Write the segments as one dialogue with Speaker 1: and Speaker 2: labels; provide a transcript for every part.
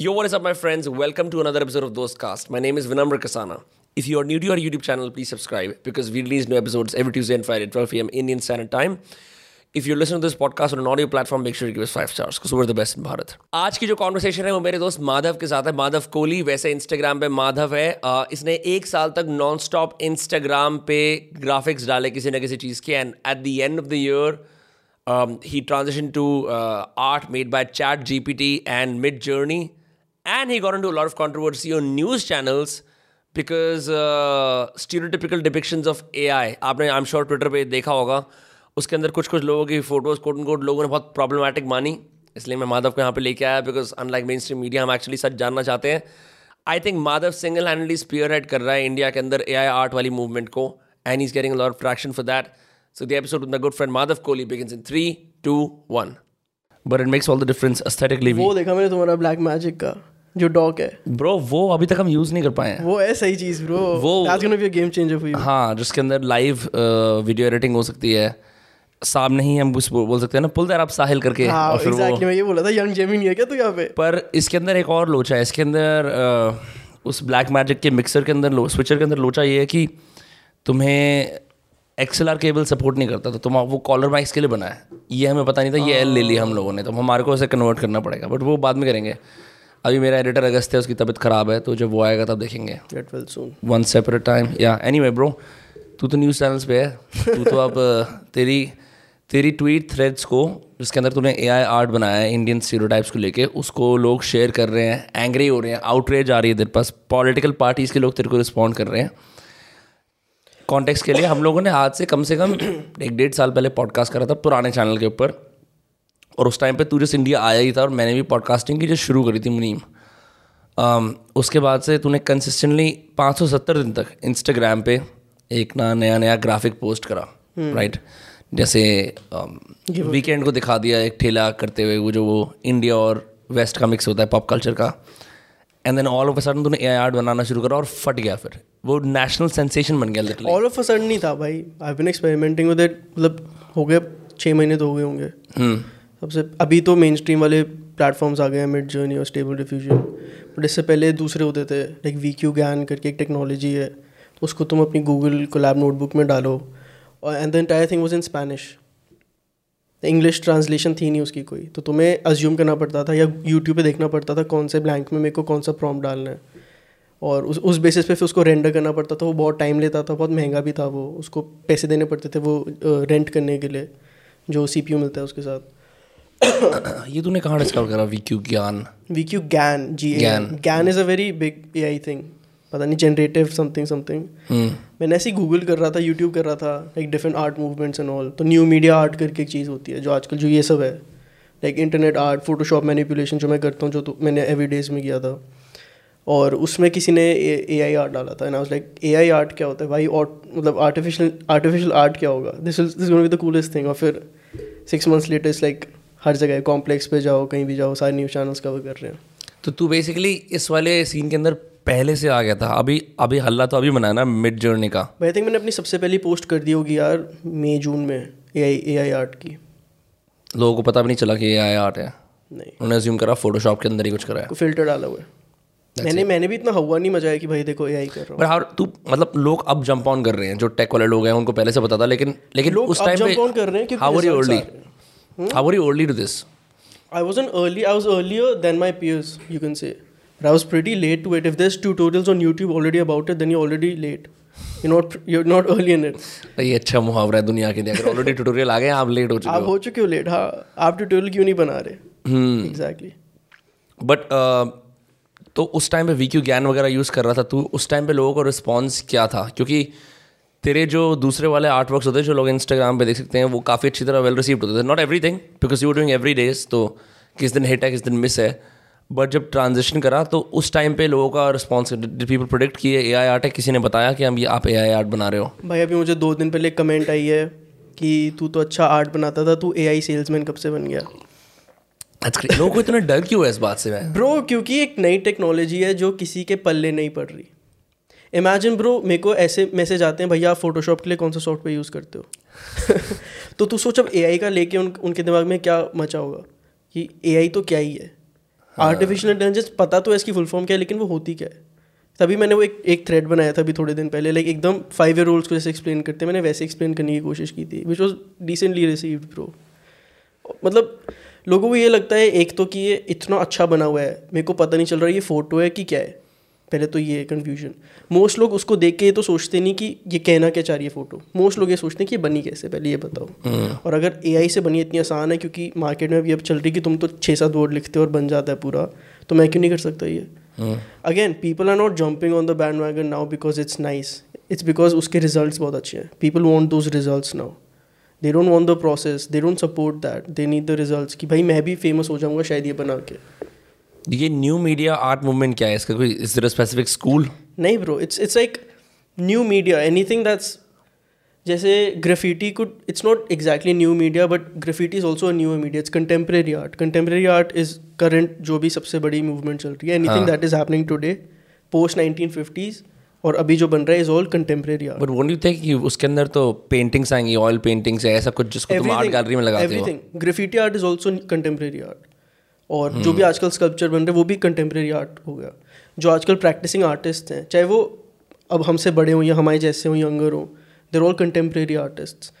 Speaker 1: Yo, what is up, my friends? Welcome to another episode of Dostcast. My name is Vinamra Kasana. If you are new to our YouTube channel, please subscribe because we release new episodes every Tuesday and Friday at 12 p.m. Indian Standard Time. If you're listening to this podcast on an audio platform, make sure you give us five stars because we're the best in Bharat. आज की जो conversation है वो मेरे दोस्त माधव के साथ है माधव कोहली वैसे इंस्टाग्राम पे माधव है uh, इसने एक साल तक नॉन स्टॉप इंस्टाग्राम पे ग्राफिक्स डाले किसी ना किसी चीज़ के and at the end of the year um, he transitioned to uh, art made by Chat GPT and Mid Journey, and he got into a lot of controversy on news channels because uh, stereotypical depictions of AI. आपने I am sure Twitter पे देखा होगा। उसके अंदर कुछ कुछ लोगों की फ़ोटोज़ कोट एंड कोट लोगों ने बहुत प्रॉब्लमेटिक मानी। इसलिए मैं माधव को यहाँ पे लेके आया because unlike main stream media हम एक्चुअली सच जानना चाहते हैं। I think Madhav single handedly spearhead कर रहा है इंडिया के अंदर ए आई आर्ट वाली मूवमेंट को and is getting lot of traction for that So the episode with my good friend Madhav Kohli begins in three, two, But it makes all the difference aesthetically.
Speaker 2: वो देखा मैंने तुम्हारा black magic का जो dock है।
Speaker 1: Bro वो अभी तक हम यूज़ नहीं कर पाए हैं।
Speaker 2: वो है सही चीज़ ब्रो
Speaker 1: वो-
Speaker 2: that's gonna be a game changer for you
Speaker 1: हाँ जिसके अंदर लाइव वीडियो एडिटिंग हो सकती है। सामने ही हम कुछ बोल सकते हैं ना पुल दैट आप साहिल करके।
Speaker 2: हाँ
Speaker 1: और फिर
Speaker 2: एग्जैक्टली
Speaker 1: वो
Speaker 2: मैं ये बोला था यंग जेमिनी है क्या तू यहाँ पे?
Speaker 1: पर इसके अंदर एक और लोचा है। इसके अंदर उस ब्लैक मैजिक के मिक्सर के अंदर स्विचर के अंदर लोचा ये है कि तुम्हें एक्सएलआर केबल सपोर्ट नहीं करता तो तुम वो कॉलर माइक्स के लिए बना है। ये हमें पता नहीं था ये एल ले लिया हम लोगों ने तो हमारे को उसे कन्वर्ट करना पड़ेगा बट वो बाद में करेंगे। अभी मेरा एडिटर अगस्त है उसकी तबीयत ख़राब है तो जब वो आएगा तब देखेंगे।
Speaker 2: Get well soon
Speaker 1: one separate time या एनी वे ब्रो तू तो न्यूज़ चैनल्स पे है तू तो अब तेरी तेरी ट्वीट थ्रेड्स को जिसके अंदर तूने ए आई आर्ट बनाया है इंडियन स्टीरियोटाइप्स को लेके उसको लोग शेयर कर रहे हैं एंग्री हो रहे हैं आउटरेज आ रही है तेरे पास पॉलिटिकल पार्टीज़ के लोग तेरे को रिस्पॉन्ड कर रहे हैं। कॉन्टेक्स्ट के लिए हम लोगों ने आज से कम से कम एक डेढ़ साल पहले पॉडकास्ट करा था पुराने चैनल के ऊपर। और उस टाइम पे तू जस्ट इंडिया आया ही था और मैंने भी पॉडकास्टिंग की जो शुरू करी थी मुनीम। um, उसके बाद से तूने कंसिस्टेंटली 570 दिन तक इंस्टाग्राम पे एक ना नया नया ग्राफिक पोस्ट करा राइट जैसे वीकेंड को दिखा दिया एक ठेला करते हुए वो जो वो इंडिया और वेस्ट का मिक्स होता है पॉप कल्चर का। And then all of a sudden तूने ए आर्ट बनाना शुरू करा और फट गया फिर। वो नेशनल सेंसेशन बन गया literally
Speaker 2: all of a sudden नहीं था भाई। I been experimenting with it मतलब हो गए छः महीने तो हो गए होंगे। सबसे अभी तो मेन स्ट्रीम वाले प्लेटफॉर्म्स आ गए हैं मिड जर्नी और स्टेबल डिफ्यूजन बट इससे पहले दूसरे होते थे लाइक वी क्यू ज्ञान करके एक टेक्नोलॉजी है। उसको तुम अपनी गूगल कोलैब नोटबुक में डालो। और and the entire thing was in Spanish English translation थी नहीं उसकी कोई। तो तुम्हें अज्यूम करना पड़ता था या यूट्यूब पे देखना पड़ता था कौन से ब्लैंक में मेरे को कौन सा प्रॉम्प्ट डालना है। और उस उस बेसिस पे फिर उसको रेंडर करना पड़ता था वो बहुत टाइम लेता था बहुत महँगा भी था वो उसको पैसे देने पड़ते थे वो रेंट करने के लिए जो सीपीयू मिलता है उसके साथ।
Speaker 1: ये तूने कहाँ डिस्कवर करा V Q GAN?
Speaker 2: V Q GAN G
Speaker 1: GAN.
Speaker 2: GAN is a very big A I thing पता नहीं जनरेटिव समथिंग समथिंग मैंने ऐसे ही गूगल कर रहा था यूट्यूब कर रहा था like different art movements and all तो न्यू मीडिया आर्ट करके एक चीज़ होती है जो आजकल जो ये सब है. Like internet art Photoshop manipulation जो मैं करता हूँ जो तो मैंने एवरी डेज़ में किया था. और उसमें किसी ने ए आई आर्ट डाला था and I was like A I art क्या होता है? भाई मतलब आर्टिफिशियल आर्टिफिशियल आर्ट क्या होगा? This is this be the coolest thing और फिर six months later is like हर जगह कॉम्प्लेक्स पे जाओ कहीं भी जाओ सारे न्यूज़ चैनल्स कवर कर रहे हैं।
Speaker 1: तो तू बेसिकली इस वाले सीन के अंदर पहले से आ गया था। अभी अभी हल्ला तो अभी बनाया ना मिड जर्नी का।
Speaker 2: आई थिंक मैंने अपनी सबसे पहली पोस्ट कर दी होगी यार मई जून में ए आई ए आई आर्ट की।
Speaker 1: लोगों को पता भी नहीं चला कि ये आई आर्ट है।
Speaker 2: नहीं।
Speaker 1: उन्होंने अज्यूम करा फोटोशॉप के अंदर ही कुछ करा है।
Speaker 2: फ़िल्टर डाला हुआ है। मैंने मैंने भी इतना हवा नहीं मचाया कि भाई देखो ए आई कर रहा हूँ
Speaker 1: हाउ तू मतलब लोग अब जंप ऑन कर रहे हैं जो टेक वाले लोग हैं उनको पहले से पता था लेकिन लेकिन
Speaker 2: लोग
Speaker 1: उस टाइम पे
Speaker 2: on कर रहे हैं
Speaker 1: हाउ आर यू अर्ली
Speaker 2: हैं।
Speaker 1: How are you early to this
Speaker 2: I wasn't early. I was earlier than my peers, you can say. But I was pretty late to it. If there's tutorials on YouTube already about it, then you're already late. You're not you're not early in it.
Speaker 1: ये अच्छा मुहावरा है दुनिया के लिए अगर already tutorial आ गए आप लेट हो चुके
Speaker 2: आप
Speaker 1: हो
Speaker 2: हो चुके हो लेट हाँ आप ट्यूटोरियल क्यों नहीं बना रहे
Speaker 1: हम्म
Speaker 2: एग्जैक्टली
Speaker 1: बट तो उस टाइम पे वीक्यू ज्ञान वगैरह यूज़ कर रहा था, तू उस टाइम पे लोगों का रिस्पॉन्स क्या था? क्योंकि तेरे जो दूसरे वाले आर्ट वर्क्स होते हैं, जो लोग इंस्टाग्राम पे देख सकते हैं, वो काफ़ी अच्छी तरह वेल रिसीव्ड होते थे। Not everything because you doing every days तो किस दिन हिट है, किस दिन मिस है। बट जब ट्रांजेक्शन करा तो उस टाइम पे लोगों का रिस्पॉन्स पीपल प्रोडिक्ट किए ए आई आर्ट है? किसी ने बताया कि हम ये आप ए आई आर्ट बना रहे हो?
Speaker 2: भाई, अभी मुझे दो दिन पहले कमेंट आई है कि तू तो अच्छा आर्ट बनाता था, तू ए आई सेल्समैन कब से बन गया.
Speaker 1: लोगों को इतना डर क्यों है इस बात से मैं?
Speaker 2: ब्रो क्योंकि एक नई टेक्नोलॉजी है जो किसी के पल्ले नहीं पड़ रही। इमेजिन ब्रो मेरे को ऐसे मैसेज आते हैं भैया आप फोटोशॉप के लिए कौन सा सॉफ्टवेयर यूज़ करते हो? तो तू सोच अब एआई का लेके उन उनके दिमाग में क्या मचा होगा? कि एआई तो क्या ही है? आर्टिफिशियल इंटेलिजेंस पता तो है इसकी फुल फॉर्म क्या है लेकिन वो होती क्या है? तभी मैंने वो एक एक थ्रेड बनाया था अभी थोड़े दिन पहले लाइक एकदम फाइव ईयर ओल्ड्स को जैसे एक्सप्लेन करते हैं मैंने वैसे एक्सप्लेन करने की कोशिश की थी which was decently received pro मतलब लोगों को ये लगता है एक तो कि ये इतना अच्छा बना हुआ है मेरे को पता नहीं चल रहा ये फ़ोटो है कि क्या है। पहले तो ये कन्फ्यूज़न मोस्ट लोग उसको देख के ये तो सोचते नहीं कि ये कहना क्या चाह रही है फ़ोटो मोस्ट लोग ये सोचते हैं कि ये बनी कैसे पहले ये बताओ।
Speaker 1: हम्म।
Speaker 2: और अगर एआई से बनी इतनी आसान है क्योंकि मार्केट में अभी अब चल रही कि तुम तो छः सात वर्ड लिखते हो और बन जाता है पूरा तो मैं क्यों नहीं कर सकता ये? Again people are not jumping on the bandwagon now because it's nice it's because उसके रिज़ल्ट बहुत अच्छे हैं। People want those result now they don't want the process they don't support that they need the result कि भाई मैं भी famous हो जाऊँगा शायद ये बना के।
Speaker 1: ये न्यू मीडिया आर्ट मूवमेंट क्या है? इसका कोई इज़ देयर स्पेसिफिक स्कूल
Speaker 2: नहीं bro it's it's like new media anything that's जैसे graffiti could it's not exactly new media but graffiti is also new media it's contemporary art contemporary art is current जो भी सबसे बड़ी movement चल रही है. Anything that is happening today post nineteen fifties और अभी जो बन रहा है is all contemporary art
Speaker 1: but won't you think कि उसके अंदर तो पेंटिंग्स आएँगी ऑयल पेंटिंग्स है ऐसा कुछ जिसको तुम आर्ट गैलरी में लगाते हो?
Speaker 2: Everything graffiti art is also contemporary art और hmm. जो भी आजकल स्कल्पचर बन रहे वो भी कंटेम्प्रेरी आर्ट हो गया। जो आजकल प्रैक्टिसिंग आर्टिस्ट हैं चाहे वो अब हमसे बड़े हों या हमारे जैसे हों यंगर हों there all contemporary artist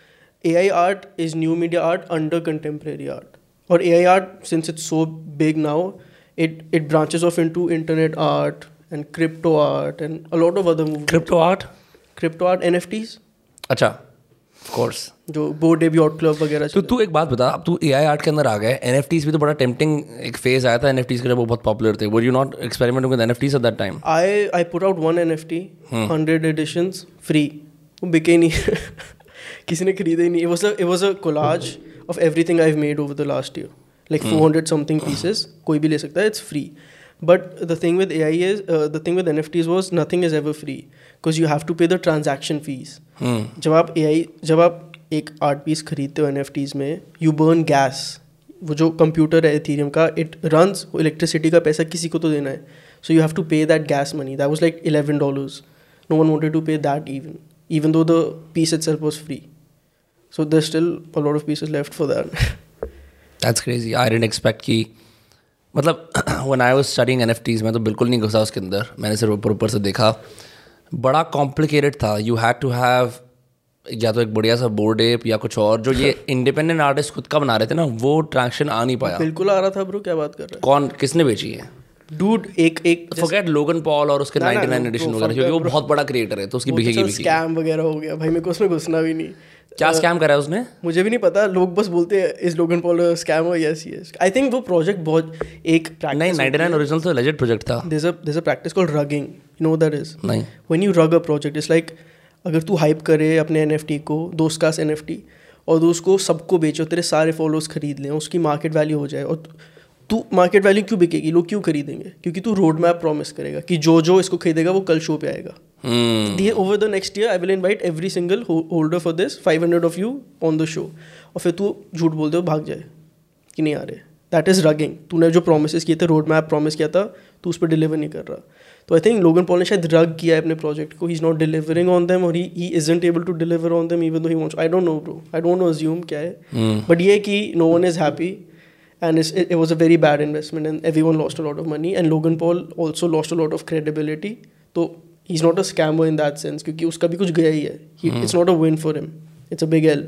Speaker 2: A I art is new media art under contemporary art और A I art since it's so big now it it branches off into internet art and crypto art and a lot of other movements.
Speaker 1: Crypto art?
Speaker 2: Crypto art, NFTs.
Speaker 1: अच्छा of course.
Speaker 2: जो Bored Ape Yacht Club वगैरह
Speaker 1: तो तू एक बात बता अब तू ए आई आर्ट के अंदर आ गए एन एफ़ टीज भी तो बड़ा टेम्पटिंग एक फ़ेज़ आया था एन एफ़ टीज के वो बहुत पॉपुलर थे। Were you not experiment with N F Ts at that time
Speaker 2: I I put out one N F T hundred edition free वो बिके नहीं। किसी ने खरीदे ही नहीं। It was a collage of everything I made over the last year like four hundred something pieces कोई भी ले सकता है it's free But the thing with AI is, uh, the thing with NFTs was nothing is ever free because you have to pay the transaction fees. Hmm. जब आप AI जब आप एक आर्ट पीस खरीदते हो एन में you burn gas वो जो कंप्यूटर है एथीरियम का इट रन्स इलेक्ट्रिसिटी का पैसा किसी को तो देना है so you have to pay that gas money that was like eleven dollars no one wanted to pay that even even though the piece itself was free. So there's still a lot of pieces left for that.
Speaker 1: That's crazy. I didn't expect कि मतलब when I was studying N F Ts में तो बिल्कुल नहीं घुसा उसके अंदर। मैंने सिर्फ़ ऊपर ऊपर से देखा। बड़ा कॉम्प्लिकेटेड था। यू हैड टू हैव या तो एक बढ़िया सा बोर्ड एप या कुछ और जो ये इंडिपेंडेंट आर्टिस्ट खुद का बना रहे थे ना वो ट्रैक्शन आ नहीं पाया।
Speaker 2: बिल्कुल आ रहा था ब्रो क्या बात कर रहे हैं?
Speaker 1: कौन किसने बेची है?
Speaker 2: डूड एक एक
Speaker 1: फॉरगेट लोगन पॉल और उसके 99 एडिशन वगैरह क्योंकि वो बहुत बड़ा क्रिएटर है तो उसकी बिकेगी
Speaker 2: बिकेगी स्कैम वगैरह हो गया। भाई मेरे को उसमें घुसना भी नहीं।
Speaker 1: क्या स्कैम करा है उसने?
Speaker 2: मुझे भी नहीं पता लोग बस बोलते हैं इस लोगन पॉल स्कैम हो यस यस आई थिंक वो प्रोजेक्ट बहुत एक
Speaker 1: नहीं 99 ओरिजिनल तो लेजेंड प्रोजेक्ट था।
Speaker 2: There is a there is a practice called rugging you know that is
Speaker 1: नहीं।
Speaker 2: When you rug a project it's like अगर तू हाइप करे अपने एनएफटी को दोस्त का एनएफटी और दोस्त को सबको बेचो तेरे सारे फॉलोअर्स खरीद लें उसकी मार्केट वैल्यू हो जाए और तू मार्केट वैल्यू क्यों बिकेगी? लोग क्यों खरीदेंगे? क्योंकि तू रोड मैप प्रॉमिस करेगा कि जो जो इसको खरीदेगा वो कल शो पे आएगा। Over the next year I will will every single holder for this this 500 of you on the show और फिर तू झूठ बोल दे हो भाग जाए कि नहीं आ रहे। दैट इज़ रगिंग तूने जो प्रोमिस किए थे रोड मैप प्रॉमिस किया था तू उस पर डिलीवर नहीं कर रहा। तो आई थिंक लोगन पॉल ने शायद रग किया है अपने प्रोजेक्ट को। He is not delivering on them और he isn't able to deliver on them even though he wants I don't know bro I don't know assume क्या है। But
Speaker 1: hmm.
Speaker 2: ये कि no one is happy and it, it, was a very bad investment and everyone lost a lot of money. And Logan Paul also lost a lot of credibility. He is not a scammer in that sense क्योंकि उसका भी कुछ गया ही है। It's not a win for him it's a big L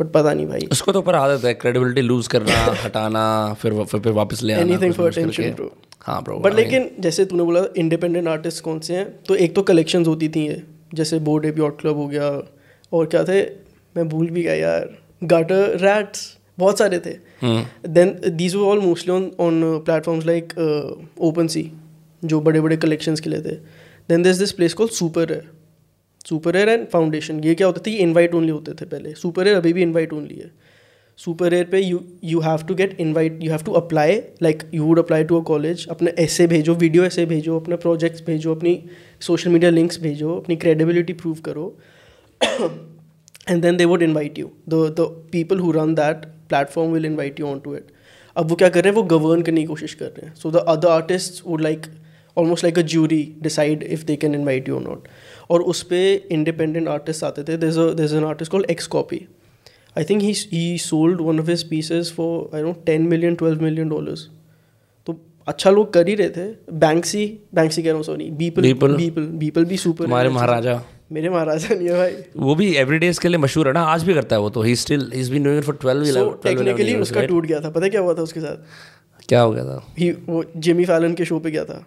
Speaker 2: but पता नहीं भाई।
Speaker 1: उसको तो ऊपर आदत है क्रेडिबिलिटी लूज करना हटाना फिर फिर, वापस ले आना
Speaker 2: एनीथिंग फॉर अटेंशन ब्रो
Speaker 1: हाँ ब्रो
Speaker 2: बट लेकिन जैसे तूने बोला इंडिपेंडेंट आर्टिस्ट कौन से हैं? तो एक तो कलेक्शंस होती थी ये जैसे बोर्ड एप यॉट क्लब हो गया। और क्या थे? मैं भूल भी गया यार। गाटर रैट्स बहुत सारे थे। Then these all mostly on on platforms like OpenSea जो बड़े बड़े कलेक्शंस के लिए थे। Then this this place call SuperRare SuperRare and Foundation ये क्या होता था? ये इन्वाइट ओनली होते थे पहले। सुपर एयर अभी भी इन्वाइट ओनली है। सुपर एयर पे you you have to get invite you have to apply like you would apply to a college अपने ऐसे भेजो वीडियो ऐसे भेजो अपने प्रोजेक्ट्स भेजो अपनी सोशल मीडिया लिंक्स भेजो अपनी क्रेडिबिलिटी प्रूव करो। And then they would invite you the the people who run that platform will invite you onto it अब वो क्या कर रहे हैं? वो गवर्न करने की कोशिश कर रहे हैं। So the other artist would like almost like a jury decide if they can invite you not और उस पर इंडिपेंडेंट आर्टिस्ट आते थे। There is an artist called X Copy I think he sold one of his pieces for I know ten million twelve million dollars तो अच्छा लोग कर ही रहे थे। बैंक्सी बैंक्सी कह रहा हूँ सॉरी बीपल बीपल बीपल भी सुपर
Speaker 1: तुम्हारे महाराजा।
Speaker 2: मेरे महाराजा नहीं है भाई।
Speaker 1: वो भी एवरीडे के लिए मशहूर है ना आज भी करता है वो तो। He still he is been doing it for 12
Speaker 2: so
Speaker 1: 11 technically
Speaker 2: उसका टूट गया था। पता है क्या हुआ था उसके साथ?
Speaker 1: क्या हो गया था?
Speaker 2: ही वो जिमी फैलन के शो पे गया था।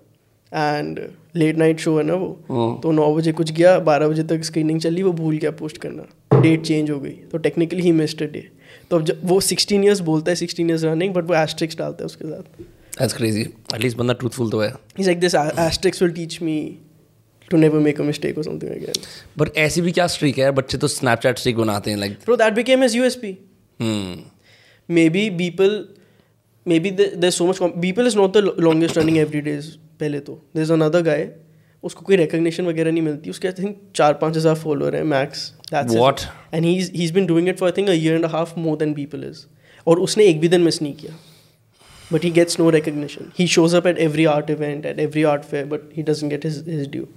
Speaker 2: एंड लेट नाइट शो है ना वो।
Speaker 1: हम्म।
Speaker 2: तो नौ बजे कुछ गया बारह बजे तक स्क्रीनिंग चली वो भूल गया पोस्ट करना। डेट चेंज हो गई। तो टेक्निकली ही मिस्ड डे तो अब जब वो सिक्सटीन ईयर्स बोलता है सिक्सटीन ईयर्स रनिंग बट वो एस्ट्रिक्स डालता है उसके साथ।
Speaker 1: दैट्स क्रेजी एटलीस्ट बंदा ट्रूथफुल तो है।
Speaker 2: He's like, this a- asterisk will teach me to never make a mistake और समथिंग अगेन
Speaker 1: बट ऐसी भी क्या स्ट्रीक है बच्चे तो स्नैपचैट स्ट्रीक बनाते हैं like
Speaker 2: bro that became as USP
Speaker 1: hmm
Speaker 2: maybe people maybe there so much people is not the longest running every days पहले तो. देयर इज़ अनदर गाय उसको कोई रिकॉग्निशन वगैरह नहीं मिलती. उसके आई थिंक चार पाँच हज़ार फॉलोअर है max that's
Speaker 1: what
Speaker 2: and he is he is been doing it for I think a year and a half more than people is और उसने एक भी दिन मिस नहीं किया. But he gets no recognition he shows up at every art event at every art fair but he doesn't get his his due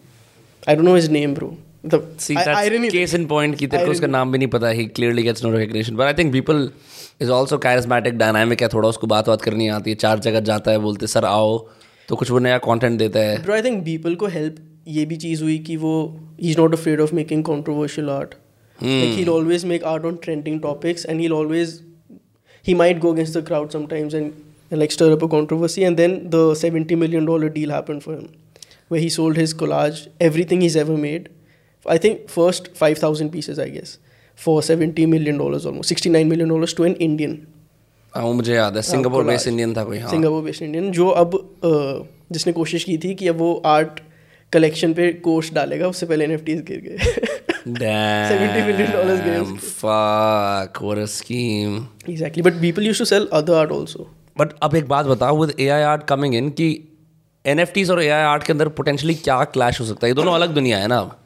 Speaker 2: I don't know his name bro मतलब
Speaker 1: see that's case in point की तेरे को उसका नाम भी नहीं पता ही clearly gets no recognition but I think people is also charismatic dynamic है थोड़ा उसको बात बात करनी आती है चार जगह जाता है बोलते सर आओ। तो कुछ वो नया कॉन्टेंट देता है।
Speaker 2: ब्रो आई थिंक पीपल को हेल्प ये भी चीज़ हुई कि वो he is not afraid of making controversial art he always make art on trending topics and he always he might go against the crowd sometimes and like stir up a controversy and then the seventy million dollar deal happen for him where he sold his collage everything he's ever made I think first 5000 pieces I guess for 70 million dollars almost 69 million dollars to an Indian
Speaker 1: हाँ वो मुझे याद है Singapore. Based Indian था कोई हाँ
Speaker 2: Singapore based Indian जो अब अ, जिसने कोशिश की थी कि अब वो आर्ट कलेक्शन पे कोर्स डालेगा उससे पहले एन गिर गए $70 million dollars
Speaker 1: Damn,
Speaker 2: games.
Speaker 1: fuck, what a scheme.
Speaker 2: Exactly but people use to sell other art also
Speaker 1: but अब एक बात बताओ with A I art coming in कि एन एफ़ टीज और ए आई आर्ट के अंदर पोटेंशली क्या clash हो सकता है? ये दोनों अलग दुनिया है ना अब।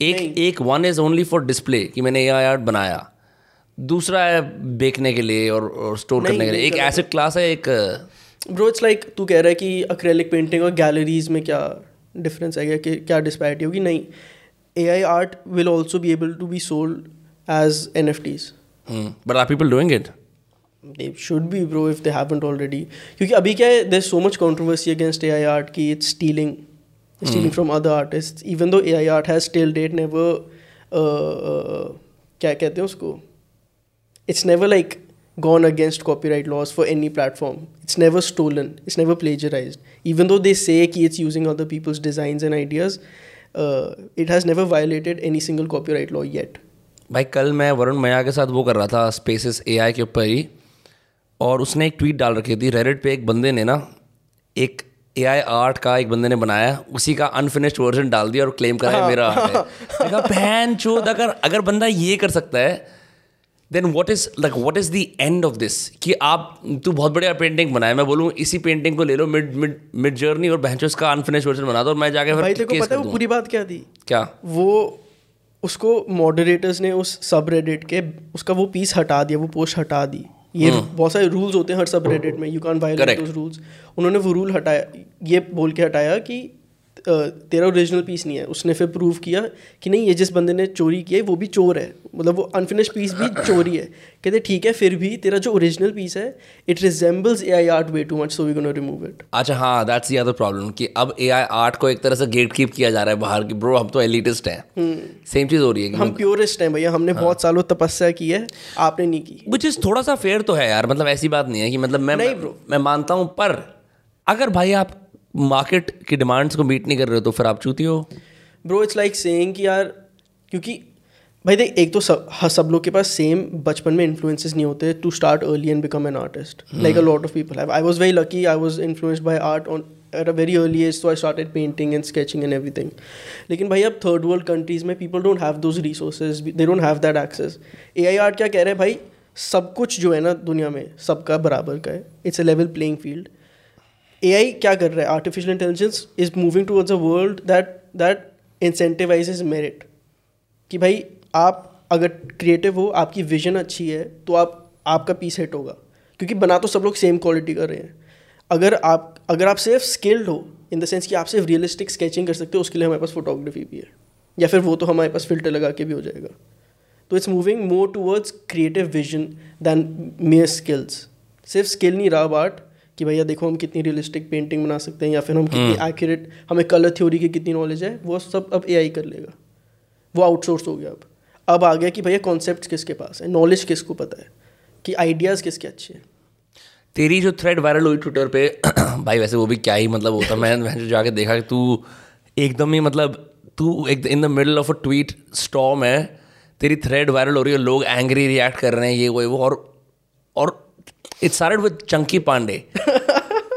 Speaker 1: एक एक one is only for display कि मैंने ए आई आर्ट बनाया। दूसरा है बेचने के लिए और, और स्टोर करने के लिए। एक एसिड क्लास है एक
Speaker 2: ब्रो इट्स लाइक तू कह रहा है कि अक्रेलिक पेंटिंग और गैलरीज में क्या डिफरेंस आएगा कि क्या डिस्पैरिटी होगी? नहीं। A I art will also be able to be sold as N F Ts
Speaker 1: but are people doing it
Speaker 2: they should be bro if they haven't already क्योंकि अभी क्या है there's so much controversy against AI art कि it's stealing it's stealing from other artists even though AI art has till date never uh, uh, क्या कहते हैं उसको it's never like gone against copyright laws for any platform it's never stolen it's never plagiarized even though they say कि it's using other people's designs and ideas uh, it has never violated any single copyright law yet
Speaker 1: भाई कल मैं वरुण मया के साथ वो कर रहा था स्पेसिस ए के ऊपर ही और उसने एक ट्वीट डाल रखी थी रेडिट पे एक बंदे ने ना एक ए आई आर्ट का एक बंदे ने बनाया उसी का अनफिनिश्ड वर्जन डाल दिया और क्लेम करा है। मेरा आर्ट है। बहन चोद अगर अगर बंदा ये कर सकता है then what is like what is the end of this कि आप तू बहुत बढ़िया पेंटिंग बनाए मैं बोलूँ इसी पेंटिंग को ले लो मिड मिड मिड जर्नी और बहन उसका अनफिनिश्ड वर्जन बना दो और मैं जाके
Speaker 2: भाई तेरे पता है वो पूरी बात क्या थी?
Speaker 1: क्या?
Speaker 2: वो उसको मॉडरेटर्स ने उस सब रेडिट के उसका वो पीस हटा दिया वो पोस्ट हटा दी। ये बहुत सारे रूल्स होते हैं हर सब रेडिट में you can
Speaker 1: violate
Speaker 2: those rules उन्होंने वो रूल हटाया ये बोल के हटाया कि तेरा ओरिजिनल पीस नहीं है। उसने फिर प्रूव किया कि नहीं ये जिस बंदे ने चोरी की है वो भी चोर है। मतलब वो अनफिनिश पीस भी चोरी है। कहते ठीक है फिर भी तेरा जो ओरिजिनल पीस है it resembles A I art way too much so we gonna remove it
Speaker 1: अच्छा हाँ दैट्स द अदर प्रॉब्लम कि अब ए आई आर्ट को एक तरह से गेट कीप किया जा रहा है बाहर की ब्रो हम तो एलिटिस्ट हैं। सेम चीज़ हो रही है कि
Speaker 2: हम प्योरिस्ट हैं भैया हमने बहुत सालों तपस्या की है आपने नहीं की।
Speaker 1: विच इज़ थोड़ा सा फेयर तो है यार मतलब ऐसी बात नहीं है कि मतलब मैं
Speaker 2: नहीं bro.
Speaker 1: मैं मानता हूँ पर अगर भाई आप मार्केट की डिमांड्स को मीट नहीं कर रहे हो तो फिर आप चूती हो?
Speaker 2: ब्रो इट्स लाइक सेइंग कि यार क्योंकि भाई देख एक तो सब हाँ, सब लोग के पास सेम बचपन में इन्फ्लुएंसेस नहीं होते to start early and become an artist like a lot of people have I was very lucky I was influenced by art on at a very early age so I started painting and sketching and everything लेकिन भाई अब third world countries में people don't have those resources they don't have that access A I art क्या कह रहे हैं भाई? सब कुछ जो है ना दुनिया में सबका बराबर का है. It's a level playing field AI क्या कर रहा है? Artificial intelligence is moving towards a world that that incentivizes merit कि भाई, आप अगर क्रिएटिव हो, आपकी विजन अच्छी है तो आप, आपका पीस हिट होगा। क्योंकि बना तो सब लोग सेम क्वालिटी कर रहे हैं। अगर आप अगर आप सिर्फ़ स्किल्ड हो इन द सेंस कि आप सिर्फ़ रियलिस्टिक स्केचिंग कर सकते हो, उसके लिए हमारे पास फोटोग्राफी भी है। या फिर वो तो हमारे पास फ़िल्टर लगा के भी हो जाएगा। तो it's moving more towards creative vision than mere skills सिर्फ़ स्किल नहीं रहा आर्ट कि भैया देखो हम कितनी रियलिस्टिक पेंटिंग बना सकते हैं या फिर हम कितनी एक्यूरेट हमें कलर थ्योरी की कितनी नॉलेज है वो सब अब एआई कर लेगा। वो आउटसोर्स हो गया अब। अब आ गया कि भैया कॉन्सेप्ट किसके पास है नॉलेज किसको पता है कि आइडियाज़ किसके अच्छे हैं।
Speaker 1: तेरी जो थ्रेड वायरल हुई ट्विटर पे भाई वैसे वो भी क्या ही मतलब होता मैं मैं जो जाके देखा कि तू एकदम ही मतलब तू एक in the middle of a tweet storm है तेरी थ्रेड वायरल हो रही है लोग एंग्री रिएक्ट कर रहे हैं ये वो वो और और it's started with Chunky Pandey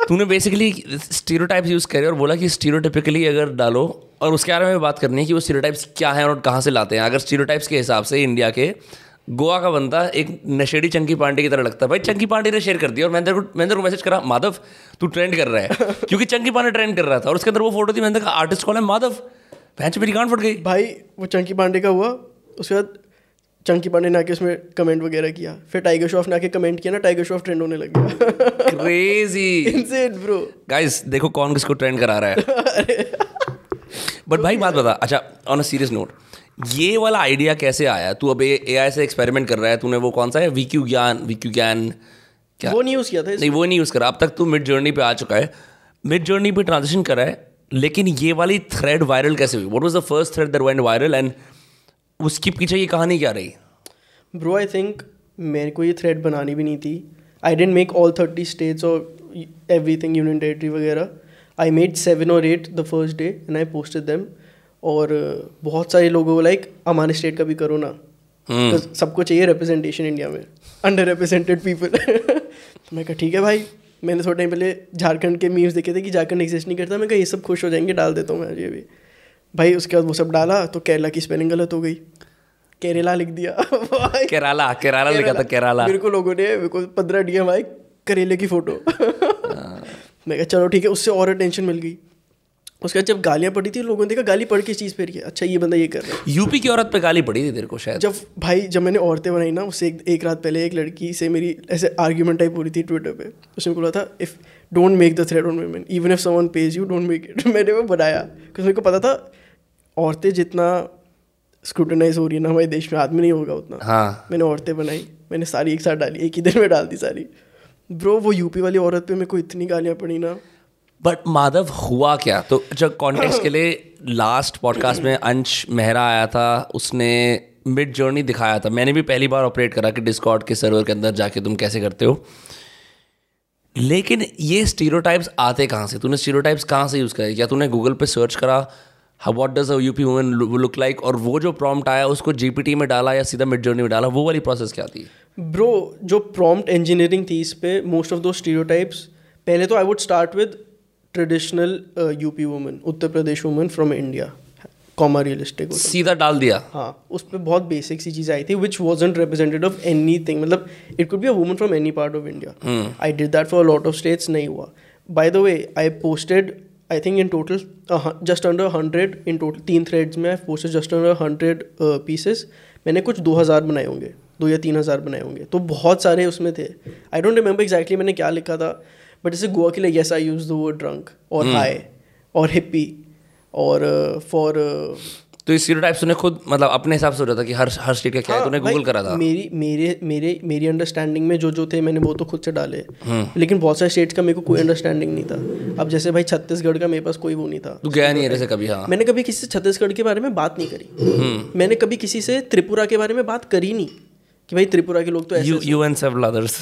Speaker 1: तूने बेसिकली स्टीरियोटाइप्स यूज़ करे और बोला कि स्टीरियोटिपिकली अगर डालो और उसके बारे में बात करनी है कि वो स्टीरियोटाइप्स क्या हैं और कहाँ से लाते हैं। अगर स्टीरियोटाइप्स के हिसाब से इंडिया के गोवा का बंदा एक नशेड़ी चंकी पांडे की तरह लगता है। भाई चंकी पांडे ने शेयर कर दिया और मैंने को मैंने को मैसेज करा माधव तू ट्रेंड कर रहा है। क्योंकि चंकी पांडे ट्रेंड कर रहा था और उसके अंदर वो फ़ोटो थी मैंने कहा आर्टिस्ट कौन है? माधव। भैंस मेरी गांड फट गई।
Speaker 2: भाई वो चंकी पांडे का हुआ उसके बाद चंकी पांडे ने आके उसमें कमेंट वगैरह किया। फिर टाइगर श्रॉफ ने आके कमेंट किया ना टाइगर श्रॉफ ट्रेंड होने लग गया।
Speaker 1: क्रेजी
Speaker 2: इनसेन ब्रो
Speaker 1: गाइस देखो कौन किसको ट्रेंड करा रहा है। बट भाई बात बता। अच्छा ऑन अ सीरियस नोट ये वाला आइडिया कैसे आया? तू अब ए आई से एक्सपेरिमेंट कर रहा है तूने वो कौन सा है? वीक्यू ज्ञान वीक्यू ज्ञान क्या?
Speaker 2: वो नहीं यूज़ किया था
Speaker 1: नहीं वो नहीं यूज़ करा। अब तक तू मिड जर्नी पे आ चुका है। मिड जर्नी पे ट्रांजिशन करा है लेकिन ये वाली थ्रेड वायरल कैसे हुई? What was the first thread that went viral and उसकी पीछे ये कहानी क्या रही?
Speaker 2: ब्रो आई थिंक मेरे को ये थ्रेड बनानी भी नहीं थी। I didn't make all thirty states or every thing union territory वगैरह। I made seven or eight the first day and I posted them और बहुत सारे लोगों को लाइक हमारे स्टेट का भी करो ना। तो सबको चाहिए रिप्रेजेंटेशन इंडिया में। अंडर रिप्रेजेंटेड पीपल तो मैं कहा ठीक है भाई। मैंने थोड़ा टाइम पहले झारखंड के मीम्स देखे थे कि झारखंड एग्जिस्ट नहीं करता। मैं कहा ये सब खुश हो जाएँगे डाल देता हूँ मैं ये भी। भाई उसके बाद वो सब डाला तो केरला की स्पेलिंग गलत हो गई। केरला लिख दिया।
Speaker 1: केरला केरला लिखा था केरला।
Speaker 2: मेरे को लोगों ने मेरे को पंद्रह डी एम करेले की फ़ोटो मैं कहा चलो ठीक है उससे और टेंशन मिल गई। उसके बाद जब गालियाँ पड़ी थी लोगों ने देखा गाली पढ़ के चीज़ पे रही अच्छा ये बंदा ये कर रहा है।
Speaker 1: यूपी की औरत पे गाली पड़ी थी तेरे को शायद?
Speaker 2: जब भाई जब मैंने औरतें बनाई ना उससे एक, एक रात पहले एक लड़की से मेरी ऐसे आर्ग्यूमेंट टाइप हो रही थी ट्विटर पे। उसने बोला था if don't make the thread on women even if someone pays you don't make it मैंने वो बनाया क्योंकि मेरे को पता था औरतें जितना स्क्रूटनाइज हो रही है ना हमारे देश में आदमी नहीं होगा उतना।
Speaker 1: हाँ।
Speaker 2: मैंने औरतें बनाई मैंने सारी एक साथ डाली एक ही दिन में डाल दी सारी। ब्रो वो यूपी वाली औरत पे मेरे को इतनी गालियाँ पड़ी ना।
Speaker 1: बट माधव हुआ क्या? तो जब कॉन्टेक्स्ट के लिए लास्ट पॉडकास्ट में अंश मेहरा आया था उसने मिड जर्नी दिखाया था। मैंने भी पहली बार ऑपरेट करा कि डिस्कॉर्ड के सर्वर के अंदर जाके तुम कैसे करते हो। लेकिन ये स्टीरियोटाइप्स आते कहाँ से? तूने स्टीरियोटाइप्स कहाँ से यूज़ करे क्या तूने गूगल पे सर्च करा? What does UP woman look like और वो जो प्रॉम्प्ट आया उसको जीपीटी में डाला या सीधा मिड जर्नी में डाला वो वाली प्रोसेस क्या थी?
Speaker 2: ब्रो जो प्रॉम्प्ट इंजीनियरिंग थी इस पे मोस्ट ऑफ़ दो स्टीरियोटाइप्स पहले तो I would start with traditional UP woman Uttar Pradesh woman from India comma realistic
Speaker 1: सीधा डाल दिया?
Speaker 2: हाँ उस पर बहुत बेसिक सी चीज़ आई थी which wasn't represented of anything मतलब it could be a woman from any part of India I did that for lot of states नहीं हुआ. By the way I posted I think in total just under hundred in total तीन threads में I posted just under hundred pieces मैंने कुछ दो हज़ार बनाए होंगे दो या तीन हज़ार बनाए होंगे तो बहुत सारे उसमें थे। आई डोंट रिमेंबर एग्जैक्टली मैंने क्या लिखा था बट जैसे गोवा के लिए yes I use the word drunk और हाई और हिप्पी और फॉर
Speaker 1: तो इस स्टीरियोटाइप्स तूने खुद मतलब अपने हिसाब से हो रहा था कि हर हर स्टेट का क्या है तूने गूगल करा था।
Speaker 2: मेरी मेरे मेरे मेरी अंडरस्टैंडिंग में जो जो थे मैंने वो तो खुद से डाले। लेकिन बहुत सारे स्टेट्स का मेरे को कोई अंडरस्टैंडिंग नहीं था। अब जैसे भाई छत्तीसगढ़ का मेरे पास कोई वो नहीं था।
Speaker 1: तू गया नहीं है जैसे कभी हाँ।
Speaker 2: मैंने कभी किसी से छत्तीसगढ़ के बारे में बात नहीं करी। मैंने कभी किसी से त्रिपुरा के बारे में बात करी नहीं कि भाई त्रिपुरा के लोग तो ऐसे
Speaker 1: you you and several others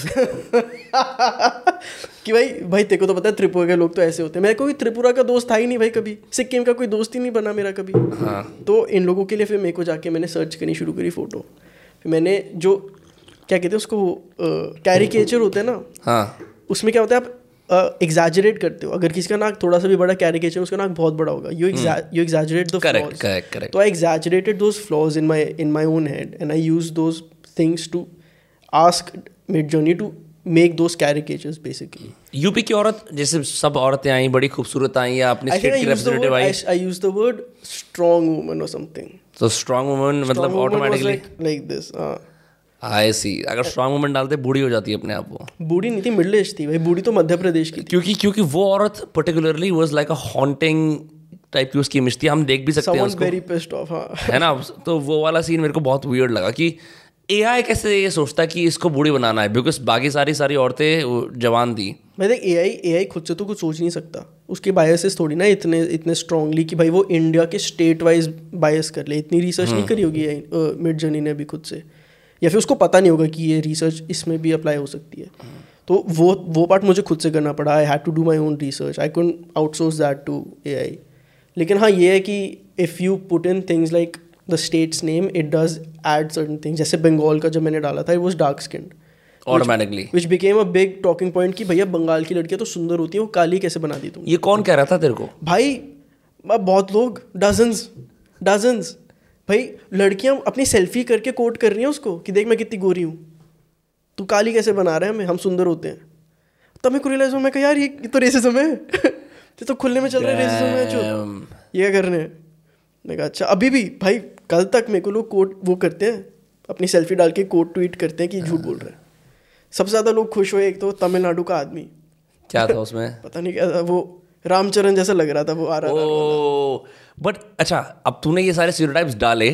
Speaker 2: कि भाई भाई तेरे को तो पता है त्रिपुरा के लोग तो ऐसे होते हैं। मेरे कोई त्रिपुरा का दोस्त था ही नहीं भाई कभी। सिक्किम का कोई दोस्त ही नहीं बना मेरा कभी।
Speaker 1: हाँ।
Speaker 2: तो इन लोगों के लिए फिर मेरे को जाके मैंने सर्च करनी शुरू करी फ़ोटो फिर मैंने जो क्या कहते हैं उसको कैरिकेचर होते हैं ना
Speaker 1: हाँ।
Speaker 2: उसमें क्या होता है आप एग्जैजरेट करते हो। अगर किसी का नाक थोड़ा सा भी बड़ा कैरिकेचर उसका नाक बहुत बड़ा होगा। You you exaggerate the
Speaker 1: correct correct correct
Speaker 2: तो I exaggerated those flaws in my in my own head and I use those things to ask Midjourney to make those caricatures basically
Speaker 1: UP की औरत जैसे सब औरतें आई बड़ी खूबसूरत आई या अपने स्टेट की रिप्रेजेंटेटिव आई।
Speaker 2: I used the word strong woman or something.
Speaker 1: तो स्ट्रांग वुमन मतलब
Speaker 2: Strong woman was automatically this. Uh,
Speaker 1: I see अगर स्ट्रांग वुमन डालते बूढ़ी हो जाती है अपने आप वो।
Speaker 2: बूढ़ी नहीं थी मिडिल एज थी भाई। बूढ़ी तो मध्य प्रदेश की
Speaker 1: क्योंकि क्योंकि वो औरत particularly was like a haunting type की उसकी इमेज थी। हम देख भी सकते हैं उसको।
Speaker 2: pissed off. हाँ।
Speaker 1: है ना? तो वो वाला सीन मेरे को बहुत वियर्ड लगा कि एआई कैसे ये सोचता है कि इसको बूढ़ी बनाना है? बिकॉज़ बाकी सारी सारी औरतें जवान थी।
Speaker 2: मैं देख ए आई ए आई खुद से तो कुछ सोच नहीं सकता। उसके बायसेस थोड़ी ना इतने इतने स्ट्रांगली कि भाई वो इंडिया के स्टेट वाइज बायस कर ले। इतनी रिसर्च नहीं करी होगी मिड जर्नी ने अभी खुद से। या फिर उसको पता नहीं होगा कि ये रिसर्च इसमें भी अप्लाई हो सकती है। तो वो वो पार्ट मुझे खुद से करना पड़ा। I had to do my own research I couldn't outsource that to A I लेकिन हाँ ये है कि if you put in things like the states name it does add certain things जैसे बंगाल का जब मैंने डाला था it was dark skin
Speaker 1: automatically
Speaker 2: which became a big talking point कि भैया बंगाल की लड़कियाँ तो सुंदर होती है वो काली कैसे बना दी तुम
Speaker 1: ये कौन कह रहा था तेरे को?
Speaker 2: भाई अब बहुत लोग डजन्स डजन्स भाई लड़कियाँ अपनी सेल्फी करके कोट कर रही हैं उसको कि देख मैं कितनी गोरी हूँ। तू काली कैसे बना रहे हैं हमें? हम सुंदर होते हैं। तब मेरे को रियलाइज़ हुआ मैं कहा यार ये ये तो रेसिज्म है। ये तो खुलने में चल रहा है रेसिज्म है जो ये क्या कर रहे हैं? मैं कहा अच्छा अभी भी भाई कल तक मेरे को लोग कोट वो करते हैं अपनी सेल्फी डाल के कोट ट्वीट करते हैं कि झूठ बोल रहे हैं। सबसे ज़्यादा लोग खुश हुए एक तो तमिलनाडु का आदमी।
Speaker 1: क्या था उसमें?
Speaker 2: पता नहीं क्या था वो रामचरण जैसा लग रहा था वो आ रहा था।
Speaker 1: बट अच्छा अब तूने ये सारे स्टीरियोटाइप्स डाले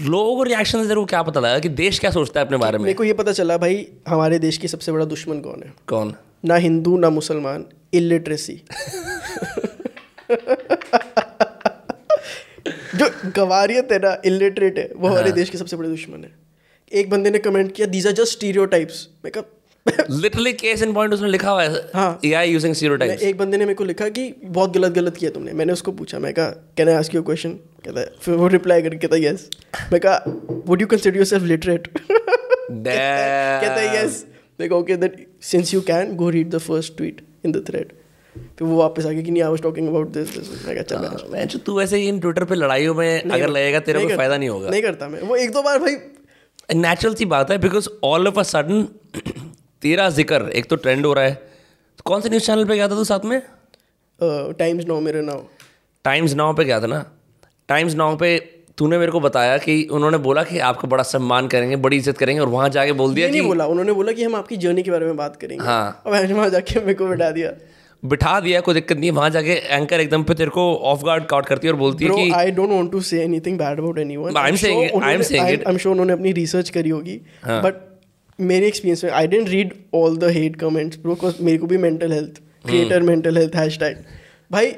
Speaker 1: लोगों को रिएक्शन से ज़रूर क्या पता लगा कि देश क्या सोचता है अपने बारे में?
Speaker 2: मेरे को ये पता चला भाई हमारे देश की सबसे बड़ा दुश्मन कौन है?
Speaker 1: कौन?
Speaker 2: ना हिंदू ना मुसलमान इलिटरेसी जो गवारियत है ना इलिटरेट है वो हमारे देश के सबसे बड़े दुश्मन है। एक बंदे ने कमेंट किया दीज आर जस्ट स्टीरियोटाइप्स मैं कहा
Speaker 1: लिटरली केस इन पॉइंट उसने लिखा हुआ है।
Speaker 2: हाँ।
Speaker 1: एआई यूजिंग स्टीरियोटाइप्स
Speaker 2: एक बंदे ने मेरे को लिखा कि बहुत गलत गलत किया तुमने। मैंने उसको पूछा मैं कहा can I ask you question कहता है फिर वो रिप्लाई करके कहता यस मैं कहा would you consider yourself literate कहता है यस मैं कहा okay that since you can go read the first tweet in the thread फिर वो वापस आ गया कि नहीं I was talking about this this मैं चल
Speaker 1: मैं तू ऐसे ही इन ट्विटर पे लड़ाइयों में अगर लगेगा तेरे को फ़ायदा नहीं होगा।
Speaker 2: नहीं करता मैं। वो एक दो बार भाई
Speaker 1: नेचुरल सी बात है because all of a sudden तेरा ज़िक्र एक तो ट्रेंड हो रहा है। तो कौन से न्यूज़ चैनल पे गया था तू साथ में?
Speaker 2: टाइम्स नो मेरे नाउ
Speaker 1: टाइम्स नाउ पे गया था ना? टाइम्स नाउ पे तूने मेरे को बताया कि उन्होंने बोला कि आपका बड़ा सम्मान करेंगे बड़ी इज़्ज़त करेंगे और वहाँ जाके बोल दिया
Speaker 2: ये
Speaker 1: कि
Speaker 2: नहीं बोला उन्होंने बोला कि हम आपकी जर्नी के बारे में बात करेंगे।
Speaker 1: हाँ।
Speaker 2: और मैंने वहाँ जाके मेरे को बिठा दिया।
Speaker 1: बिठा दिया कोई दिक्कत नहीं वहाँ जाके एंकर एकदम पे तेरे को ऑफ़ गार्ड काउट करती है और बोलती
Speaker 2: Bro, है
Speaker 1: कि
Speaker 2: I don't want to say anything bad about anyone.
Speaker 1: I'm saying it- I'm saying it.
Speaker 2: I'm sure उन्होंने अपनी रिसर्च करी होगी
Speaker 1: हाँ।
Speaker 2: बट मेरे एक्सपीरियंस में I didn't read all the hate comments bro because मेरे को भी mental health creator mental health hash भाई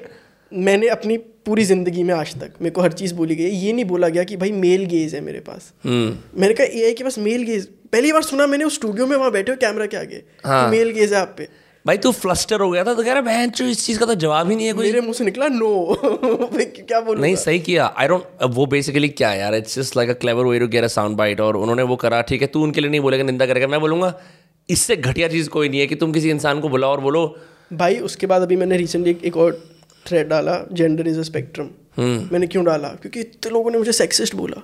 Speaker 2: मैंने अपनी पूरी ज़िंदगी में आज तक मेरे को हर चीज़ बोली गई ये नहीं बोला गया कि भाई मेल गेज है मेरे पास
Speaker 1: हम्म
Speaker 2: मैंने कहा ए के पास मेल गेज पहली बार सुना मैंने उस स्टूडियो में वहाँ बैठे हो कैमरा के आगे
Speaker 1: हाँ।
Speaker 2: मेल गेज है आप पे
Speaker 1: भाई तू फ्लस्टर हो गया था तो कह रहा बहन चो इस चीज़ का तो जवाब ही नहीं है कोई.
Speaker 2: मेरे मुँह से निकला नो क्या बोल?
Speaker 1: नहीं सही किया। आई डोंट वो बेसिकली क्या यार? It's just like a clever way to get a sound bite और उन्होंने वो करा ठीक है? तू उनके लिए नहीं बोलेगा निंदा करेगा। मैं बोलूँगा इससे घटिया चीज़ कोई नहीं है कि तुम किसी इंसान को बुलाओ और बोलो।
Speaker 2: भाई उसके बाद अभी मैंने रिसेंटली एक, और थ्रेड डाला जेंडर इज़ अ स्पेक्ट्रम मैंने क्यों डाला? क्योंकि इतने लोगों ने मुझे सेक्सिस्ट बोला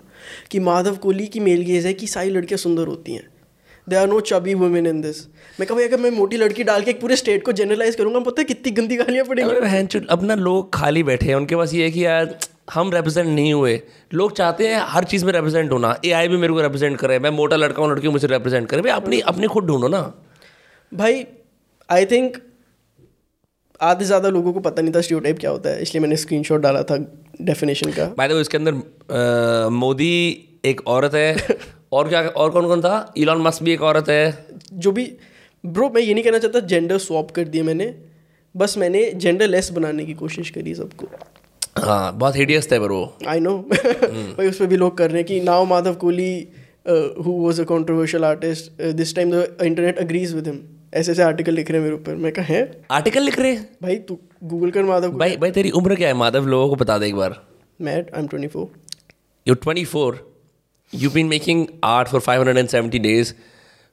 Speaker 2: कि माधव कोहली की मेल गेज है कि सारी लड़कियाँ सुंदर होती हैं। They are no chubby women in this मैं कभी अगर मैं मोटी लड़की डाल के एक पूरे स्टेट को जनरलाइज करूँगा पता है कितनी गंदी गालियाँ पड़ेंगी।
Speaker 1: चो अपना लोग खाली बैठे हैं। उनके पास ये है कि यार हम रिप्रेजेंट नहीं हुए। लोग चाहते हैं हर चीज़ में रिप्रेजेंट होना। एआई भी मेरे को रिप्रेजेंट करे। मैं मोटा लड़का हूँ लड़की मुझे रिप्रेजेंट करे। भाई अपनी अपनी खुद ढूंढो ना।
Speaker 2: भाई आई थिंक आधे ज़्यादा लोगों को पता नहीं था स्टीरियोटाइप क्या होता है। इसलिए मैंने स्क्रीनशॉट डाला था डेफिनेशन का।
Speaker 1: बाय द वे इसके अंदर मोदी एक औरत है। और क्या और कौन कौन था? इलॉन मस्क भी एक औरत है।
Speaker 2: जो भी ब्रो मैं ये नहीं कहना चाहता जेंडर स्वैप कर दिया मैंने। बस मैंने जेंडर लेस बनाने की कोशिश करी सबको।
Speaker 1: हाँ बहुत हिडियस थे वो
Speaker 2: आई नो भाई उस पर भी लोग कर रहे हैं कि now Madhav Kohli who was a controversial artist this time the internet agrees with him ऐसे ऐसे आर्टिकल लिख रहे हैं मेरे ऊपर। मैं कहा है?
Speaker 1: आर्टिकल लिख रहे हैं?
Speaker 2: भाई तू गूगल कर माधव
Speaker 1: भाई भाई तेरी उम्र क्या है? माधव लोगों को बता दे एक बार।
Speaker 2: Mate I
Speaker 1: am twenty four you twenty four art for five hundred and seventy days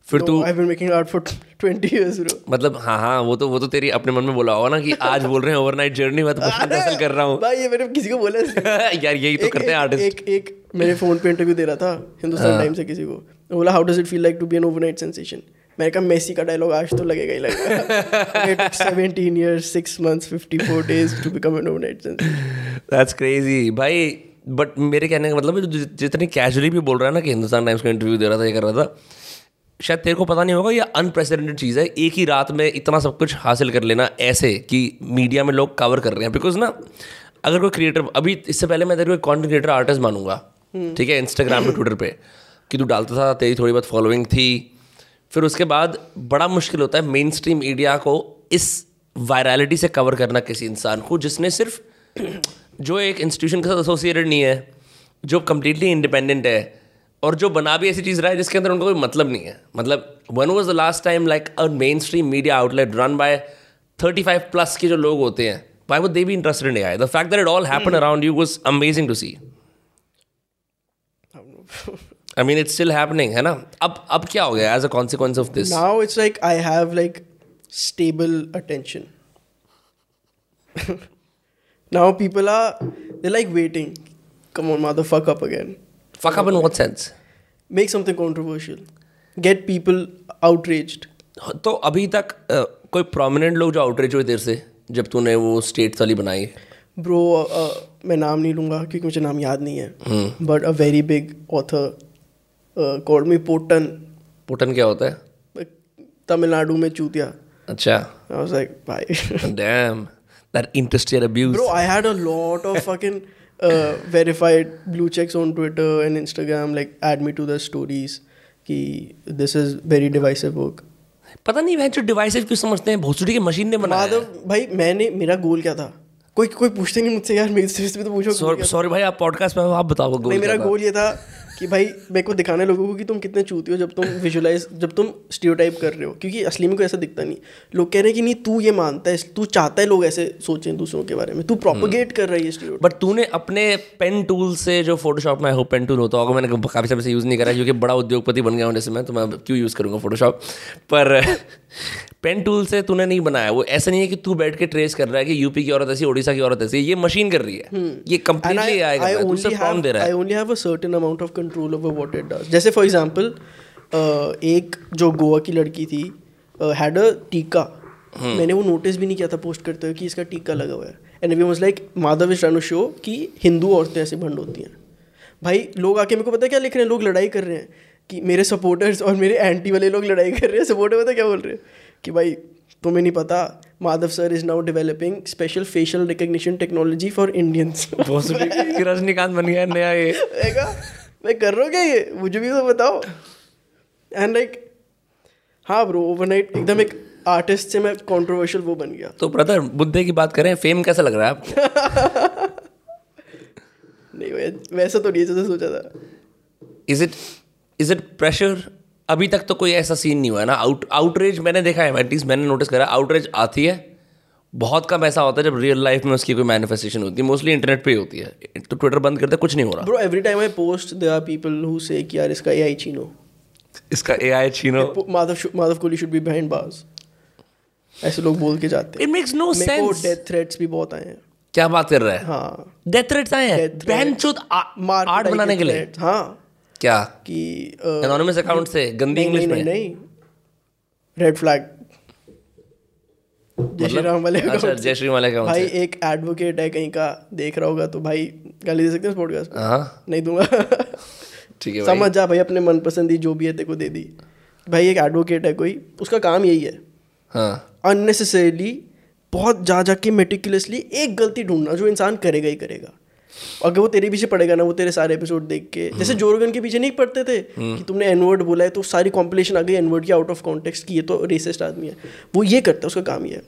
Speaker 1: फिर तू
Speaker 2: I been making art for twenty years bro
Speaker 1: मतलब हाँ हाँ वो तो वो तो तेरी अपने मन में बोला होगा ना कि आज बोल रहे हैं ओवरनाइट जर्नी मैं तो बचपन हासिल कर रहा हूँ।
Speaker 2: भाई ये मैंने किसी को बोला
Speaker 1: यार यही तो करते हैं आर्टिस्ट
Speaker 2: एक एक मेरे फ़ोन पे इंटरव्यू दे रहा था हिंदुस्तान टाइम्स से किसी को। बोला how does it feel like to be an overnight sensation मैंने कहा मेसी का डायलॉग आज तो लगेगा ही लगेगा. Seventeen years six months fifty four days to become an overnight sensation
Speaker 1: that's crazy भाई बट मेरे कहने का मतलब है, जितनी कैजुअली भी बोल रहा है ना कि हिंदुस्तान टाइम्स का इंटरव्यू दे रहा था ये कर रहा था शायद तेरे को पता नहीं होगा ये अनप्रेसिडेंटेड चीज़ है। एक ही रात में इतना सब कुछ हासिल कर लेना ऐसे कि मीडिया में लोग कवर कर रहे हैं। बिकॉज़ ना अगर कोई क्रिएटर अभी इससे पहले मैं तेरे को एक कॉन्टेंट क्रिएटर आर्टिस्ट मानूँगा ठीक है इंस्टाग्राम पे ट्विटर पे कि तू डालता था तेरी थोड़ी बहुत फॉलोइंग थी। फिर उसके बाद बड़ा मुश्किल होता है मेन स्ट्रीम मीडिया को इस वायरलिटी से कवर करना किसी इंसान को जिसने सिर्फ़ जो एक इंस्टीट्यूशन के साथ एसोसिएटेड नहीं है जो कम्प्लीटली इंडिपेंडेंट है और जो बना भी ऐसी चीज़ रहा है जिसके अंदर उनको कोई मतलब नहीं है। मतलब one was the last time like a mainstream media outlet run by thirty five plus के जो लोग होते हैं why would they be interested in I the fact that it all happen around you was amazing to see I mean it's still happening है ना? अब अब क्या हो गया as a consequence of this
Speaker 2: Now it's like I have like stable attention. Now people are they're like waiting. Come on, motherfuck up again.
Speaker 1: Fuck up in what sense
Speaker 2: Make something controversial. Get people outraged.
Speaker 1: तो अभी तक अ, कोई prominent लोग जो outreach हुए तेरे से जब तूने वो स्टेट वाली बनाई
Speaker 2: Bro, uh, मैं नाम नहीं लूँगा क्योंकि मुझे नाम याद नहीं है but a very big author called me पोटन
Speaker 1: पुटन क्या होता है
Speaker 2: तमिलनाडु में चूतिया
Speaker 1: अच्छा
Speaker 2: I was like, bye.
Speaker 1: Damn that interested abuse
Speaker 2: Bro, I had a lot of fucking uh, verified blue checks on Twitter and Instagram, like add me to the stories. कि this is very divisive work.
Speaker 1: पता नहीं वह जो devices क्यों समझते हैं भोसड़ी की मशीन ने बनाया।
Speaker 2: माधव भाई मैंने मेरा गोल क्या था कोई कोई पूछते नहीं मुझसे यार मेरे से तो पूछो
Speaker 1: सॉरी भाई आप पॉडकास्ट में आप बताओ गोल
Speaker 2: नहीं मेरा गोल ये था कि भाई मेरे को दिखाने लोगों को कि तुम कितने चूती हो जब तुम विजुलाइज जब तुम स्टीरियोटाइप कर रहे हो। क्योंकि असली में कोई ऐसा दिखता नहीं। लोग कह रहे हैं कि नहीं तू ये मानता है तू चाहता है लोग ऐसे सोचें दूसरों के बारे में। तू प्रोपोगेट कर रहा है ये
Speaker 1: बट तूने अपने पेन टूल से जो फोटोशॉप में हो पेन टूल होता होगा मैंने काफ़ी समय से यूज़ नहीं करा क्योंकि बड़ा उद्योगपति बन गया हूँ जैसे मैं तो मैं क्यों यूज़ करूँगा फोटोशॉप पर पेन टूल से तूने नहीं बनाया। वो ऐसा नहीं है कि तू बैठ के ट्रेस कर रहा है कि यूपी की औरत ऐसी ओडिशा की औरत ऐसी ये मशीन कर रही है। ये
Speaker 2: and
Speaker 1: कंप्लीटली आएगा
Speaker 2: only
Speaker 1: सिर्फ़
Speaker 2: have control over what it does. जैसे फॉर एग्जांपल एक जो गोवा की लड़की थी हैड अ टीका।
Speaker 1: हम्म।
Speaker 2: मैंने वो नोटिस भी नहीं किया था पोस्ट करते हुए कि इसका टीका लगा हुआ है। And we was like Madhav is to show कि हिंदू औरतें ऐसे भंड होती हैं। भाई लोग आके मेरे को पता है क्या लिख रहे हैं? लोग लड़ाई कर रहे हैं कि मेरे सपोर्टर्स और मेरे एंटी वाले लोग लड़ाई कर रहे हैं। सपोर्टर पता क्या बोल रहे हैं? कि भाई तुम्हें नहीं पता Madhav sir is now developing special facial recognition technology
Speaker 1: for Indians Rajinikanth बन गया नया ये।
Speaker 2: मैं कर रहा हूँ क्या ये? मुझे भी तो बताओ। एंड लाइक हाँ ब्रो ओवरनाइट एकदम एक आर्टिस्ट से मैं कंट्रोवर्शियल वो बन गया।
Speaker 1: तो ब्रदर बुद्धे की बात करें फेम कैसा लग रहा है आपको?
Speaker 2: नहीं वै- वैसा तो नहीं जैसे सोचा था।
Speaker 1: Is it is it pressure अभी तक तो कोई ऐसा सीन नहीं हुआ है ना। आउट आउटरेज मैंने देखा है एटलीस्ट मैंने नोटिस करा आउटरेज आती है। बहुत कम ऐसा होता है जब रियल लाइफ में उसकी कोई मैनिफेस्टेशन होती है। मोस्टली इंटरनेट पे ही होती है। तो ट्विटर बंद करते कुछ नहीं हो रहा।
Speaker 2: Bro every time I post there are people who say कि यार इसका एआई छीनो।
Speaker 1: इसका A I छीनो।
Speaker 2: Madhav Madhav Kohli should be behind bars ऐसे लोग बोल के जाते हैं।
Speaker 1: इट मेक्स नो
Speaker 2: मेरे को
Speaker 1: सेंस
Speaker 2: डेथ थ्रेट्स भी बहुत आए हैं।
Speaker 1: क्या बात कर रहा है?
Speaker 2: हाँ।
Speaker 1: डेथ थ्रेट्स आए हैं? बहन चोद
Speaker 2: मार
Speaker 1: आर्ट बनाने के लिए।
Speaker 2: हाँ।
Speaker 1: क्या?
Speaker 2: कि
Speaker 1: एनोनिमस अकाउंट से गंदी इंग्लिश में।
Speaker 2: नहीं रेड फ्लैग जय श्री राम वाले
Speaker 1: अच्छा जय श्री वाले का
Speaker 2: भाई एक एडवोकेट है कहीं का देख रहा होगा तो भाई गाली दे सकते हैं पॉडकास्ट
Speaker 1: हाँ।
Speaker 2: नहीं दूँगा।
Speaker 1: ठीक है भाई।
Speaker 2: समझ जा भाई अपने मनपसंद ही जो भी है तेको को दे दी। भाई एक एडवोकेट है कोई उसका काम यही है।
Speaker 1: हाँ।
Speaker 2: अननेसेसरीली बहुत जा जा के मेटिकुलसली एक गलती ढूंढना जो इंसान करेगा ही करेगा। अगर वो तेरे पीछे पड़ेगा ना वो तेरे सारे एपिसोड देख के। जैसे जोरगन के पीछे नहीं पड़ते थे कि तुमने एनवर्ड बोला है तो सारी कॉम्पिलेशन आ गई एनवर्ड की आउट ऑफ़ कॉन्टेक्स्ट की ये तो रेसिस्ट आदमी है। वो ये करता है उसका काम ये है।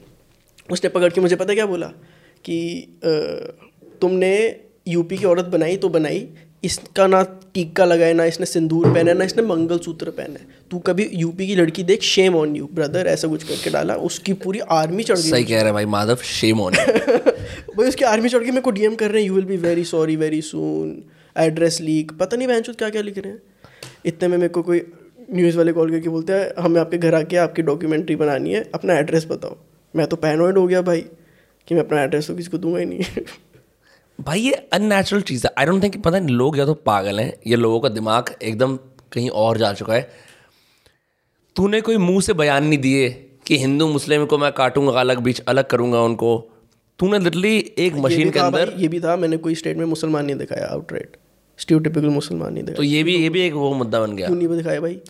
Speaker 2: उसने पकड़ के मुझे पता क्या बोला? कि तुमने यूपी की औरत बनाई तो बनाई। इसका ना टीका लगाए ना इसने सिंदूर पहना है, ना इसने मंगलसूत्र पहना है। तू कभी यूपी की लड़की देख शेम ऑन यू ब्रदर ऐसा कुछ करके डाला। उसकी पूरी आर्मी चढ़ गई।
Speaker 1: सही कह रहा है भाई माधव शेम ऑन
Speaker 2: भाई उसकी आर्मी चढ़ के मेरे को डीएम कर रहे हैं you will be very sorry very soon address leak पता नहीं बहन क्या क्या लिख रहे हैं। इतने में मेरे को कोई न्यूज़ वाले कॉल करके बोलते हैं हमें आपके घर आके आपकी डॉक्यूमेंट्री बनानी है अपना एड्रेस बताओ। मैं तो पैनोइड हो गया भाई कि मैं अपना एड्रेस तो किसी को दूँगा ही नहीं।
Speaker 1: भाई ये अननेचुरल चीज़ है। आई डोंट थिंक पता नहीं लोग या तो पागल हैं या लोगों का दिमाग एकदम कहीं और जा चुका है। तूने कोई मुँह से बयान नहीं दिए कि हिंदू मुस्लिम को मैं काटूँगा अलग बीच अलग करूँगा उनको। तूने लिटरली एक मशीन के अंदर
Speaker 2: ये भी था मैंने कोई स्टेट में मुसलमान नहीं दिखाया आउटराइट स्टीरियोटिपिकल मुसलमान नहीं दिखाया।
Speaker 1: तो ये भी ये भी एक वो मुद्दा बन गया।
Speaker 2: क्यों नहीं दिखाया भाई?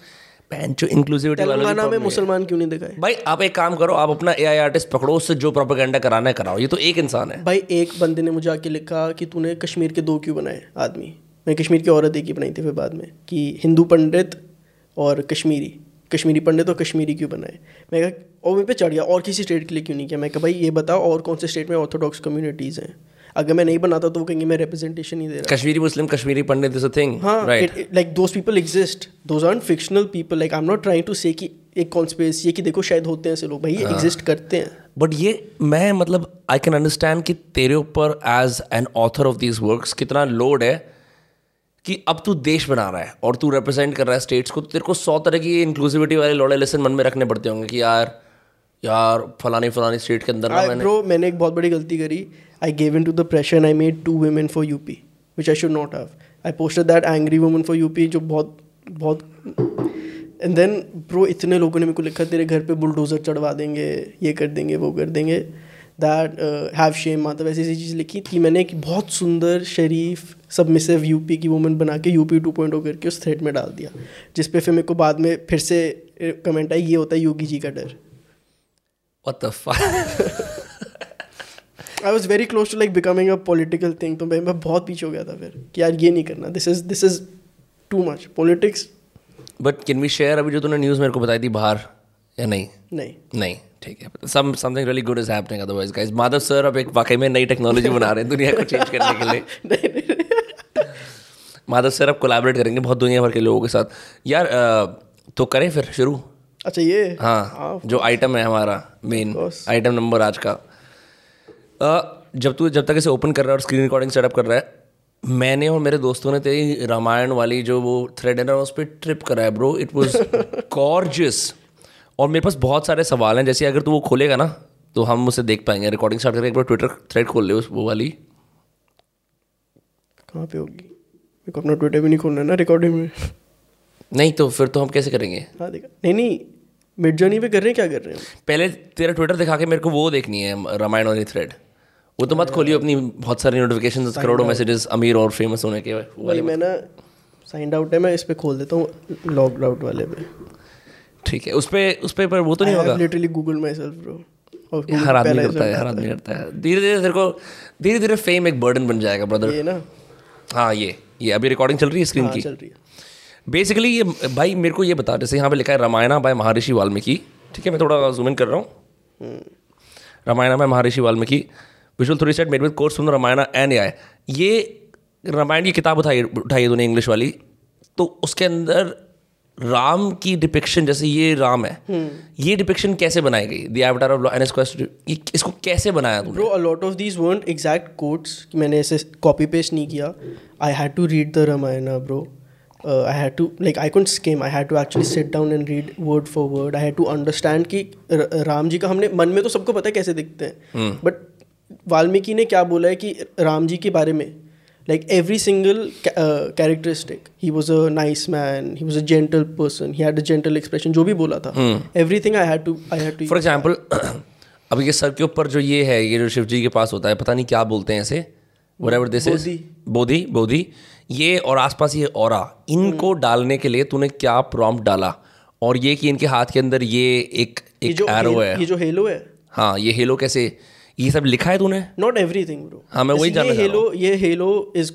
Speaker 2: तेलंगाना में मुसलमान क्यों नहीं दिखाए?
Speaker 1: भाई आप एक काम करो आप अपना एआई आर्टिस्ट पकड़ो उससे जो प्रोपेगेंडा कराना है कराओ। ये तो एक इंसान है।
Speaker 2: भाई एक बंदे ने मुझे आके लिखा कि तूने कश्मीर के दो क्यों बनाए? आदमी। मैं कश्मीर की औरत एक ही बनाई थी फिर बाद में कि हिंदू पंडित और कश्मीरी। कश्मीरी पंडित और कश्मीरी क्यों बनाए? मैं कहा और मेरे पे चढ़ गया और किसी स्टेट के लिए क्यों नहीं किया? मैं कहा भाई ये बताओ और कौन से स्टेट में ऑर्थोडॉक्स कम्युनिटीज़ हैं? अगर मैं नहीं बनाता तो वो कहेंगे मैं रिप्रेजेंटेशन नहीं दे रहा.
Speaker 1: Kashmiri Muslim Kashmiri Pandit is a thing
Speaker 2: हाँ
Speaker 1: right
Speaker 2: like those people exist those are fictional people like I am not trying to say कि एक कॉन्स्पेरेसी है कि देखो शायद होते हैं ऐसे लोग। भाई ये एग्जिस्ट करते हैं।
Speaker 1: बट ये मैं मतलब आई कैन अंडरस्टैंड कि तेरे ऊपर as an author of these works कितना लोड है कि अब तू देश बना रहा है और तू रिप्रेजेंट कर रहा है स्टेट्स को तो तेरे को सौ तरह की इंक्लूसिविटी वाले लौड़े लेसन मन में रखने पड़ते होंगे कि यार यार फलानी फलानी स्टेट के अंदर ना
Speaker 2: I,
Speaker 1: मैंने
Speaker 2: bro, मैंने एक बहुत बड़ी गलती करी। I gave in to the pressure and I made two women for UP which I should not have I posted that angry woman for UP जो बहुत बहुत एंड देन ब्रो इतने लोगों ने मेरे को लिखा तेरे घर पे बुलडोजर चढ़वा देंगे ये कर देंगे वो कर देंगे। दैट हैव शेम मतलब ऐसी ऐसी चीज़ लिखी कि मैंने एक बहुत सुंदर शरीफ सबमिसिव यूपी की वुमन बना के यूपी टू पॉइंट करके उस थ्रेड में डाल दिया जिस पे फिर मेरे को बाद में फिर से कमेंट आई ये होता है योगी जी का डर।
Speaker 1: What the fuck
Speaker 2: I was very close to like becoming a political thing तो मैं मैं बहुत पीछे हो गया था फिर कि यार ये नहीं करना। This is this is too much politics
Speaker 1: but can we share अभी जो तूने न्यूज़ मेरे को बताई थी बाहर या नहीं?
Speaker 2: नहीं।
Speaker 1: नहीं ठीक है। Some something really good is happening otherwise guys Madhav sir अब एक वाकई में नई टेक्नोलॉजी बना रहे हैं दुनिया को चेंज करने के लिए।
Speaker 2: नहीं नहीं
Speaker 1: माधव सर अब कोलैबोरेट करेंगे बहुत दुनिया भर के लोगों के साथ। यार तो करें फिर शुरू।
Speaker 2: अच्छा ये?
Speaker 1: हाँ जो आइटम है हमारा मेन आइटम नंबर आज का। जब तू जब तक इसे ओपन कर रहा है और स्क्रीन रिकॉर्डिंग सेटअप कर रहा है मैंने और मेरे दोस्तों ने तेरी रामायण वाली जो वो थ्रेड है ना उस पर ट्रिप करा है ब्रो इट वाज गॉर्जियस और मेरे पास बहुत सारे सवाल हैं जैसे अगर तू वो खोलेगा ना तो हम उसे देख पाएँगे। रिकॉर्डिंग स्टार्ट करके एक बार ट्विटर थ्रेड खोल ले उस वो वाली।
Speaker 2: कहाँ पे होगी? मेरे को अपना ट्विटर भी नहीं खोलना है ना रिकॉर्डिंग में।
Speaker 1: नहीं तो फिर तो हम कैसे करेंगे?
Speaker 2: हाँ देखा। नहीं नहीं मिड जर्नी पे कर रहे हैं क्या कर रहे हैं?
Speaker 1: पहले तेरा ट्विटर दिखा के मेरे को वो देखनी है रामायण वाली थ्रेड वो तो मत खोलियो अपनी बहुत सारी नोटिफिकेशन करोड़ों मैसेजेस अमीर और फ़ेमस होने के वो
Speaker 2: वही मैं ना साइंड आउट है मैं इस पे खोल देता हूँ लॉग आउट वाले पे।
Speaker 1: ठीक है उस पे उस पर वो तो नहीं होगा?
Speaker 2: Literally Google myself bro
Speaker 1: हर आदमी करता है हर आदमी करता है। धीरे धीरे तेरे को धीरे धीरे फेम एक बर्डन बन जाएगा ब्रदर
Speaker 2: ये ना?
Speaker 1: हाँ ये ये अभी रिकॉर्डिंग चल रही है स्क्रीन
Speaker 2: हाँ
Speaker 1: की?
Speaker 2: चल रही है।
Speaker 1: बेसिकली ये भाई मेरे को ये बता जैसे यहाँ पे लिखा है रामायणा बाय महर्षि वाल्मीकि। ठीक है मैं थोड़ा जूम इन कर रहा हूँ। Ramayana by Maharshi Valmiki. Visual three set made with course from Ramayana and I ये रामायण की किताब उठाई उठाई है तूने इंग्लिश वाली। तो उसके अंदर राम की डिपिक्शन जैसे ये राम है ये डिपिक्शन कैसे बनाई गई? The avatar of N S इसको कैसे बनाया
Speaker 2: bro a lot of these weren't exact quotes कि मैंने ऐसे कॉपी पेस्ट नहीं किया। I had to read the Ramayana bro I had to like I couldn't skim I had to actually sit down and read word for word I had to understand कि राम जी का हमने मन में तो सबको पता है कैसे दिखते हैं। बट वाल्मीकि ने क्या बोला है कि राम जी के बारे में? Like every single characteristic he was a nice man he was a gentle person he had a gentle expression जो भी बोला था। Everything I had to I had to
Speaker 1: for example अब ये सर के ऊपर जो ये है ये जो शिव जी के पास होता है पता नहीं क्या बोलते हैं इसे whatever इज़
Speaker 2: बोधि।
Speaker 1: बोधि बोधि। ये और आसपास ये और इनको डालने के लिए तूने क्या प्रॉम्प्ट डाला? और ये कि इनके हाथ के अंदर ये एक एक
Speaker 2: जो
Speaker 1: एरो है।
Speaker 2: ये जो हेलो है।
Speaker 1: हाँ ये हेलो कैसे? ये सब लिखा है तूने?
Speaker 2: नॉट एवरीथिंग ब्रो
Speaker 1: हाँ, मैं वही
Speaker 2: ये
Speaker 1: जानना
Speaker 2: हेलो ये halo is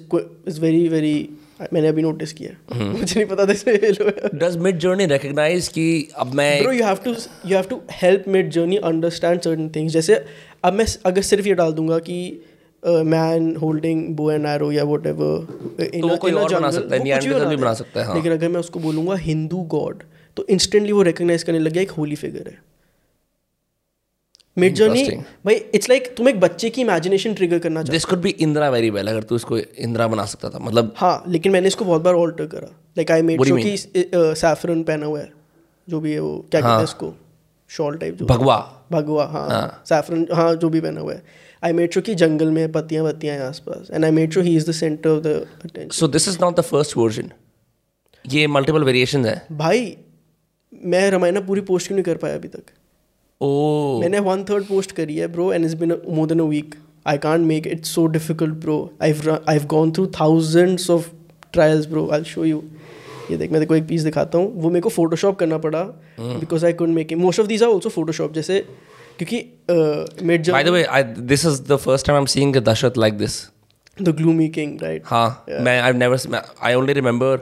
Speaker 2: is very very मैंने अभी नोटिस किया
Speaker 1: हम्म।
Speaker 2: मुझे नहीं पता था इसमें hello
Speaker 1: does Midjourney recognise कि अब मैं
Speaker 2: bro you have to you have to help Midjourney understand certain things जैसे अब मैं अगर सिर्फ़ ये डाल दूँगा कि man holding bow and arrow या वट एवर
Speaker 1: तो कोई और बना सकता है, Neanderthal भी बना सकता है, हाँ।
Speaker 2: लेकिन अगर मैं उसको बोलूँगा हिंदू गॉड तो इंस्टेंटली वो रिकग्नाइज करने लग गया एक होली फिगर है। मिड जर्नी भाई इट्स लाइक तुम एक बच्चे की इमेजिनेशन ट्रिगर करना
Speaker 1: this could be Indira very well अगर तू इसको इंदिरा बना सकता था मतलब
Speaker 2: हाँ लेकिन मैंने इसको बहुत बार ऑल्टर करा। लाइक आई मेड कि सैफरन पहना हुआ है जो भी है वो क्या कहते हैं इसको? शॉल टाइप जो
Speaker 1: भगवा।
Speaker 2: भगवा हाँ सैफरन हाँ जो भी पहना हुआ है। आई जंगल में पत्तियाँ पत्तियाँ हैं आसपास। And I made show he is the centre of the attention
Speaker 1: so this is not the first version ये मल्टीपल वेरिएशन है।
Speaker 2: भाई मैं रामायणा पूरी पोस्ट क्यों नहीं कर पाया अभी तक?
Speaker 1: ओ। oh.
Speaker 2: मैंने वन थर्ड पोस्ट करी है bro and is been more than a week I can't make it so difficult bro I I gone through thousands of trials bro I show you ये देख मैं देखो एक piece दिखाता हूँ। वो मेरे को फोटोशॉप करना पड़ा because I could make most of these are also Photoshop जैसे क्योंकि mid
Speaker 1: By the way, I, this is the first time I'm seeing a Dashrath like
Speaker 2: the gloomy king right
Speaker 1: हाँ मैं I've never I only remember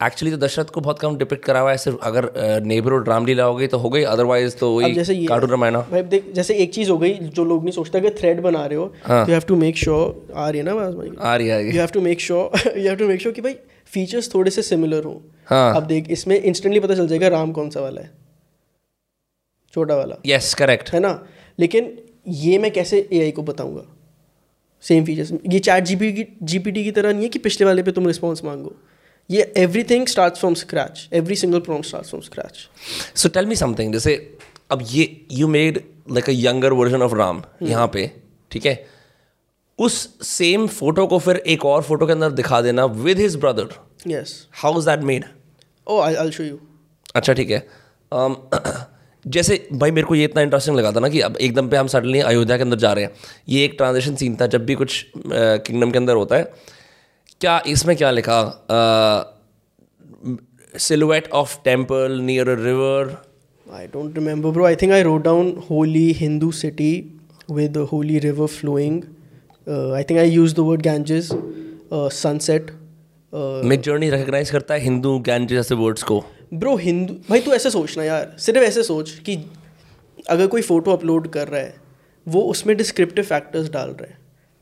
Speaker 1: actually तो दशरथ को बहुत कम depict करा हुआ है सिर्फ़ अगर नेबरहुड रामलीला हो गई तो हो गई अदरवाइज़ तो वही
Speaker 2: जैसे ये
Speaker 1: कार्टून रामायण।
Speaker 2: भाई देख जैसे एक चीज़ हो गई जो लोग नहीं सोचता कि थ्रेड बना रहे हो
Speaker 1: हाँ।
Speaker 2: You have to make sure आ रही है ना आवाज़ भाई?
Speaker 1: आ रही है
Speaker 2: you have to make sure you have to make sure कि भाई फीचर्स थोड़े से सिमिलर हो।
Speaker 1: हाँ।
Speaker 2: अब देख इसमें इंस्टेंटली पता चल जाएगा राम कौन सा वाला है। छोटा वाला।
Speaker 1: यस करेक्ट
Speaker 2: है ना? लेकिन ये मैं कैसे एआई को बताऊँगा? सेम फीचर्स ये चैट जीपी की जीपीटी की तरह नहीं है कि पिछले वाले पे तुम रिस्पॉन्स मांगो। ये everything start from scratch every single prompt start from scratch
Speaker 1: so tell me something जैसे अब ये you made like a younger version of Ram यहाँ पे ठीक है? उस सेम फ़ोटो को फिर एक और फ़ोटो के अंदर दिखा देना with his brother
Speaker 2: yes
Speaker 1: how is that made
Speaker 2: oh I I show you
Speaker 1: अच्छा ठीक है। Um, जैसे भाई मेरे को ये इतना इंटरेस्टिंग लगा था ना कि अब एकदम पे हम सडनली अयोध्या के अंदर जा रहे हैं। ये एक ट्रांजिशन सीन था जब भी कुछ किंगडम के अंदर होता है। क्या इसमें क्या लिखा? Silhouette of temple near a river
Speaker 2: I don't remember, bro. I think I wrote down holy Hindu city with a holy river I used the word Ganges, uh, sunset. Uh,
Speaker 1: Midjourney recognise करता है हिंदू ज्ञान जैसे words को।
Speaker 2: Bro Hindu भाई तू ऐसे सोचना यार। सिर्फ़ ऐसे सोच कि अगर कोई फ़ोटो अपलोड कर रहा है वो उसमें डिस्क्रिप्टिव फैक्टर्स डाल रहा है।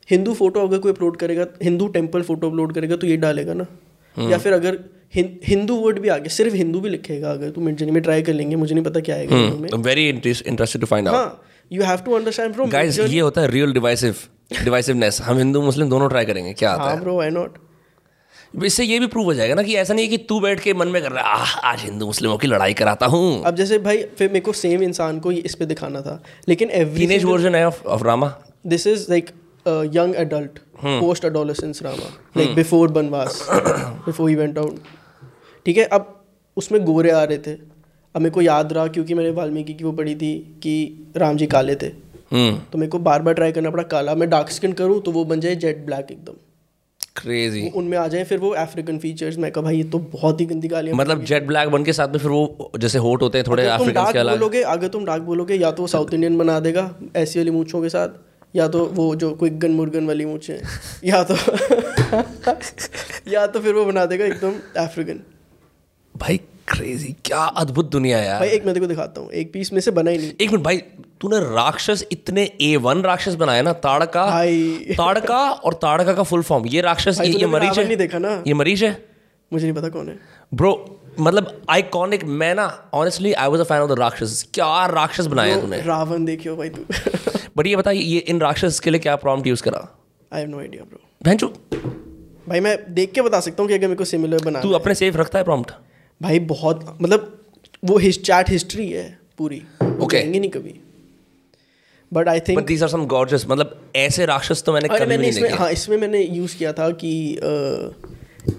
Speaker 2: हिंदू फ़ोटो अगर कोई अपलोड करेगा हिंदू टेंपल फ़ोटो अपलोड करेगा तो ये डालेगा ना। या फिर अगर हिंदू वर्ड भी आगे सिर्फ़ हिंदू भी लिखेगा अगर तू मिड में ट्राई कर लेंगे मुझे नहीं पता क्या आएगा
Speaker 1: very interested to find out
Speaker 2: हाँ you have to understand
Speaker 1: guys ये होता है रियल डिवाइसिव डिवाइसिवनेस हम हिंदू मुस्लिम दोनों ट्राई करेंगे क्या आता
Speaker 2: हाँ ब्रो आई नॉट
Speaker 1: है इससे ये भी प्रूव हो जाएगा ना कि ऐसा नहीं है कि तू बैठ के मन में कर रहा है आह आज हिंदू मुस्लिमों की लड़ाई कराता हूँ।
Speaker 2: अब जैसे भाई फिर मेरे को सेम इंसान को इस पे दिखाना था लेकिन एवरी
Speaker 1: वर्जन है of Rama
Speaker 2: this is like young adult post adolescence Rama like before banwas before he went out ठीक है अब उसमें गोरे आ रहे थे। अब मेरे को याद रहा क्योंकि मैंने वाल्मीकि की वो पढ़ी थी कि राम जी काले थे।
Speaker 1: हम्म
Speaker 2: तो मेरे को बार बार ट्राई करना पड़ा काला मैं डार्क स्किन करूँ तो वो बन जाए जेट ब्लैक एकदम।
Speaker 1: क्रेजी
Speaker 2: उनमें आ जाए फिर वो अफ्रीकन फीचर्स मैं कहा भाई ये तो बहुत ही गंदी गालियाँ
Speaker 1: मतलब जेट ब्लैक बन के साथ में फिर वो जैसे होट होते हैं थोड़े अफ्रीकन के अलग।
Speaker 2: बोलोगे अगर तुम डार्क बोलोगे या तो वो साउथ इंडियन बना देगा ऐसी वाली मूछों के साथ या तो वो जो क्विक गन मुर्गन वाली मूछें या तो या तो फिर वो बना देगा एकदम अफ्रीकन
Speaker 1: भाई क्रेजी क्या अद्भुत दुनिया है यार।
Speaker 2: भाई एक मैं तेको दिखाता हूँ एक पीस में से बना ही नहीं।
Speaker 1: एक मिनट भाई तूने राक्षस इतने ए वन राक्षस बनाया ना ताड़का ताड़का और ताड़का का फुल फॉर्म ये राक्षस ये, ये मरीज़
Speaker 2: रावण नहीं देखा ना?
Speaker 1: ये मरीज़ है?
Speaker 2: मुझे नहीं पता कौन है।
Speaker 1: ब्रो मतलब आइकॉनिक मैं ना honestly I was a fan of the rakshasa. क्या राक्षस बनाया तूने?
Speaker 2: रावण देखियो भाई तू।
Speaker 1: बट ये बता ये इन राक्षस के लिए क्या प्रॉम्प्ट यूज़ करा?
Speaker 2: I have no idea bro
Speaker 1: भैंचो
Speaker 2: भाई मैं देख के बता सकता हूँ कि अगर मेरे को सिमिलर बना
Speaker 1: तू अपने सेफ़ रखता है प्रॉम्प्ट
Speaker 2: भाई बहुत मतलब वो हिस चैट हिस्ट्री है पूरी।
Speaker 1: Okay
Speaker 2: Okay. नहीं कभी। But I
Speaker 1: think these are some gorgeous मतलब ऐसे राक्षस तो मैंने कभी
Speaker 2: मैंने
Speaker 1: नहीं
Speaker 2: इसमें
Speaker 1: देखे।
Speaker 2: हाँ इसमें मैंने यूज़ किया था कि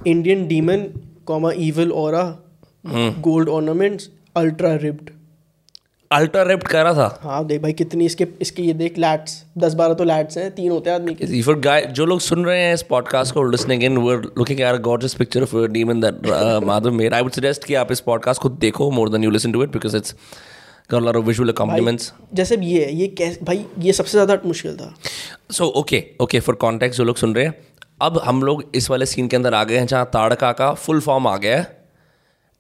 Speaker 2: इंडियन डीमन कॉमा इवल और। Gold ornaments ultra ripped
Speaker 1: ultra ripped कर रहा था।
Speaker 2: हाँ देख भाई कितनी इसके इसके ये देख लैट्स दस बारह तो लैट्स हैं तीन होते हैं आदमी के।
Speaker 1: For guy, जो लोग सुन रहे हैं इस पॉडकास्ट को listening in or looking at a gorgeous picture of demon that Madhav made I would suggest कि आप इस पॉडकास्ट को देखो more than you listen to it because it's got lot of visual accompaniments.
Speaker 2: जैसे भी ये है ये कैसे भाई ये सबसे ज़्यादा मुश्किल था।
Speaker 1: So okay okay for context जो लोग सुन रहे हैं अब हम लोग इस वाले सीन के अंदर आ गए हैं जहाँ ताड़का का फुल फॉर्म आ गया है।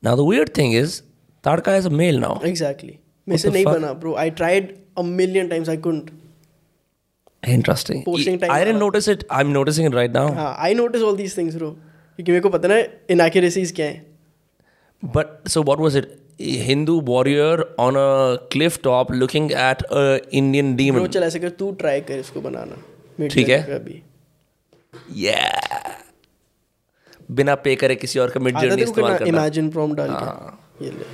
Speaker 1: Now the weird thing is Tadaka is a male now
Speaker 2: exactly मेरे से नहीं बना bro I tried a million times I couldn't
Speaker 1: interesting
Speaker 2: Posting time
Speaker 1: I didn't notice it I am noticing it right now
Speaker 2: हाँ I notice all these things bro क्योंकि मेरे को पता ना इनएक्यूरेसीज क्या है।
Speaker 1: But so what was it? Hindu warrior on a cliff top looking at a Indian
Speaker 2: bro
Speaker 1: demon.
Speaker 2: चल ऐसे कर तू ट्राई कर इसको बनाना।
Speaker 1: ठीक है।
Speaker 2: अभी।
Speaker 1: Yeah. बिना पे करे किसी और का मिड जर्नी इस्तेमाल
Speaker 2: करना इमेजिन प्रॉम्प्ट डाल
Speaker 1: हाँ।
Speaker 2: के ये ले।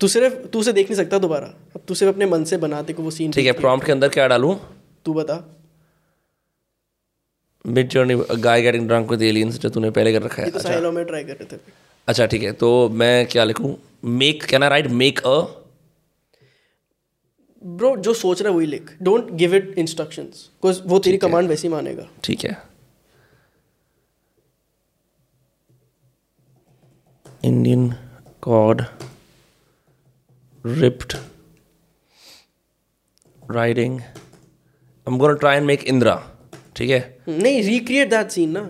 Speaker 2: तू सिर्फ़ तू उसे देख नहीं सकता दोबारा। अब तू सिर्फ़ अपने मन से बनाते को वो सीन
Speaker 1: ठीक है प्रॉम्प्ट के अंदर क्या डालूं?
Speaker 2: तू बता।
Speaker 1: Midjourney guy getting drunk with aliens जो तूने पहले कर रखा
Speaker 2: ये
Speaker 1: है
Speaker 2: तो साहिलों में ट्राई कर रहे थे।
Speaker 1: अच्छा ठीक है तो मैं क्या लिखूं? Make can I write make a
Speaker 2: bro जो सोच रहा है वही लिख। Don't give it instructions because वो तेरी कमांड वैसे मानेगा।
Speaker 1: ठीक है। Indian god ripped riding i'm going to try and make indra ठीक है?
Speaker 2: नहीं रिक्रिएट दैट सीन ना।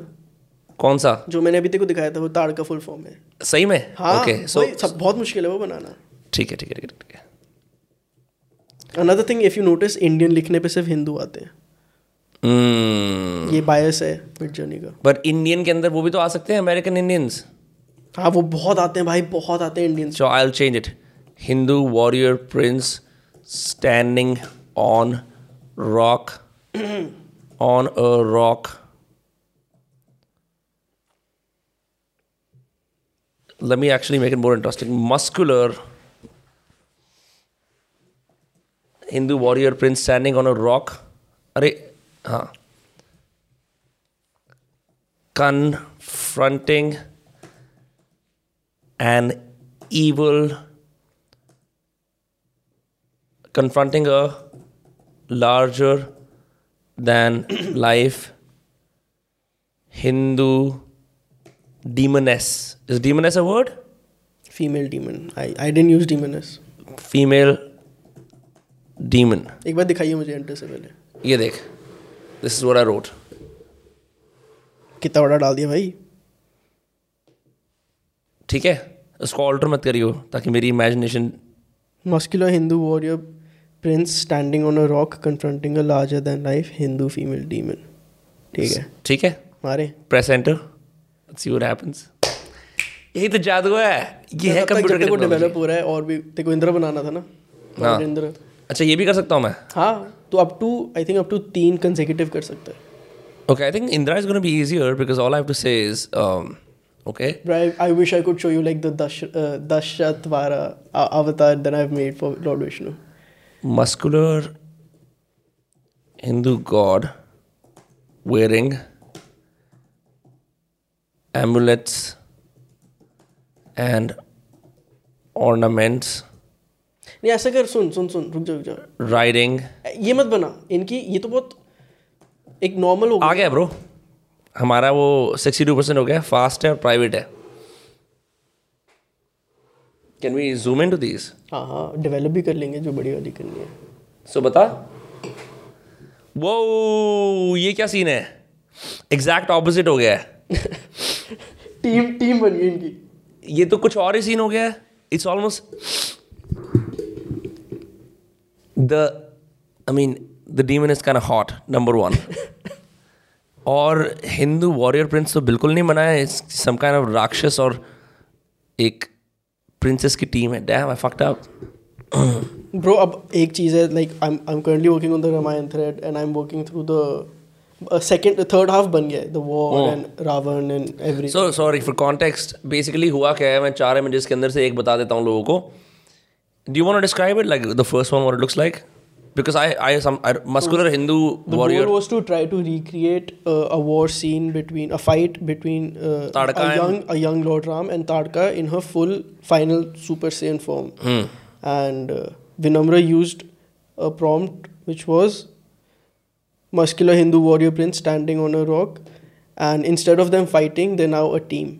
Speaker 1: कौन सा
Speaker 2: जो मैंने अभी तक को दिखाया था वो ताड़ का फुल फॉर्म है
Speaker 1: सही में
Speaker 2: हाँ
Speaker 1: ओके सो
Speaker 2: सब बहुत मुश्किल है वो बनाना
Speaker 1: ठीक है ठीक है ठीक है ठीक है
Speaker 2: another thing if you notice Indian लिखने पे सिर्फ़ हिंदू आते हैं
Speaker 1: Hmm.
Speaker 2: ये बायस है मिड जर्नी का
Speaker 1: बट इंडियन के अंदर वो भी तो आ सकते हैं अमेरिकन इंडियंस
Speaker 2: हाँ वो बहुत आते हैं भाई बहुत आते हैं Indians
Speaker 1: So I'll change it. Hindu warrior prince standing on rock. on a rock. let me actually make it more interesting. Muscular Hindu warrior prince standing on a rock. Are, huh. Confronting an evil, confronting a larger than life Hindu demoness is demoness a word?
Speaker 2: Female demon I I didn't use demoness
Speaker 1: female demon.
Speaker 2: एक बार दिखाइए मुझे enter से पहले।
Speaker 1: ये देख। This is what i wrote.
Speaker 2: कितना बड़ा डाल दिया भाई।
Speaker 1: ठीक है? उसको ऑल्टर मत करियो ताकि मेरी imagination
Speaker 2: muscular Hindu warrior prince standing on a rock confronting a larger than life Hindu female demon ठीक है?
Speaker 1: ठीक है?
Speaker 2: मारे।
Speaker 1: Press enter see what happens यही तो जादू है ये है कंप्यूटर की
Speaker 2: डेवलप हो रहा है और भी तेरे को इंद्र बनाना था ना
Speaker 1: हाँ।
Speaker 2: इंद्र
Speaker 1: अच्छा ये भी कर सकता हूँ मैं
Speaker 2: हाँ तो up to I think up to तीन कंसेक्यूटिव कर सकता है
Speaker 1: Okay, I think Indra is going to be easier because all I have to say is, um, okay,
Speaker 2: But I, I wish I could show you like the Dash, uh, Dashatvara uh, avatar that I've made for Lord Vishnu.
Speaker 1: muscular Hindu god wearing amulets and ornaments,
Speaker 2: नहीं ऐसा कर सुन सुन सुन रुक जा रुक जा
Speaker 1: riding.
Speaker 2: ये मत बना इनकी ये तो बहुत एक नॉर्मल हो
Speaker 1: आ
Speaker 2: गया
Speaker 1: गया ब्रो हमारा वो सिक्सटी टू परसेंट हो गया फास्ट है और प्राइवेट है। Can we zoom in to these
Speaker 2: हाँ हाँ डेवलप भी कर लेंगे जो बड़ी वाली करनी है।
Speaker 1: सो so, बता। वो ये क्या सीन है? एग्जैक्ट ऑपोजिट हो गया है।
Speaker 2: टीम टीम बन गई इनकी।
Speaker 1: ये तो कुछ और ही सीन हो गया है। It's almost the I mean the demon is of hot number one और हिंदू वॉरियर प्रिंस तो बिल्कुल नहीं बना है। सम काइंड ऑफ़ राक्षस और एक प्रिंसेस की टीम है। Damn I fucked up
Speaker 2: bro अब एक चीज़ है like I am currently working on the Ramayana thread and I am working through the second third half बन गया the war and Ravana and every
Speaker 1: so sorry for context basically हुआ क्या है मैं चार इमेजेस के अंदर से एक बता देता हूँ लोगों को do you want to describe it like the first one what it looks like because I I some muscular Hindu
Speaker 2: The
Speaker 1: warrior
Speaker 2: goal was to try to recreate uh, a war scene between a fight between uh, a young a young Lord Ram and Tadka in her full final Super Saiyan form.
Speaker 1: Hmm.
Speaker 2: And uh, Vinamra used a prompt which was muscular Hindu warrior prince standing on a rock, and instead of them fighting, they're now a team.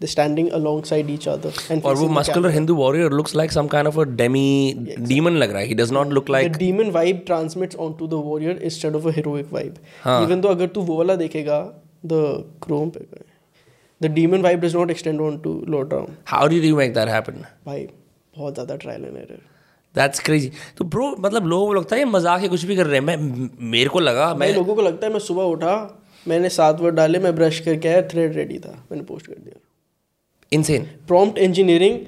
Speaker 2: They're standing alongside each other. And
Speaker 1: और वो
Speaker 2: facing the
Speaker 1: muscular
Speaker 2: camera.
Speaker 1: Hindu warrior looks like some kind of a demi demon लग रहा है he does not look like
Speaker 2: the demon vibe transmits onto the warrior instead of a heroic vibe.
Speaker 1: हाँ.
Speaker 2: Even though अगर तू वो वाला देखेगा the chrome पे the demon vibe does not extend onto Lord Ram.
Speaker 1: How do you make that happen
Speaker 2: भाई बहुत ज़्यादा trial and error
Speaker 1: That's crazy तो ब्रो मतलब लोगों को लगता है ये मज़ाक है कुछ भी कर रहे हैं। मैं मेरे को लगा मैं
Speaker 2: लोगों को लगता है मैं सुबह उठा मैंने सात वर्ड डाले मैं ब्रश करके आया थ्रेड रेडी था मैंने पोस्ट कर दिया।
Speaker 1: Insane
Speaker 2: prompt engineering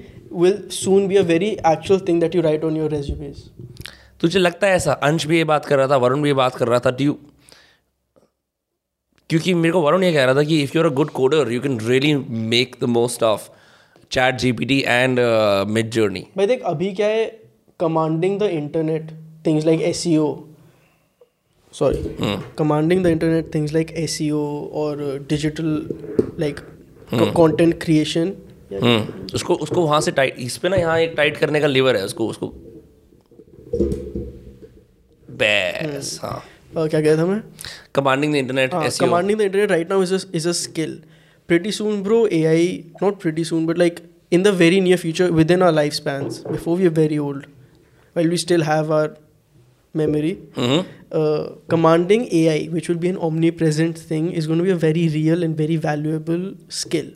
Speaker 2: will soon be a very actual thing that you write on your resumes.
Speaker 1: तुझे लगता है ऐसा? अंश भी ये बात कर रहा था वरुण भी ये बात कर रहा था ड्यू क्योंकि मेरे को वरुण ये कह रहा था कि if you are a good coder you can really make the most of ChatGPT and Midjourney
Speaker 2: भाई देख अभी क्या है commanding the internet things like as sorry commanding the internet things like as और डिजिटल लाइक कंटेंट क्रिएशन
Speaker 1: उसको उसको वहाँ से टाइट इस पे ना यहाँ एक टाइट करने का लीवर है उसको उसको बस हाँ
Speaker 2: क्या कहता था मैं
Speaker 1: कमांडिंग द इंटरनेट
Speaker 2: हाँ, commanding the internet right now is a, is a skill. Pretty soon, bro, AI, not pretty soon, but like in the very near future, within our lifespans, before we are very old, while we still have our memory.
Speaker 1: Mm-hmm.
Speaker 2: Uh, commanding AI, which will be an omnipresent thing, is going to be a very real and very valuable skill.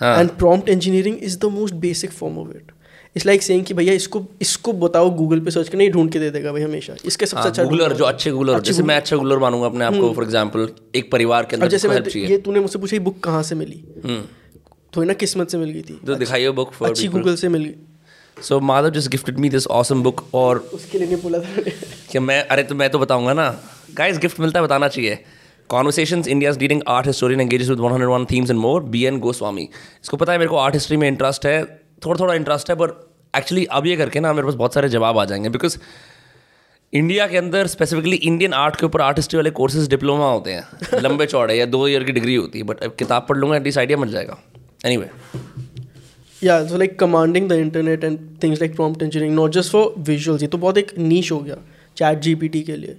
Speaker 1: हाँ
Speaker 2: And prompt engineering is the most basic form of it. It's like saying कि भैया इसको इसको बताओ Google पे search करने ये ढूंढ के दे देगा भाई हमेशा इसके सबसे अच्छा
Speaker 1: गूगलर। जो अच्छे गूगलर
Speaker 2: अच्छे
Speaker 1: जैसे मैं अच्छा गूगलर मानूँगा अपने आप को फॉर एग्जांपल एक परिवार के अंदर
Speaker 2: जैसे मैं ये तूने मुझसे पूछा ये बुक कहाँ से मिली
Speaker 1: हम्म
Speaker 2: थोड़ी ना किस्मत से मिल गई थी
Speaker 1: तो दिखाइए बुक
Speaker 2: अच्छी गूगल से मिल गई
Speaker 1: so Madhav just gifted me this awesome book और
Speaker 2: उसके लिए नहीं बोला था।
Speaker 1: कि मैं अरे तो मैं तो बताऊँगा ना। गाइस गिफ्ट मिलता है बताना चाहिए। Conversations India's leading art historian engages with 101 themes and more B N Goswami इसको पता है मेरे को आर्ट हिस्ट्री में इंटरेस्ट है थोड़ा थोड़ा इंटरेस्ट है पर एक्चुअली अब ये करके ना मेरे पास बहुत सारे जवाब आ जाएँगे बिकॉज़ इंडिया के अंदर स्पेसिफिकली इंडियन आर्ट के ऊपर आर्ट हिस्ट्री वाले कोर्सेज डिप्लोमा होते हैं। लंबे चौड़े या दो ईयर की डिग्री होती है बट अब किताब पढ़ लूँगा एटलीस्ट आइडिया मिल जाएगा। एनीवे
Speaker 2: या so like commanding the internet and things like prompt engineering not just for visuals ये तो बहुत एक नीच हो गया चैट जीपीटी के लिए।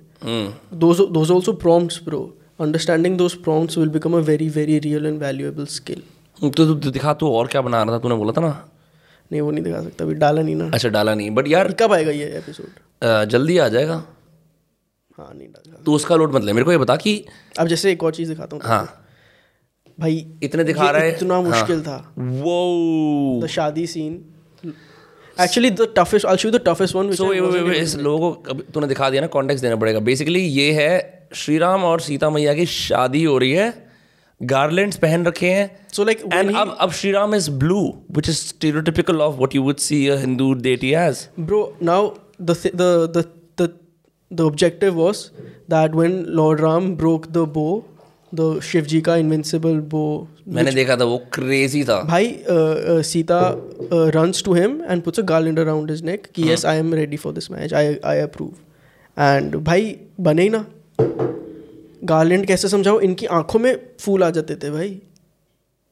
Speaker 2: दो दो pro understanding those prompts will become a very very real and valuable skill
Speaker 1: तो दिखा तो और क्या बना रहा था? तूने बोला था ना?
Speaker 2: नहीं वो नहीं दिखा सकता अभी डाला नहीं ना।
Speaker 1: अच्छा डाला नहीं बट यार
Speaker 2: कब आएगा ये एपिसोड
Speaker 1: जल्दी आ जाएगा।
Speaker 2: हाँ नहीं डाला।
Speaker 1: तो उसका लोड मतलब मेरे को ये बता कि
Speaker 2: अब जैसे एक और चीज़ दिखाता हूँ
Speaker 1: हाँ।
Speaker 2: भाई
Speaker 1: इतने दिखा रहा है।
Speaker 2: इतना
Speaker 1: हाँ।
Speaker 2: मुश्किल था।
Speaker 1: वो
Speaker 2: the shaadi scene actually the toughest I show the toughest one
Speaker 1: so इस लोगों को तूने दिखा दिया ना कॉन्टेक्स्ट देना पड़ेगा। बेसिकली ये है श्री राम और सीता मैया की शादी हो रही है। गार्लैंड्स पहन रखे हैं।
Speaker 2: Like, when
Speaker 1: एंड अब अब Shri Ram is blue which is stereotypical of what you would see a Hindu
Speaker 2: Bro, now the th- the the the the objective was that when Lord Ram broke the bow, the ji का invincible bow.
Speaker 1: मैंने देखा था वो crazy था।
Speaker 2: भाई Sita uh, runs to him and puts a garland around his कि yes, I am ready for this match I I approve and भाई बने ही ना। गार्लैंड कैसे समझाओ इनकी आँखों में फूल आ जाते थे भाई।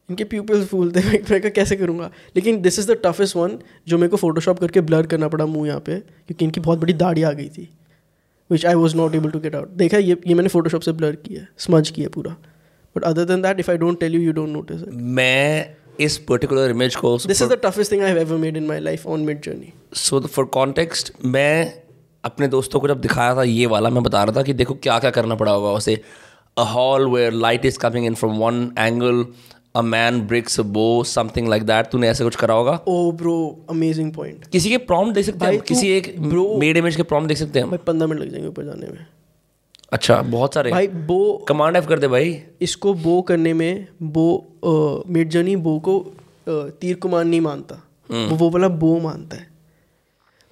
Speaker 2: इनके प्यूपल्स फूल थे। मैं कैसे करूँगा? लेकिन this is the toughest one जो मेरे को फोटोशॉप करके ब्लर करना पड़ा मुँह यहाँ पे क्योंकि इनकी बहुत बड़ी दाढ़ी आ गई थी। Which I was not able to get out देखा ये ये मैंने फोटोशॉप से ब्लर किया है स्मज किया पूरा। But other than that if I don't tell you you don't notice
Speaker 1: मैं इस पर्टिकुलर इमेज को
Speaker 2: this is the toughest thing I have ever made in my life on Midjourney
Speaker 1: so for context मैं अपने दोस्तों को जब दिखाया था ये वाला मैं बता रहा था कि देखो क्या क्या करना पड़ा होगा। उसे a hall where light is coming in from one angle a man breaks bow something like that तूने ऐसे कुछ करा होगा?
Speaker 2: ओ ब्रो अमेजिंग पॉइंट
Speaker 1: किसी के प्रॉम्प्ट देख सकते हैं? किसी एक
Speaker 2: bro-
Speaker 1: मेड इमेज के प्रॉम्प्ट देख सकते हैं?
Speaker 2: भाई पंद्रह मिनट लग जाएँगे ऊपर जाने में।
Speaker 1: अच्छा बहुत सारे।
Speaker 2: भाई बो
Speaker 1: कमांड एफ़ कर दे भाई।
Speaker 2: इसको बो करने में बो मिड जर्नी बो को तीर कमान नहीं मानता। वो वो वाला बो मानता है।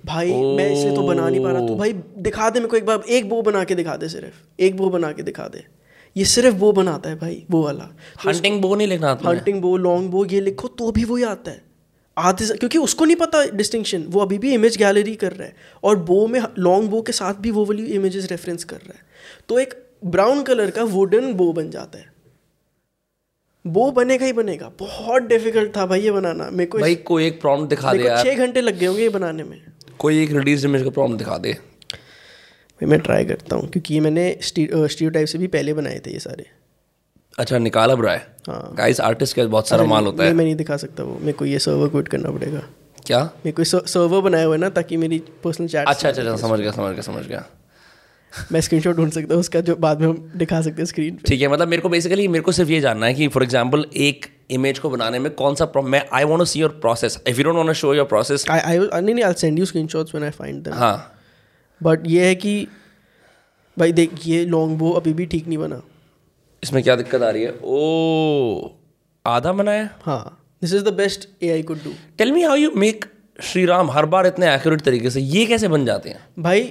Speaker 2: भाई मैं इसे तो बना नहीं पा रहा। तू भाई दिखा दे मेरे को एक बार। एक बो बना के दिखा दे सिर्फ़। एक बो बना के दिखा दे। ये सिर्फ़ वो बनाता है भाई वो वाला।
Speaker 1: हंटिंग बो नहीं लिखना तुम्हें
Speaker 2: हंटिंग बो लॉन्ग बो ये लिखो तो भी वही आता है। आधे क्योंकि उसको नहीं पता डिस्टिंक्शन वो अभी भी इमेज गैलरी कर रहा है और बो में लॉन्ग बो के साथ भी वो वाली इमेजेस रेफरेंस कर रहा है। तो एक ब्राउन कलर का वुडन बो बन जाता है। बो बनेगा ही बनेगा। बहुत डिफ़िकल्ट था भाई ये बनाना। मेरे को
Speaker 1: भाई कोई एक प्रॉम्प्ट दिखा दे यार।
Speaker 2: छः घंटे लग गए होंगे ये बनाने में।
Speaker 1: कोई एक रिलीज़ इमेज का प्रॉम्प्ट दिखा दे।
Speaker 2: भाई मैं ट्राई करता हूँ क्योंकि ये मैंने स्टीरियो टाइप से भी पहले बनाए थे ये सारे।
Speaker 1: अच्छा निकाल अब रहा है?
Speaker 2: हाँ।
Speaker 1: गाइस आर्टिस्ट के बहुत सारा माल होता है।
Speaker 2: मैं नहीं दिखा सकता वो मेरे को ये सर्वर क्विट करना पड़ेगा।
Speaker 1: क्या?
Speaker 2: मेरे को सर्वर बनाया हुआ है ना ताकि मेरी पर्सनल चैट
Speaker 1: अच्छा अच्छा अच्छा समझ गया समझ गया समझ गया।
Speaker 2: मैं स्क्रीनशॉट ढूंढ सकता हूँ उसका जो बाद में हम दिखा सकते हैं स्क्रीन पे।
Speaker 1: ठीक है मतलब मेरे को बेसिकली मेरे को सिर्फ़ ये जानना है कि फॉर एग्ज़ाम्पल एक इमेज को बनाने में कौन सा मैं I want to see your process if you don't want to show your process
Speaker 2: I I नहीं नहीं I send you screenshots when I find them
Speaker 1: हाँ।
Speaker 2: बट ये है कि भाई देख ये लॉन्ग बो अभी भी ठीक नहीं बना।
Speaker 1: इसमें क्या दिक्कत आ रही है? ओ आधा बनाया?
Speaker 2: हाँ this is the best uh I could do
Speaker 1: tell me how you make Shri Ram हर बार इतने एक्यूरेट तरीके से ये कैसे बन जाते हैं?
Speaker 2: भाई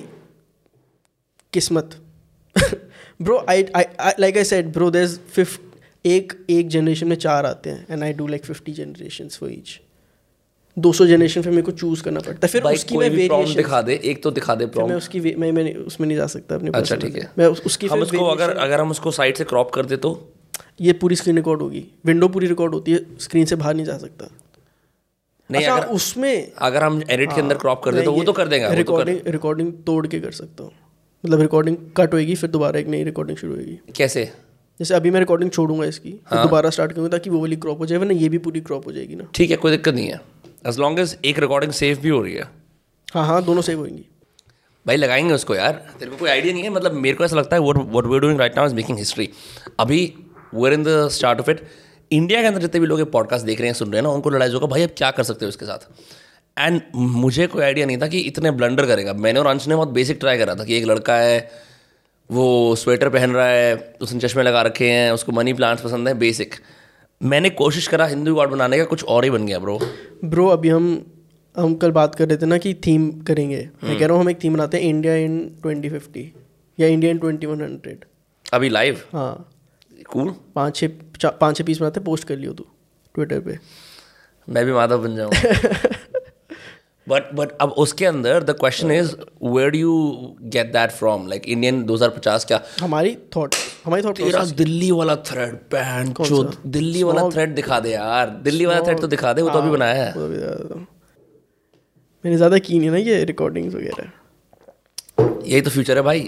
Speaker 2: किस्मत। Bro I like I said bro there एक एक जनरेशन में चार आते हैं and I do like fifty generation for each दो सौ जनरेशन फिर मेरे को चूज़ करना पड़ता है। फिर उसकी मैं वेरिएशन
Speaker 1: दिखा दे एक तो दिखा दे
Speaker 2: मैं उसकी मैं मैं उसमें नहीं जा सकता अपने
Speaker 1: अच्छा ठीक है।
Speaker 2: मैं। उस- उसकी
Speaker 1: हम उसको अगर अगर हम उसको साइड से क्रॉप कर दे तो?
Speaker 2: ये पूरी स्क्रीन रिकॉर्ड होगी। विंडो पूरी रिकॉर्ड होती है स्क्रीन से बाहर नहीं जा सकता।
Speaker 1: नहीं
Speaker 2: अच्छा,
Speaker 1: अगर
Speaker 2: उसमें
Speaker 1: अगर हम एडिट के अंदर क्रॉप कर दे तो वो तो कर देगा वो तो कर
Speaker 2: रिकॉर्डिंग रिकॉर्डिंग तोड़ के कर सकता हूँ। मतलब रिकॉर्डिंग कट होएगी फिर दोबारा एक नई रिकॉर्डिंग शुरू होगी
Speaker 1: कैसे?
Speaker 2: जैसे अभी मैं रिकॉर्डिंग छोड़ूँगा इसकी
Speaker 1: हाँ।
Speaker 2: दोबारा स्टार्ट करूँगा ताकि वो वाली क्रॉप हो जाए वरना ये भी पूरी क्रॉप हो जाएगी ना।
Speaker 1: ठीक है कोई दिक्कत नहीं है। एज लॉन्ग एज एक रिकॉर्डिंग सेफ़ भी हो रही है।
Speaker 2: हाँ हाँ दोनों सेव होंगी।
Speaker 1: भाई लगाएँगे उसको यार। तेरे को कोई आइडिया नहीं है? मतलब मेरे को ऐसा लगता है what what we doing right now is making history अभी were in the start of it India के अंदर जितने भी लोग पॉडकास्ट देख रहे हैं सुन रहे हैं ना उनको लड़ाई होगा भाई अब क्या कर सकते हो इसके साथ। एंड मुझे कोई आइडिया नहीं था कि इतने ब्लंडर करेगा। मैंने और अंश ने बहुत बेसिक ट्राई करा था कि एक लड़का है वो स्वेटर पहन रहा है उसने चश्मे लगा रखे हैं उसको मनी प्लांट्स पसंद है बेसिक मैंने कोशिश करा हिंदू गॉड बनाने का कुछ और ही बन गया ब्रो
Speaker 2: ब्रो अभी हम हम कल बात कर रहे थे ना कि थीम करेंगे। मैं कह रहा हूँ हम एक थीम बनाते हैं इंडिया इन ट्वेंटी फिफ्टी या India in twenty one hundred
Speaker 1: अभी लाइव
Speaker 2: हाँ।
Speaker 1: कूल
Speaker 2: पाँच छः पाँच छः पीस बनाते पोस्ट कर लियो तू ट्विटर पे।
Speaker 1: मैं भी माधव बन जाऊँ। बट बट अब उसके अंदर the question is where do you get that from like Indian 2050 क्या
Speaker 2: हमारी थॉट हमारी थॉट
Speaker 1: तेरा दिल्ली वाला थ्रेड पैन जो दिल्ली वाला थ्रेड दिखा दे यार। दिल्ली वाला थ्रेड तो दिखा दे वो तो अभी बनाया है।
Speaker 2: मैंने ज़्यादा की नहीं ना ये रिकॉर्डिंग्स वगैरह।
Speaker 1: यही तो फ्यूचर है भाई।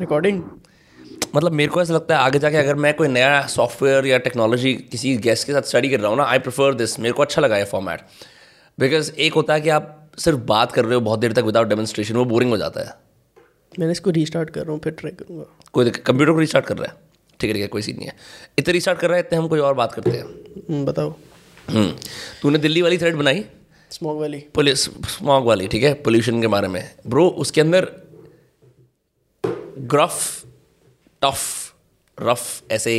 Speaker 2: रिकॉर्डिंग
Speaker 1: मतलब मेरे को ऐसा लगता है आगे जाके अगर मैं कोई नया सॉफ्टवेयर या टेक्नोलॉजी किसी गेस्ट के साथ स्टडी कर रहा हूँ ना आई प्रेफर दिस मेरे को अच्छा लगा ये फॉर्मेट बिकॉज़ एक होता है कि आप सिर्फ़ बात कर रहे हो बहुत देर तक विदाउट डेमोन्स्ट्रेशन वो बोरिंग हो जाता है।
Speaker 2: मैंने इसको रीस्टार्ट कर रहा हूँ फिर ट्राई करूँगा।
Speaker 1: कोई कंप्यूटर को रिस्टार्ट कर रहा है। ठीक है ठीक है कोई सीन नहीं है। इतने रिस्टार्ट कर रहा है इतने हम कोई और बात करते हैं।
Speaker 2: हम्म, बताओ।
Speaker 1: हम्म, तूने दिल्ली वाली थ्रेड बनाई?
Speaker 2: स्मॉग वाली।
Speaker 1: पुलिस स्मॉग वाली ठीक है पोल्यूशन के बारे में। ब्रो उसके अंदर ग्रफ टफ रफ ऐसे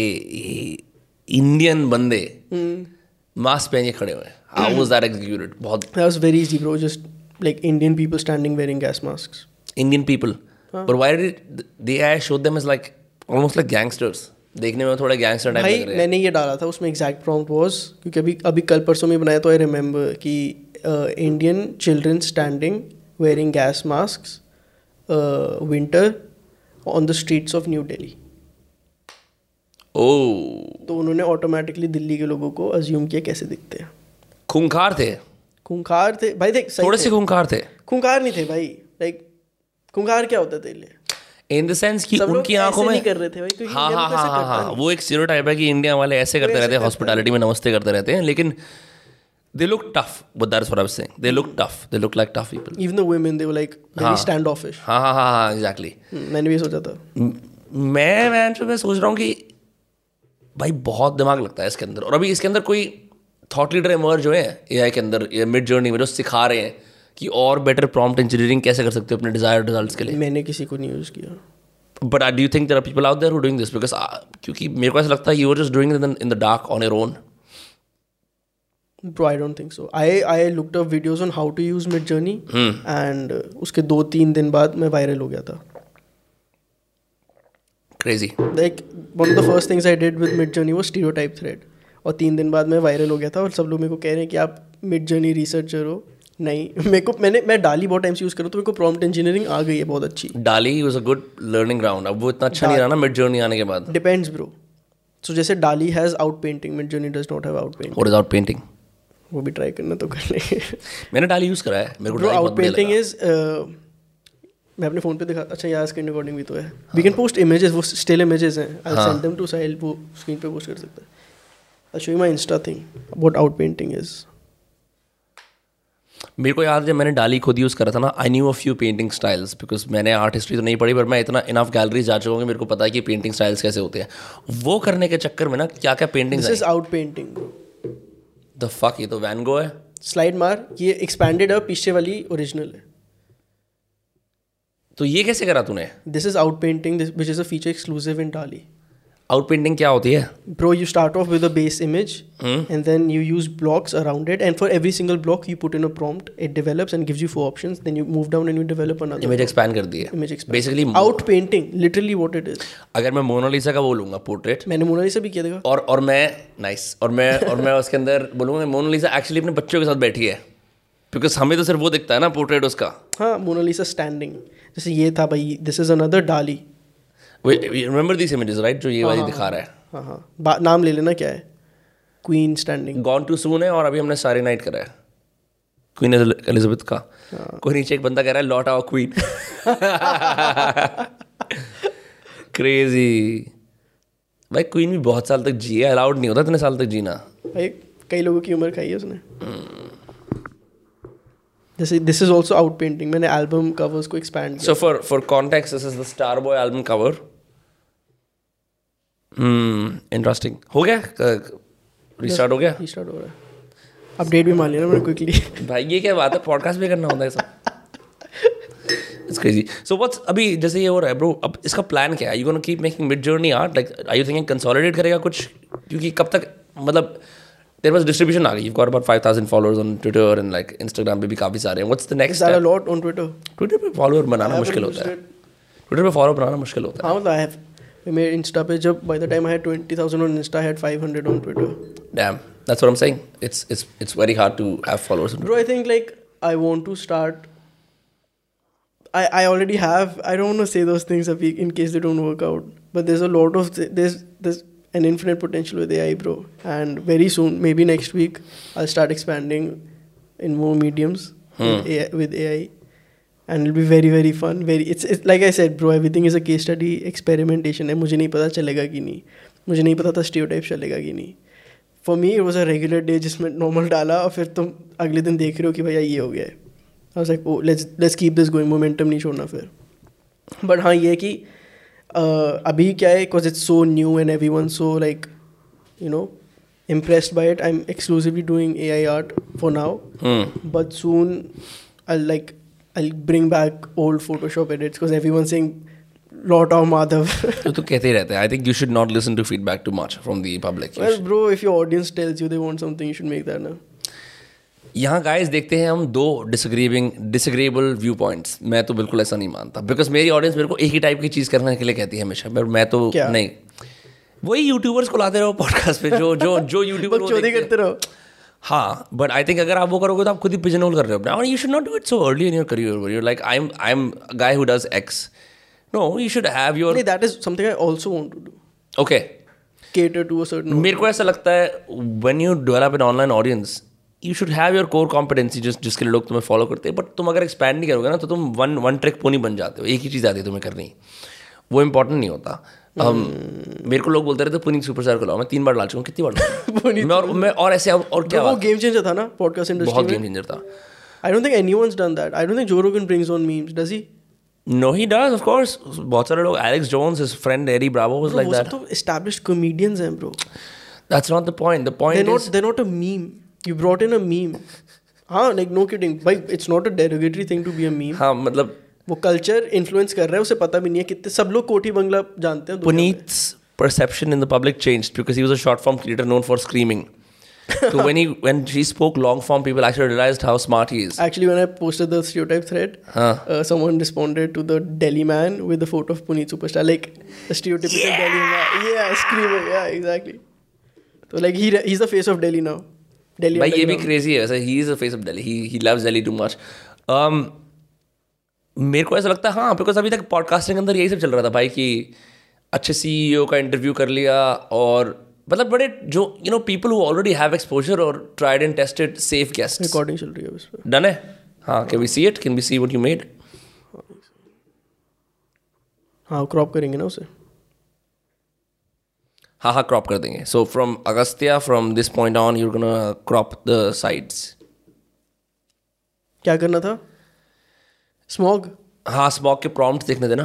Speaker 1: इंडियन बंदे मास्क पहन के खड़े हुए हाउ वाज दैट एग्जीक्यूटेड बहुत
Speaker 2: That was very easy, bro. Just like Indian people standing wearing gas masks.
Speaker 1: Indian people पर why did they I show them as like almost like gangsters देखने में थोड़ा gangster type लग रहे हैं।
Speaker 2: मैंने ये डाला था उसमें एग्जैक्ट प्रॉम्प्ट वाज क्योंकि अभी अभी कल परसों में बनाया तो आई रिमेंबर कि Indian children standing wearing gas mask winter on the streets of New Delhi
Speaker 1: ओ
Speaker 2: तो उन्होंने ऑटोमेटिकली दिल्ली के लोगों को अज्यूम किया कैसे दिखते हैं।
Speaker 1: खूंखार थे।
Speaker 2: खूंखार थे। भाई देख सही
Speaker 1: थोड़े से खूंखार थे।
Speaker 2: खूंखार नहीं थे भाई। लाइक खूंखार क्या होता है तेरे लिए?
Speaker 1: इन द सेंस कि उनकी आँखों में
Speaker 2: कर रहे थे भाई,
Speaker 1: हाँ हाँ हाँ हाँ हाँ वो एक स्टीरियोटाइप है कि इंडिया वाले ऐसे करते रहते हैं। हॉस्पिटैलिटी में नमस्ते करते रहते हैं लेकिन they look tough that's what I am saying they look tough they look like tough
Speaker 2: people even the women they were like very standoffish
Speaker 1: हाँ हाँ हाँ हाँ एग्जैक्टली
Speaker 2: मैंने भी सोचा था।
Speaker 1: मैं मैं मैं सोच रहा हूँ कि भाई बहुत दिमाग लगता है इसके अंदर और अभी इसके अंदर कोई थॉट लीडर इमर्ज हुए हैं ए आई के अंदर मिड जर्नी में जो सिखा रहे हैं कि और बेटर प्रॉम्प्ट इंजीनियरिंग कैसे कर सकते हो अपने डिज़ायर रिजल्ट्स के लिए
Speaker 2: मैंने किसी को नहीं यूज़ किया
Speaker 1: but I do think there are people out there who doing this because क्योंकि मेरे को ऐसा लगता है you are just doing in the dark on your own
Speaker 2: Bro, I don't think so. I I looked up videos on how to use Mid Journey,
Speaker 1: Hmm.
Speaker 2: and uh, उसके दो तीन दिन बाद मैं वायरल हो गया था.
Speaker 1: Crazy
Speaker 2: Like one of the first things I did with Mid Journey was stereotype thread. और तीन दिन बाद मैं वायरल हो गया था और सब लोग मेरे को कह रहे हैं कि आप मिड जर्नी रिसर्चर हो। नहीं मेरे को मैंने मैं डाली बहुत टाइम से यूज़ करूँ तो मेरे को प्रॉम्प्ट इंजीनियरिंग आ गई है बहुत अच्छी।
Speaker 1: Dalle was a good learning ground अब वो इतना अच्छा नहीं रहा ना मिड जर्नी आने के बाद।
Speaker 2: डिपेंड्स ब्रो सो जैसे Dalle has outpainting Midjourney does not have outpainting
Speaker 1: और इज़ आउट पेंटिंग
Speaker 2: वो भी ट्राई करना तो कर लेंगे
Speaker 1: मैंने डाली यूज़ करा है। मेरे को
Speaker 2: आउट पेंटिंग इज़ मैं अपने फ़ोन पे दिखा अच्छा यार स्क्रीन रिकॉर्डिंग भी तो है। वी कैन पोस्ट इमेजेस वो स्टिल इमेजेस हैं।
Speaker 1: I.
Speaker 2: Send them to Sahil वो स्क्रीन पे पोस्ट कर सकता है। I show you my insta thing what outpainting is
Speaker 1: मेरे को याद है जब मैंने डाली खुद यूज़ करा था ना I knew a few painting styles because मैंने आर्ट हिस्ट्री तो नहीं पढ़ी पर मैं इतना इनफ गैलरीज जा चुका हूँ कि मेरे को पता है कि पेंटिंग स्टाइल्स कैसे होते हैं। वो करने के चक्कर में ना क्या क्या
Speaker 2: paintings this is outpainting
Speaker 1: the fuck ये तो वैन गो है।
Speaker 2: स्लाइड मार ये एक्सपैंडेड है पीछे वाली ओरिजिनल है।
Speaker 1: तो ये कैसे करा तूने?
Speaker 2: This is outpainting which is a feature exclusive in
Speaker 1: Dalle outpainting क्या होती है?
Speaker 2: Bro you start off with base image and then you use blocks around it and for every single block you put in a prompt it develops and gives you four options then you move down and you develop another
Speaker 1: image expand कर दी
Speaker 2: image expand basically outpainting literally what it is
Speaker 1: अगर मैं Mona Lisa का बोलूँगा portrait
Speaker 2: मैंने Mona Lisa भी किया देखा।
Speaker 1: और और मैं नाइस nice, और मैं और मैं उसके अंदर बोलूँगा मोनालिसा एक्चुअली अपने बच्चों के साथ बैठी है। बिकॉज़ हमें तो सिर्फ़ वो दिखता है ना पोर्ट्रेट उसका।
Speaker 2: हाँ मोनालिसा स्टैंडिंग जैसे ये था भाई this is another Dalle
Speaker 1: remember this images right जो ये वाली दिखा रहा है?
Speaker 2: हाँ हाँ नाम ले लेना क्या है? Queen standing
Speaker 1: gone too soon है और अभी हमने सारी नाइट करा है। क्वीन एलिजाबेथ का। कोई नीचे एक बंदा कह रहा है लॉट आओ क्वीन क्रेजी भाई क्वीन भी बहुत साल तक जी है अलाउड नहीं होता इतने साल तक जीना।
Speaker 2: भाई कई लोगों की उम्र खाई है उसने। जैसे this is also out painting मैंने एल्बम कवर्स को expand
Speaker 1: So for for context, this is the Starboy album cover. Hmm, interesting. हो गया रिस्टार्ट हो गया
Speaker 2: किया स्टार्ट हो रहा है अपडेट भी मान लिया मैंने क्विकली
Speaker 1: भाई ये क्या बात है? पॉडकास्ट भी करना होता है सब। It's crazy. So what's अभी जैसे ये हो रहा है ब्रो अब इसका प्लान क्या है? You gonna keep making Midjourney art like I you thinking consolidate करेगा कुछ? क्योंकि कब तक मतलब देयर वाज डिस्ट्रीब्यूशन आ गई। You got about 5000 followers on Twitter and like Instagram पे भी काफ़ी सारे हैं। What's the
Speaker 2: next a lot on Twitter
Speaker 1: Twitter पे फॉलोअर बनाना मुश्किल होता है। ट्विटर पे फॉलो बनाना मुश्किल होता है।
Speaker 2: I made Insta page up. By the time I had 20,000 on Insta, I had 500 on Twitter.
Speaker 1: Damn. That's what I'm saying. It's it's it's very hard to have followers.
Speaker 2: Bro, I think like I want to start. I, I already have. I don't want to say those things in case they don't work out. But there's a lot of there's there's an infinite potential with AI, bro. And very soon, maybe next week, I'll start expanding in more mediums hmm. with, AI, with AI and it'll be very very fun. Very it's it's like I said, bro. Everything is a case study experimentation. है मुझे नहीं पता चलेगा कि नहीं। मुझे नहीं पता था स्टीरियोटाइप चलेगा कि नहीं। For me it was a regular day जिसमें नॉर्मल डाला और फिर तुम अगले दिन देख रहे हो कि भैया ये हो गया है। I like oh let's let's keep this going momentum नहीं छोड़ना फिर। बट हाँ ये है कि uh, अभी क्या है because it's so new and everyone so like you know impressed by it. I'm exclusively doing ai art for now. But soon i'll like i'll bring back old photoshop edits because everyone's saying lot of madhav
Speaker 1: तो तो कहते ही रहते हैं. I think you should not listen to feedback too much from the public. You
Speaker 2: well
Speaker 1: should-
Speaker 2: bro if your audience tells you they want something you should make that now
Speaker 1: यहाँ guys देखते हैं हम दो डिसग्रीविंग डिसग्रेबल view points मैं तो बिल्कुल ऐसा नहीं मानता बिकॉज़ मेरी ऑडियंस मेरे को एक ही टाइप की चीज़ करने के लिए कहती है हमेशा मैं तो
Speaker 2: क्या?
Speaker 1: नहीं वही यूट्यूबर्स को लाते रहो पॉडकास्ट पे जो जो जो यूट्यूबर
Speaker 2: करते रहो
Speaker 1: हाँ बट आई थिंक अगर आप वो करोगे तो आप खुद ही पिजन होल कर रहे हो। अपना you should not do it so early in your career you're like I am I am guy who does X no you should have
Speaker 2: your that is something I also want to do.
Speaker 1: Okay
Speaker 2: Cater to a certain.
Speaker 1: मेरे को ऐसा लगता है when you develop an online audience you should have your core competency जिस जिसके लिए लोग तुम्हें फॉलो करते हैं। बट तुम अगर एक्सपैंड नहीं करोगे ना तो तुम वन वन ट्रिक पोनी बन जाते हो। एक ही चीज़ आती है तुम्हें करनी। वो इंपॉर्टेंट नहीं होता। Um, मेरे को लोग बोलते रहते पुनीत सुपरस्टार को लाओ। मैं तीन बार डाल चुका हूँ कितनी बार मैं और मैं और ऐसे और क्या
Speaker 2: वो गेम चेंजर था ना पॉडकास्ट इंडस्ट्री
Speaker 1: बहुत गेम चेंजर था।
Speaker 2: I don't think anyone's done that I don't think Joe Rogan brings on memes does he
Speaker 1: know he does of course बहुत सारे लोग Alex Jones his friend Ari bravo
Speaker 2: was like
Speaker 1: that
Speaker 2: तो established comedians हैं bro
Speaker 1: that's not the point the
Speaker 2: they
Speaker 1: point
Speaker 2: not
Speaker 1: is
Speaker 2: they not a meme you brought in a meme हाँ like no kidding भाई it's not a derogatory thing to be a meme
Speaker 1: हाँ मतलब
Speaker 2: वो culture influence कर रहा है उसे पता भी नहीं है कितने सब लोग कोठी बंगला जानते हैं दुनिया में।
Speaker 1: Puneet's perception in the public changed because he was a short form creator known for screaming. so when he when she spoke long form, people actually realized how smart he is.
Speaker 2: Actually, when I posted the stereotype thread,
Speaker 1: Huh.
Speaker 2: uh, someone responded to the Delhi man with the photo of Puneet Superstar, like the stereotypical yeah! Delhi man. Yeah, screaming. Yeah, exactly. So like he he's the face of Delhi now. Delhi.
Speaker 1: ये भी
Speaker 2: underground.
Speaker 1: crazy है वैसे he is the face of Delhi. He he loves Delhi too much. Um, मेरे को ऐसा लगता है हाँ बिकॉज़ अभी तक पॉडकास्टिंग के अंदर यही सब चल रहा था भाई कि अच्छे सीईओ का इंटरव्यू कर लिया और मतलब बड़े जो you know people who already have exposure और tried and tested safe guest
Speaker 2: Recording चल रही है पर.
Speaker 1: डन है हाँ can we see it can we see what you made
Speaker 2: हाँ क्रॉप करेंगे ना उसे.
Speaker 1: हाँ हाँ क्रॉप कर देंगे so from Agastya from this point on you're gonna crop the sides
Speaker 2: क्या करना था? Smog.
Speaker 1: हाँ स्मॉक के प्रॉम्प्ट देखने देना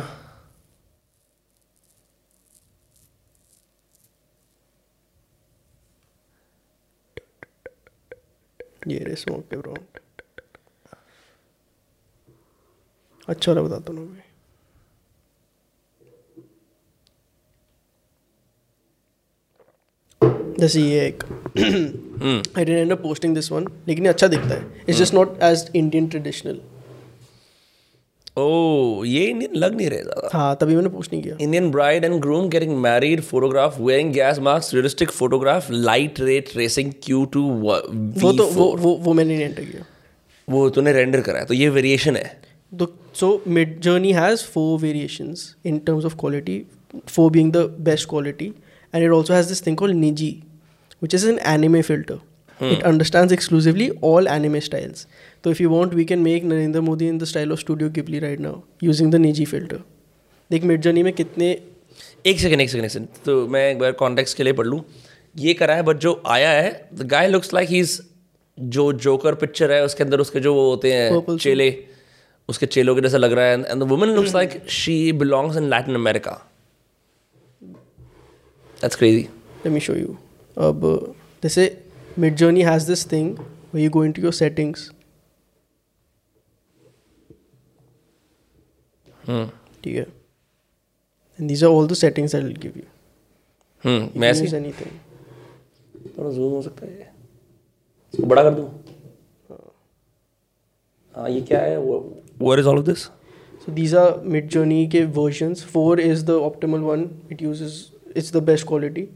Speaker 2: ये रे स्मॉग के prompt. अच्छा वाला बताता हूँ मैं. जैसे ये एक I and posting this one लेकिन अच्छा दिखता है it's just not as Indian traditional
Speaker 1: ओ ये इंडियन लग नहीं रहे ज़्यादा
Speaker 2: हाँ तभी मैंने पोस्ट नहीं किया
Speaker 1: Indian bride and groom getting married, photograph, wearing gas masks, realistic photograph, light rate racing Q2 V4.
Speaker 2: वो तो वो वो वो मैंने नहीं एंटर किया
Speaker 1: वो तूने रेंडर करा है तो ये वेरिएशन है
Speaker 2: तो so Midjourney has four variations in terms of quality four being the best quality and it also has this thing called Niji which is an anime filter. It understands exclusively all anime styles. So if you want, we can make Narendra Modi in the style of Studio Ghibli right now using the Niji filter. देख Midjourney में कितने
Speaker 1: एक second एक second एक second तो मैं एक बार context के लिए पढ़ लूँ। ये करा है बट जो आया है the guy looks like he जो जोकर पिक्चर है उसके अंदर उसके जो वो होते हैं चेले उसके चेलों के जैसा लग रहा है and the woman looks like she belongs in Latin America that's crazy
Speaker 2: let me show you. अब जैसे Midjourney has this thing where you go into your settings. ठीक है and these are all the settings I will give you is the best quality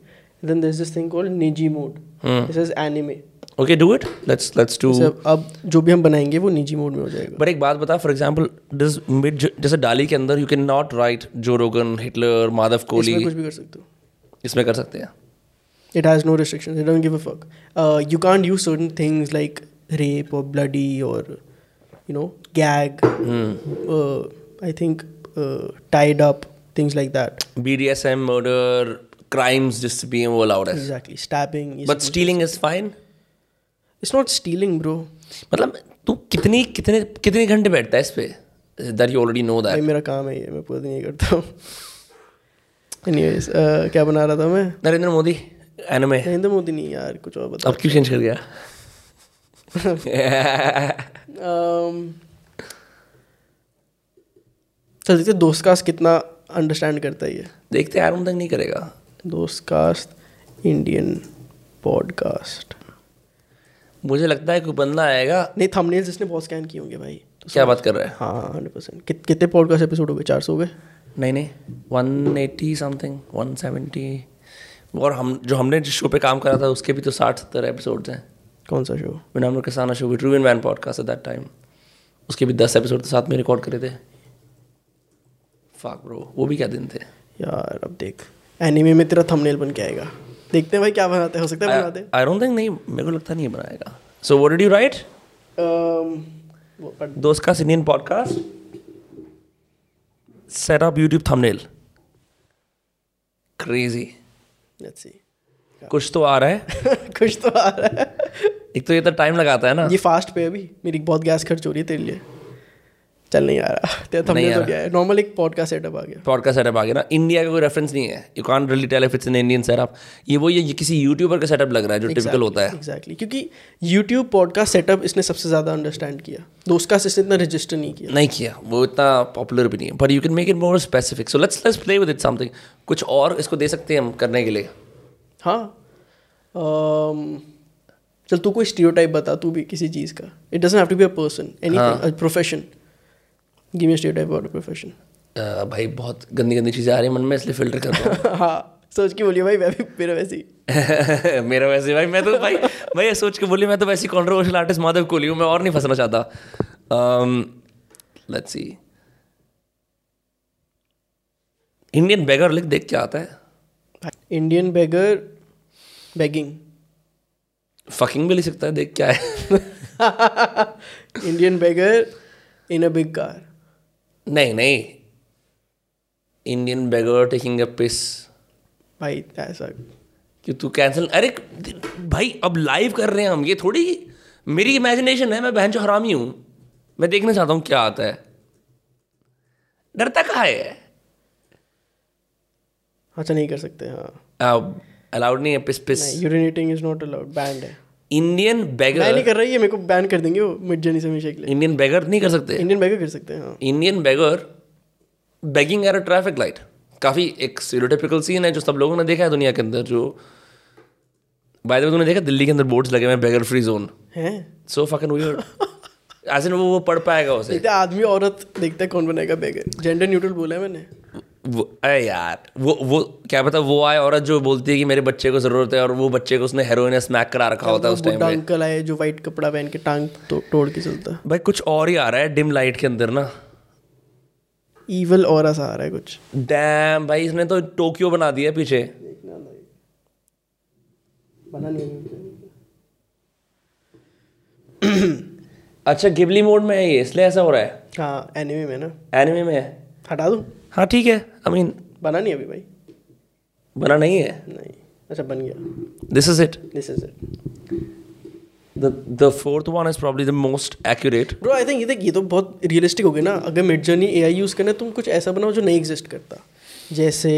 Speaker 2: then there's this thing called Niji mode
Speaker 1: Hmm.
Speaker 2: this is anime
Speaker 1: okay do it let's let's
Speaker 2: do अब जो भी हम बनाएँगे वो निजी mode में हो जाएगा
Speaker 1: पर एक बात बता फॉर एग्जांपल दिस मिड जैसे डाली के अंदर यू कैन नॉट राइट जो रोगन हिटलर माधव कोहली
Speaker 2: इसमें कुछ भी कर सकते हो
Speaker 1: इसमें कर सकते हैं
Speaker 2: It has no restrictions. They don't give a fuck. Uh, you can't use certain things like rape or bloody or, you know, gag. Uh, I think uh, tied up things like that.
Speaker 1: BDSM murder crimes just being वो allowed है
Speaker 2: Exactly. Stabbing.
Speaker 1: but stealing is fine.
Speaker 2: It's not stealing, bro.
Speaker 1: मतलब तू कितनी कितने कितने घंटे बैठता है इस पे? That you already know
Speaker 2: भाई मेरा काम है ये मैं पूरा दिन ये करता हूँ। Anyways, uh, क्या बना रहा था मैं?
Speaker 1: नरेंद्र मोदी anime.
Speaker 2: नरेंद्र मोदी नहीं यार कुछ और बता।
Speaker 1: अब क्यों चेंज कर गया?
Speaker 2: Um, चल देखते दोस्त का कितना अंडरस्टैंड करता है ये।
Speaker 1: देखते यार तक नहीं करेगा।
Speaker 2: दोस्त कास्ट इंडियन पॉडकास्ट
Speaker 1: मुझे लगता है कोई बंदा आएगा।
Speaker 2: नहीं थंबनेल्स जिसने बहुत स्कैन किए होंगे भाई।
Speaker 1: तो क्या बात कर रहा है?
Speaker 2: हाँ हंड्रेड परसेंट कित, कितने पॉडकास्ट एपिसोड हो गए? चार सौ हो गए?
Speaker 1: नहीं नहीं one eighty something one seventy और हम जो हमने जिस शो पे काम करा था उसके भी तो साठ सत्तर एपिसोड्स हैं।
Speaker 2: कौन सा show
Speaker 1: Vinamra किसाना show true in man podcast that time उसके भी दस एपिसोड तो साथ में रिकॉर्ड करे थे। फाक ब्रो वो भी क्या दिन थे?
Speaker 2: यार अब देख। एनिमे में तेरा थंबनेल बन के आएगा। देखते हैं भाई क्या बनाते हैं सकता है बना दे
Speaker 1: आई डोंट थिंक नहीं मेरे को लगता नहीं बनाएगा। So what did you write
Speaker 2: Um,
Speaker 1: दोस्त का Indian podcast set up YouTube thumbnail crazy
Speaker 2: let's see.
Speaker 1: कुछ तो आ रहा है।
Speaker 2: कुछ तो आ रहा है।
Speaker 1: एक तो ये तो टाइम लगाता है ना।
Speaker 2: ये फास्ट पे अभी। मेरी बहुत गैस खर्च हो रही है तेरे लिए। चल नहीं आ रहा। तेरा थंबनेल तो
Speaker 1: रहा।
Speaker 2: क्या है नॉर्मल एक पॉडकास्ट सेटअप आ गया।
Speaker 1: पॉडकास्ट सेटअप आ गया ना। इंडिया का कोई रेफरेंस नहीं है। You can really tell if it's an Indian setup ये वो ये, ये किसी यूट्यूबर का सेटअप लग रहा है जो टिपिकल होता है।
Speaker 2: एग्जैक्टली क्योंकि यूट्यूब पॉडकास्ट सेटअप इसने सबसे ज़्यादा अंडरस्टैंड किया। दोस्त का इसने इतना रजिस्टर नहीं किया।
Speaker 1: नहीं किया। वो इतना पॉपुलर भी नहीं है। But you can make it more specific so let's let's play with it something कुछ और इसको दे सकते हैं हम करने के लिए?
Speaker 2: हाँ। um, चल तू कोई स्टीरियोटाइप बता तू भी किसी चीज़ का। It doesn't have to be a person anything profession give me stereotype about
Speaker 1: profession भाई बहुत गंदी गंदी चीज़ें आ रही हैं मन में इसलिए फ़िल्टर कर रहा
Speaker 2: हाँ। सोच के बोलिए भाई मैं भी मेरा वैसे ही।
Speaker 1: मेरा वैसे भाई मैं तो भाई भाई ये सोच के बोलिए मैं तो वैसी कॉन्ट्रोवर्शियल आर्टिस्ट माधव कोहली हूँ मैं और नहीं फंसना चाहता। लेट्स सी इंडियन बेगर लिख देख क्या आता है?
Speaker 2: इंडियन बेगर बेगिंग
Speaker 1: फकिंग भी लिख सकता है देख क्या है।
Speaker 2: Indian beggar in a big car
Speaker 1: नहीं नहीं। Indian beggar taking a piss
Speaker 2: भाई ऐसा।
Speaker 1: कि तू कैंसिल अरे भाई अब लाइव कर रहे हैं हम। ये थोड़ी मेरी इमेजिनेशन है मैं बहन जो हरामी हूँ। मैं देखना चाहता हूँ क्या आता है। डरता कहाँ है?
Speaker 2: अच्छा नहीं कर सकते हाँ।
Speaker 1: अलाउड नहीं है piss
Speaker 2: piss urinating is not allowed banned है।
Speaker 1: इंडियन
Speaker 2: मैं नहीं कर रही है मेरे को बैन कर देंगे वो मिड जर्नी से हमेशा के लिए।
Speaker 1: इंडियन बेगर नहीं कर सकते।
Speaker 2: इंडियन बेगर कर सकते हैं
Speaker 1: Indian beggar begging at a traffic light काफ़ी एक स्टीरियोटिपिकल सीन है जो सब लोगों ने देखा है दुनिया के अंदर जो बाय द वे तूने देखा दिल्ली के अंदर बोर्ड्स लगे हुए हैं बेगर फ्री जोन
Speaker 2: हैं
Speaker 1: सो फकिंग वियर्ड एज वो वो पढ़ पाएगा उसे।
Speaker 2: आदमी औरत देखते हैं कौन बनेगा बेगर जेंडर न्यूट्रल बोला है मैंने।
Speaker 1: वो अरे यार वो वो क्या पता वो आए औरत जो बोलती है कि मेरे बच्चे को ज़रूरत है और वो बच्चे को उसने हेरोइन स्मैक करा रखा होता है उस टाइम
Speaker 2: अंकल आए जो वाइट कपड़ा पहन के टांग तो, तोड़ के चलता। है
Speaker 1: भाई कुछ और ही आ रहा है डिम लाइट के अंदर ना।
Speaker 2: ईवल और सा आ रहा है कुछ।
Speaker 1: डैम भाई इसने तो टोक्यो बना दिया पीछे।
Speaker 2: बना नहीं
Speaker 1: अच्छा गिबली मोड में है ये इसलिए ऐसा हो रहा है।
Speaker 2: हाँ एनिमे में ना।
Speaker 1: एनिमे में है।
Speaker 2: हटा दूँ?
Speaker 1: हाँ ठीक है। आई मीन
Speaker 2: बना नहीं अभी भाई।
Speaker 1: बना नहीं है?
Speaker 2: नहीं। अच्छा बन गया।
Speaker 1: This is it
Speaker 2: this is it
Speaker 1: the the fourth one is probably the most accurate
Speaker 2: bro I think ये देख ये तो बहुत रियलिस्टिक हो गई ना। अगर मिड जर्नी ए आई यूज़ करना तुम कुछ ऐसा बनाओ जो नहीं एग्जिस्ट करता। जैसे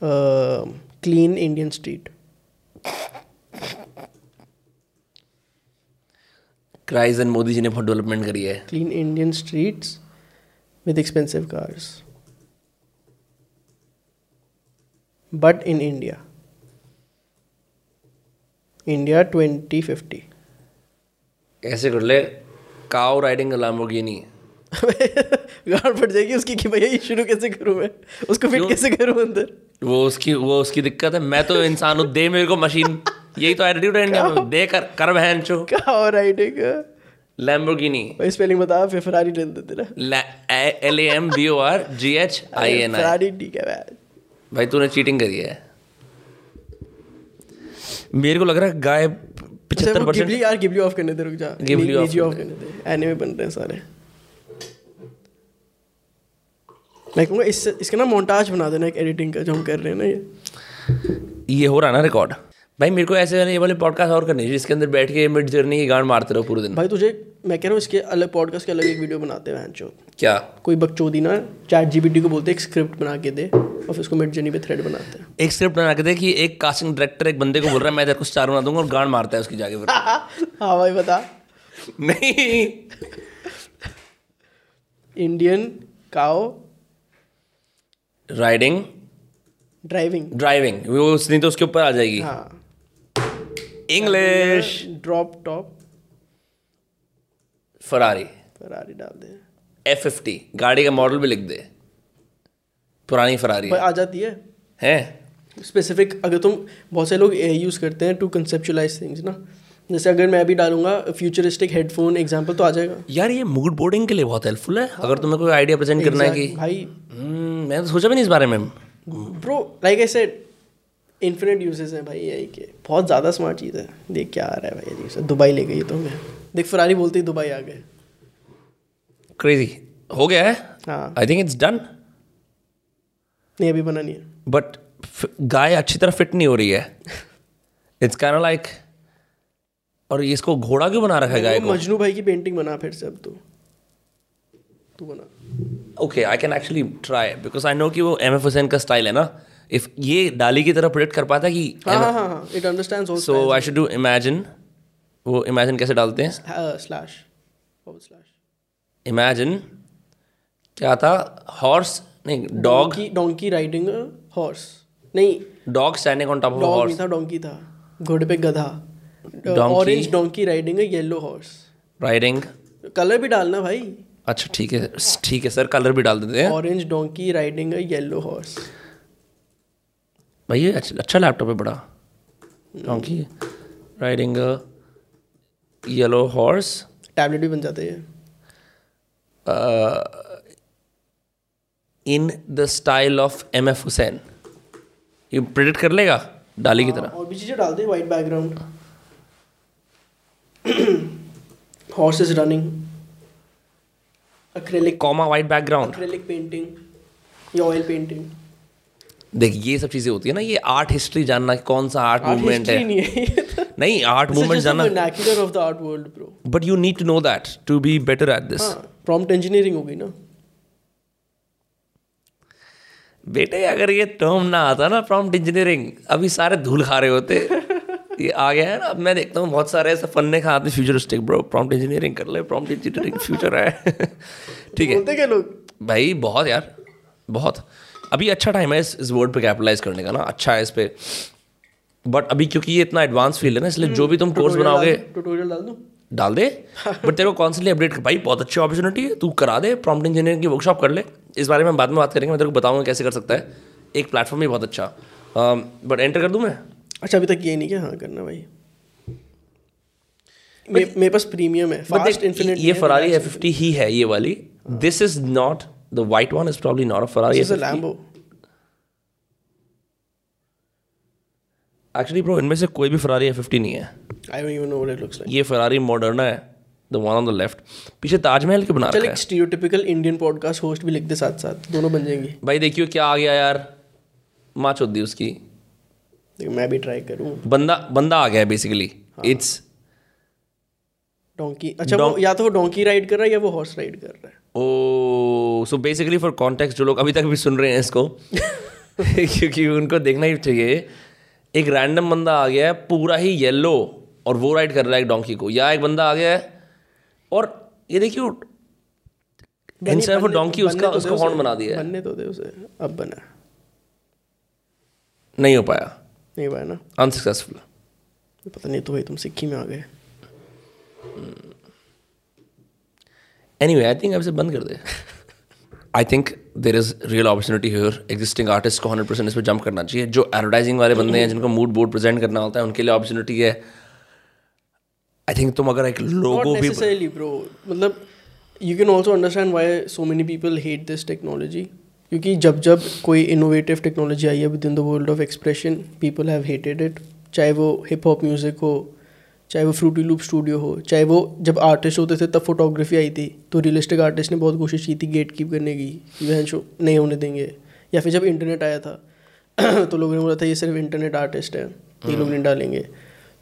Speaker 2: clean Indian street
Speaker 1: cries and Modi ji ने बहुत डेवलपमेंट करी है।
Speaker 2: Clean Indian streets expensive cars but in India India twenty fifty
Speaker 1: ऐसे कर ले काउ राइडिंग लैम्बोर्गिनी
Speaker 2: गाड़ पड़ जाएगी उसकी कि भैया ये शुरू कैसे करूँ मैं? उसको फिट? कैसे करूँ अंदर?
Speaker 1: वो उसकी वो उसकी दिक्कत है। मैं तो इंसान हूँ दे मेरे को मशीन यही तो एटीट्यूड है इंडिया में। दे कर कर बहन चो।
Speaker 2: क्या राइडिंग
Speaker 1: लैम्बोर्गिनी
Speaker 2: भाई स्पेलिंग बता फिर फरारी ले देते ना
Speaker 1: L A M B O R G H I N
Speaker 2: Ferrari ठीक है भाई।
Speaker 1: भाई तूने चीटिंग करी है। मेरे को लग रहा है गाय पिछहत्तर परसेंट
Speaker 2: गिबली यार गिबली ऑफ़ करने दे रुक जा।
Speaker 1: Off
Speaker 2: ऑफ़ करने दे। एनिमे बन रहे हैं सारे। मैं कहूँगा इससे इसका ना मोन्टाज बना देना एक एडिटिंग का जो हम कर रहे हैं ना ये।
Speaker 1: ये हो रहा ना रिकॉर्ड भाई मेरे को ऐसे वाले ये वाले पॉडकास्ट और करने जिसके अंदर बैठ के मिड जर्नी की गांड मारते रहो पूरे दिन।
Speaker 2: भाई तुझे मैं कह रहा हूँ इसके अलग पॉडकास्ट के अलग एक वीडियो बनाते हैं
Speaker 1: क्या?
Speaker 2: कोई बकचोदी ना चैट जीपीटी को बोलते एक स्क्रिप्ट बना के दे और फिर उसको मिड जर्नी पे थ्रेड बनाते हैं।
Speaker 1: एक स्क्रिप्ट बना के दे कि एक कास्टिंग डायरेक्टर एक बंदे को बोल रहा है मैं तेरे को स्टार बना दूँगा और गांड मारता है उसकी जाके फिर।
Speaker 2: हाँ भाई बता।
Speaker 1: नहीं।
Speaker 2: Indian cow
Speaker 1: riding
Speaker 2: driving
Speaker 1: driving वो उस नहीं तो उसके ऊपर आ जाएगी।
Speaker 2: हाँ।
Speaker 1: English
Speaker 2: drop top
Speaker 1: Ferrari
Speaker 2: Ferrari डाल दे।
Speaker 1: एफ़ फिफ्टी गाड़ी का मॉडल भी लिख दे। पुरानी फरारी है।
Speaker 2: आ जाती है।
Speaker 1: हैं?
Speaker 2: स्पेसिफिक अगर तुम बहुत से लोग यूज़ करते हैं टू कंसेप्चुलाइज थिंग्स ना? जैसे अगर मैं अभी डालूँगा फ्यूचरिस्टिक हेडफोन एग्जांपल तो आ जाएगा।
Speaker 1: यार ये मूड बोर्डिंग के लिए बहुत हेल्पफुल है। अगर तुम्हें कोई आइडिया प्रेजेंट करना है कि
Speaker 2: भाई।
Speaker 1: हम्म, मैंने तो सोचा भी नहीं इस बारे में।
Speaker 2: Bro like I said infinite uses हैं भाई यही के बहुत ज़्यादा स्मार्ट चीज़ है। देख क्या आ रहा है भाई अजीब दुबई ले गई तो मैं। देख फरारी बोलते ही दुबई आ गए।
Speaker 1: क्रेजी हो गया है?
Speaker 2: हाँ।
Speaker 1: आई थिंक इट्स डन
Speaker 2: नहीं अभी बना नहीं है।
Speaker 1: बट गाय अच्छी तरह फिट नहीं हो रही है। इट्स कैन लाइक और इसको घोड़ा क्यों बना रखा है गाय को?
Speaker 2: मजनू भाई की पेंटिंग बना फिर से अब तो। तू बना।
Speaker 1: Okay I can actually try because I know कि वो एम एफ़ हुसैन का स्टाइल है ना। इफ़ ये डाली की तरह प्रोजेक्ट कर पाता कि
Speaker 2: it understands
Speaker 1: so I should do imagine वो इमेजिन कैसे डालते हैं?
Speaker 2: स्लैश स्लैश
Speaker 1: इमेजिन क्या था? हॉर्स नहीं dog
Speaker 2: doggy donkey riding horse नहीं.
Speaker 1: Dog standing on top
Speaker 2: of
Speaker 1: horse
Speaker 2: नहीं था डोंकी था. घोड़े पे गधा. Orange donkey riding yellow horse
Speaker 1: riding
Speaker 2: colour भी डालना भाई.
Speaker 1: अच्छा ठीक है ठीक है सर कलर भी डाल देते हैं।
Speaker 2: Orange donkey riding yellow horse
Speaker 1: भाई ये अच्छा लैपटॉप है बड़ा। Donkey riding yellow horse
Speaker 2: tablet भी बन जाते हैं
Speaker 1: in the style of M F Husain ये प्रिडिक्ट कर लेगा? डाली की तरह।
Speaker 2: और भी चीज़ें डाल दे white background horse is running acrylic
Speaker 1: comma white background
Speaker 2: acrylic painting या ऑयल पेंटिंग
Speaker 1: देख ये सब चीज़ें होती है ना ये आर्ट हिस्ट्री जानना कि कौन सा आर्ट मूवमेंट है।
Speaker 2: नहीं है
Speaker 1: नहीं आर्ट मूवमेंट जानना
Speaker 2: of the art world
Speaker 1: bro but you need to know that to be better at
Speaker 2: this prompt engineering हो गई ना।
Speaker 1: बेटे अगर ये टर्म ना आता ना प्रॉम्प्ट इंजीनियरिंग अभी सारे धूल खा रहे होते। ये आ गया है ना अब मैं देखता हूँ बहुत सारे ऐसे फन्ने खाते फ्यूचरिस्टिक ब्रो प्रॉम्प्ट इंजीनियरिंग कर ले प्रॉम्प्ट इंजीनियरिंग फ्यूचर है। ठीक है।
Speaker 2: बोलते क्या लोग?
Speaker 1: भाई बहुत यार बहुत। अभी अच्छा टाइम है इस इस वर्ड पे कैपिटलाइज करने का ना अच्छा है इस पे। बट अभी क्योंकि ये इतना एडवांस फ़ील्ड है ना इसलिए जो भी तुम कोर्स बनाओगे
Speaker 2: ट्यूटोरियल डाल दूँ?
Speaker 1: डाल दे। बट तेरे को कॉन्स्टली अपडेट कर भाई बहुत अच्छी अपॉर्चुनिटी है तू करा दे प्रॉम्प्ट इंजीनियरिंग की वर्कशॉप कर ले। इस बारे में बाद में बात करेंगे मैं तेरे को बताऊँगा कैसे कर सकता है। एक प्लेटफॉर्म भी बहुत अच्छा। बट एंटर कर दूँ मैं?
Speaker 2: अच्छा अभी तक ये नहीं क्या। हाँ करना भाई। मेरे पास प्रीमियम है। फास्ट इन्फिनिट
Speaker 1: ये फरारी एफ़ फिफ्टी ही है ये वाली। This is not the white one is probably not a Ferrari
Speaker 2: is a Lambo
Speaker 1: actually bro इनमें से कोई भी फरारी एफ़ फिफ्टी नहीं है।
Speaker 2: I don't even know what it looks like
Speaker 1: ये फरारी मॉडर्ना है the one on the left पीछे ताजमहल के बना रखा है।
Speaker 2: स्टीरियोटिपिकल इंडियन पॉडकास्ट होस्ट भी लिख दे साथ साथ दोनों बन जाएँगे।
Speaker 1: भाई देखियो क्या आ गया यार। माँ चौथ दी उसकी।
Speaker 2: मैं भी ट्राई करूँ।
Speaker 1: बंदा बंदा आ गया बेसिकली इट्स
Speaker 2: डोंकी अच्छा वो या तो वो डोंकी राइड कर रहा है या वो हॉर्स राइड कर रहा है।
Speaker 1: Oh so basically for context जो लोग अभी तक भी सुन रहे हैं इसको क्योंकि उनको देखना ही चाहिए एक रैंडम बंदा आ गया है पूरा ही येलो और वो राइड कर रहा है एक डोंकी को। या एक बंदा आ गया है और ये देखिए इंस्टेड ऑफ़ डोंकी उसका
Speaker 2: तो
Speaker 1: उसका हॉर्न बना दिया
Speaker 2: बनने तो दे उसे। अब बना।
Speaker 1: नहीं हो पाया।
Speaker 2: नहीं पाया ना।
Speaker 1: अनसक्सेसफुल
Speaker 2: पता नहीं तो भाई तुम सिक्की में आ गए।
Speaker 1: एनीवे आई थिंक अब से बंद कर दे। I think there is real opportunity here existing artist को हंड्रेड परसेंट इस पर जंप करना चाहिए। जो एडवर्टाइजिंग वाले बंदे हैं जिनको मूड बोर्ड प्रेजेंट करना होता है उनके लिए अपॉर्चुनिटी है। आई थिंक तुम अगर एक लोगो भी
Speaker 2: bro. मतलब you can also understand why so many people hate this technology. क्योंकि जब जब कोई इनोवेटिव टेक्नोलॉजी आई है with in the world of expression people have hated it चाहे वो हिप हॉप म्यूज़िक हो चाहे वो फ्रूटी लूप स्टूडियो हो चाहे वो जब आर्टिस्ट होते थे तब फोटोग्राफी आई थी तो रियलिस्टिक आर्टिस्ट ने बहुत कोशिश की थी गेट कीप करने की कि वह शो नहीं होने देंगे। या फिर जब इंटरनेट आया था तो लोगों ने बोला था ये सिर्फ़ इंटरनेट आर्टिस्ट है ये लोग नहीं डालेंगे।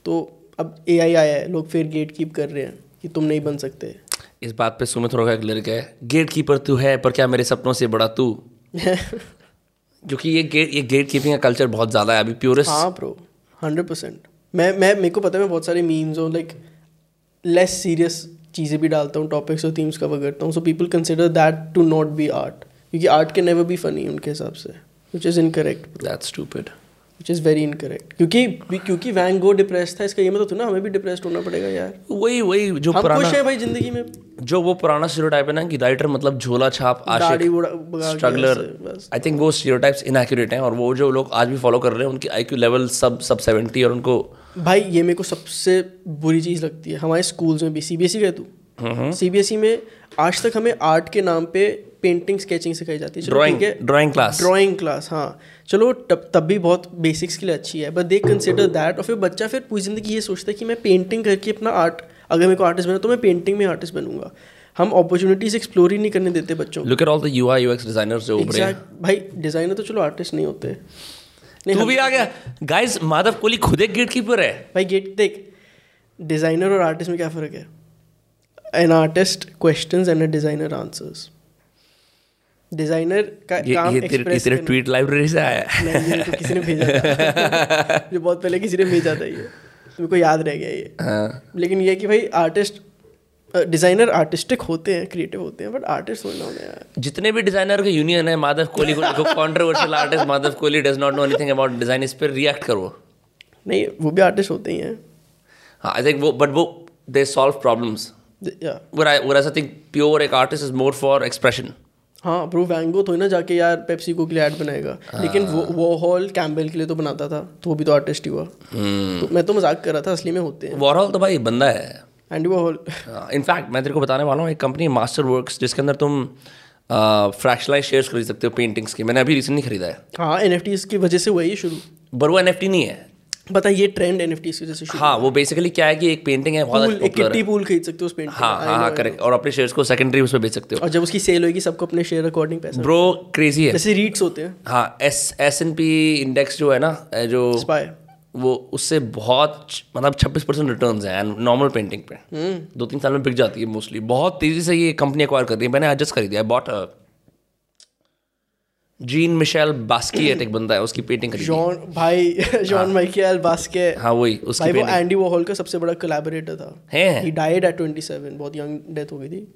Speaker 2: तो अब एआई आया है लोग फिर गेट कीप कर रहे हैं कि तुम नहीं बन सकते।
Speaker 1: इस बात पे सुमित रोगा एक लिरिक है गेट कीपर तू है पर क्या मेरे सपनों से बड़ा तू? क्योंकि ये गेट ये गेट कीपिंग का कल्चर बहुत ज़्यादा है अभी प्योरेस्ट
Speaker 2: हाँ प्रो हंड्रेड परसेंट मैं मैं मेरे को पता है मैं बहुत सारे मीम्स और लाइक लेस सीरियस चीज़ें भी डालता हूँ टॉपिक्स और थीम्स कवर करता हूँ so people consider that to not be art क्योंकि art can never be funny उनके हिसाब से which is incorrect
Speaker 1: that's stupid
Speaker 2: which is very incorrect क्योंकि क्योंकि वैन गो डिप्रेस था इसका ये मतलब ना हमें भी डिप्रेस्ड होना पड़ेगा यार।
Speaker 1: वही वही जो
Speaker 2: हम
Speaker 1: पुराना
Speaker 2: खुश है भाई ज़िंदगी में।
Speaker 1: जो वो पुराना स्टीरियोटाइप है ना कि राइटर मतलब झोला छाप आशिक
Speaker 2: के
Speaker 1: स्ट्रगलर आई थिंक वो स्टीरियोटाइप्स इनएक्यूरेट हैं और वो जो लोग आज भी फॉलो कर रहे हैं उनकी आईक्यू लेवल सब सब 70 और उनको
Speaker 2: भाई ये मेरे को सबसे बुरी चीज़ लगती है। हमारे स्कूल्स में भी सीबीएसई गए तू? सी बी एस ई में आज तक हमें आर्ट के नाम पे पेंटिंग स्केचिंग सिखाई जाती है। Drawing
Speaker 1: drawing class
Speaker 2: drawing class हाँ। चलो तब तब भी बहुत बेसिक्स के लिए अच्छी है बट दे कंसिडर दैट और फिर बच्चा फिर पूरी ज़िंदगी ये सोचता है कि मैं पेंटिंग करके अपना आर्ट अगर मेरे को आर्टिस्ट बना तो मैं पेंटिंग में आर्टिस्ट बनूँगा। हम अपॉर्चुनिटीज़ एक्सप्लोर ही नहीं करने देते बच्चों
Speaker 1: look at all the UI UX designers जो
Speaker 2: भाई डिज़ाइनर तो चलो आर्टिस्ट नहीं होते।
Speaker 1: तू भी आ गया। गाइस माधव कोहली खुद एक गेटकीपर है।
Speaker 2: भाई गेट देख डिज़ाइनर और आर्टिस्ट में क्या फ़र्क है? An artist questions and a designer answers designer का
Speaker 1: ये
Speaker 2: काम
Speaker 1: ये तेरे तेरे ट्वीट लाइब्रेरी से आया।
Speaker 2: नहीं तो किसी ने भेजा था। ये बहुत पहले किसी ने भेजा था ये। मेरे को याद रह गया ये?
Speaker 1: हाँ।
Speaker 2: लेकिन ये कि भाई आर्टिस्ट डिज़ाइनर आर्टिस्टिक होते हैं क्रिएटिव होते हैं बट आर्टिस्ट होना होना यार
Speaker 1: जितने भी डिज़ाइनर के यूनियन है माधव कोहली को controversial artist Madhav Kohli does not know anything about design इस पर रिएक्ट करो।
Speaker 2: नहीं वो भी आर्टिस्ट होते ही हैं।
Speaker 1: हाँ आई थिंक वो बट वो
Speaker 2: they
Speaker 1: solve problems think pure एक artist is more for expression.
Speaker 2: हाँ ब्रो वैंगो तो ना जाके यार पेप्सी को लिए ऐड बनाएगा। लेकिन वो वो हॉल कैम्बेल के लिए तो बनाता था तो वो भी तो आर्टिस्ट ही हुआ। तो मैं तो मज़ाक कर रहा था असली में होते हैं।
Speaker 1: वॉरहॉल तो भाई बंदा है।
Speaker 2: एंडी वो हॉल
Speaker 1: इनफैक्ट मैं तेरे को बताने वाला हूँ एक कंपनी मास्टर वर्क्स जिसके अंदर तुम फ्रैक्शनलाइज शेयर्स खरीद सकते हो पेंटिंग्स के। मैंने अभी रिसेंटली खरीदा है।
Speaker 2: हाँ एन की वजह से हुआ ये शुरू।
Speaker 1: पर वो एन नहीं है।
Speaker 2: पता ये ट्रेंड एन की वजह से
Speaker 1: हाँ वो बेसिकली क्या है कि एक पेंटिंग है बहुत
Speaker 2: एक किट्टी पूल खरीद सकते हो उस पेंट
Speaker 1: हाँ हाँ हाँ करेक्ट और अपने शेयर्स को सेकेंडरी उस पर बेच सकते हो।
Speaker 2: और जब उसकी सेल होगी सबको अपने शेयर अकॉर्डिंग पैसा।
Speaker 1: ब्रो क्रेजी है।
Speaker 2: जैसे रीट्स होते हैं।
Speaker 1: हाँ S S and P index जो है ना जो वो उससे बहुत मतलब छब्बीस परसेंट रिटर्न है एंड नॉर्मल पेंटिंग पे।
Speaker 2: हम्म।
Speaker 1: दो तीन साल में बिक जाती है मोस्टली बहुत तेज़ी से ये कंपनी एक्वायर कर रही है। मैंने आज जस्ट खरीदी है। बॉट जीन मिशेल बास्किएट एक बंदा है उसकी पेंटिंग खरीदी
Speaker 2: जॉन भाई जॉन माइकल बास्के
Speaker 1: हाँ वही उसकी
Speaker 2: भाई वो एंडी वॉहल का सबसे बड़ा कोलैबोरेटर था।
Speaker 1: है
Speaker 2: ही। डाइड एट 27 बहुत यंग डेथ हो गई थी।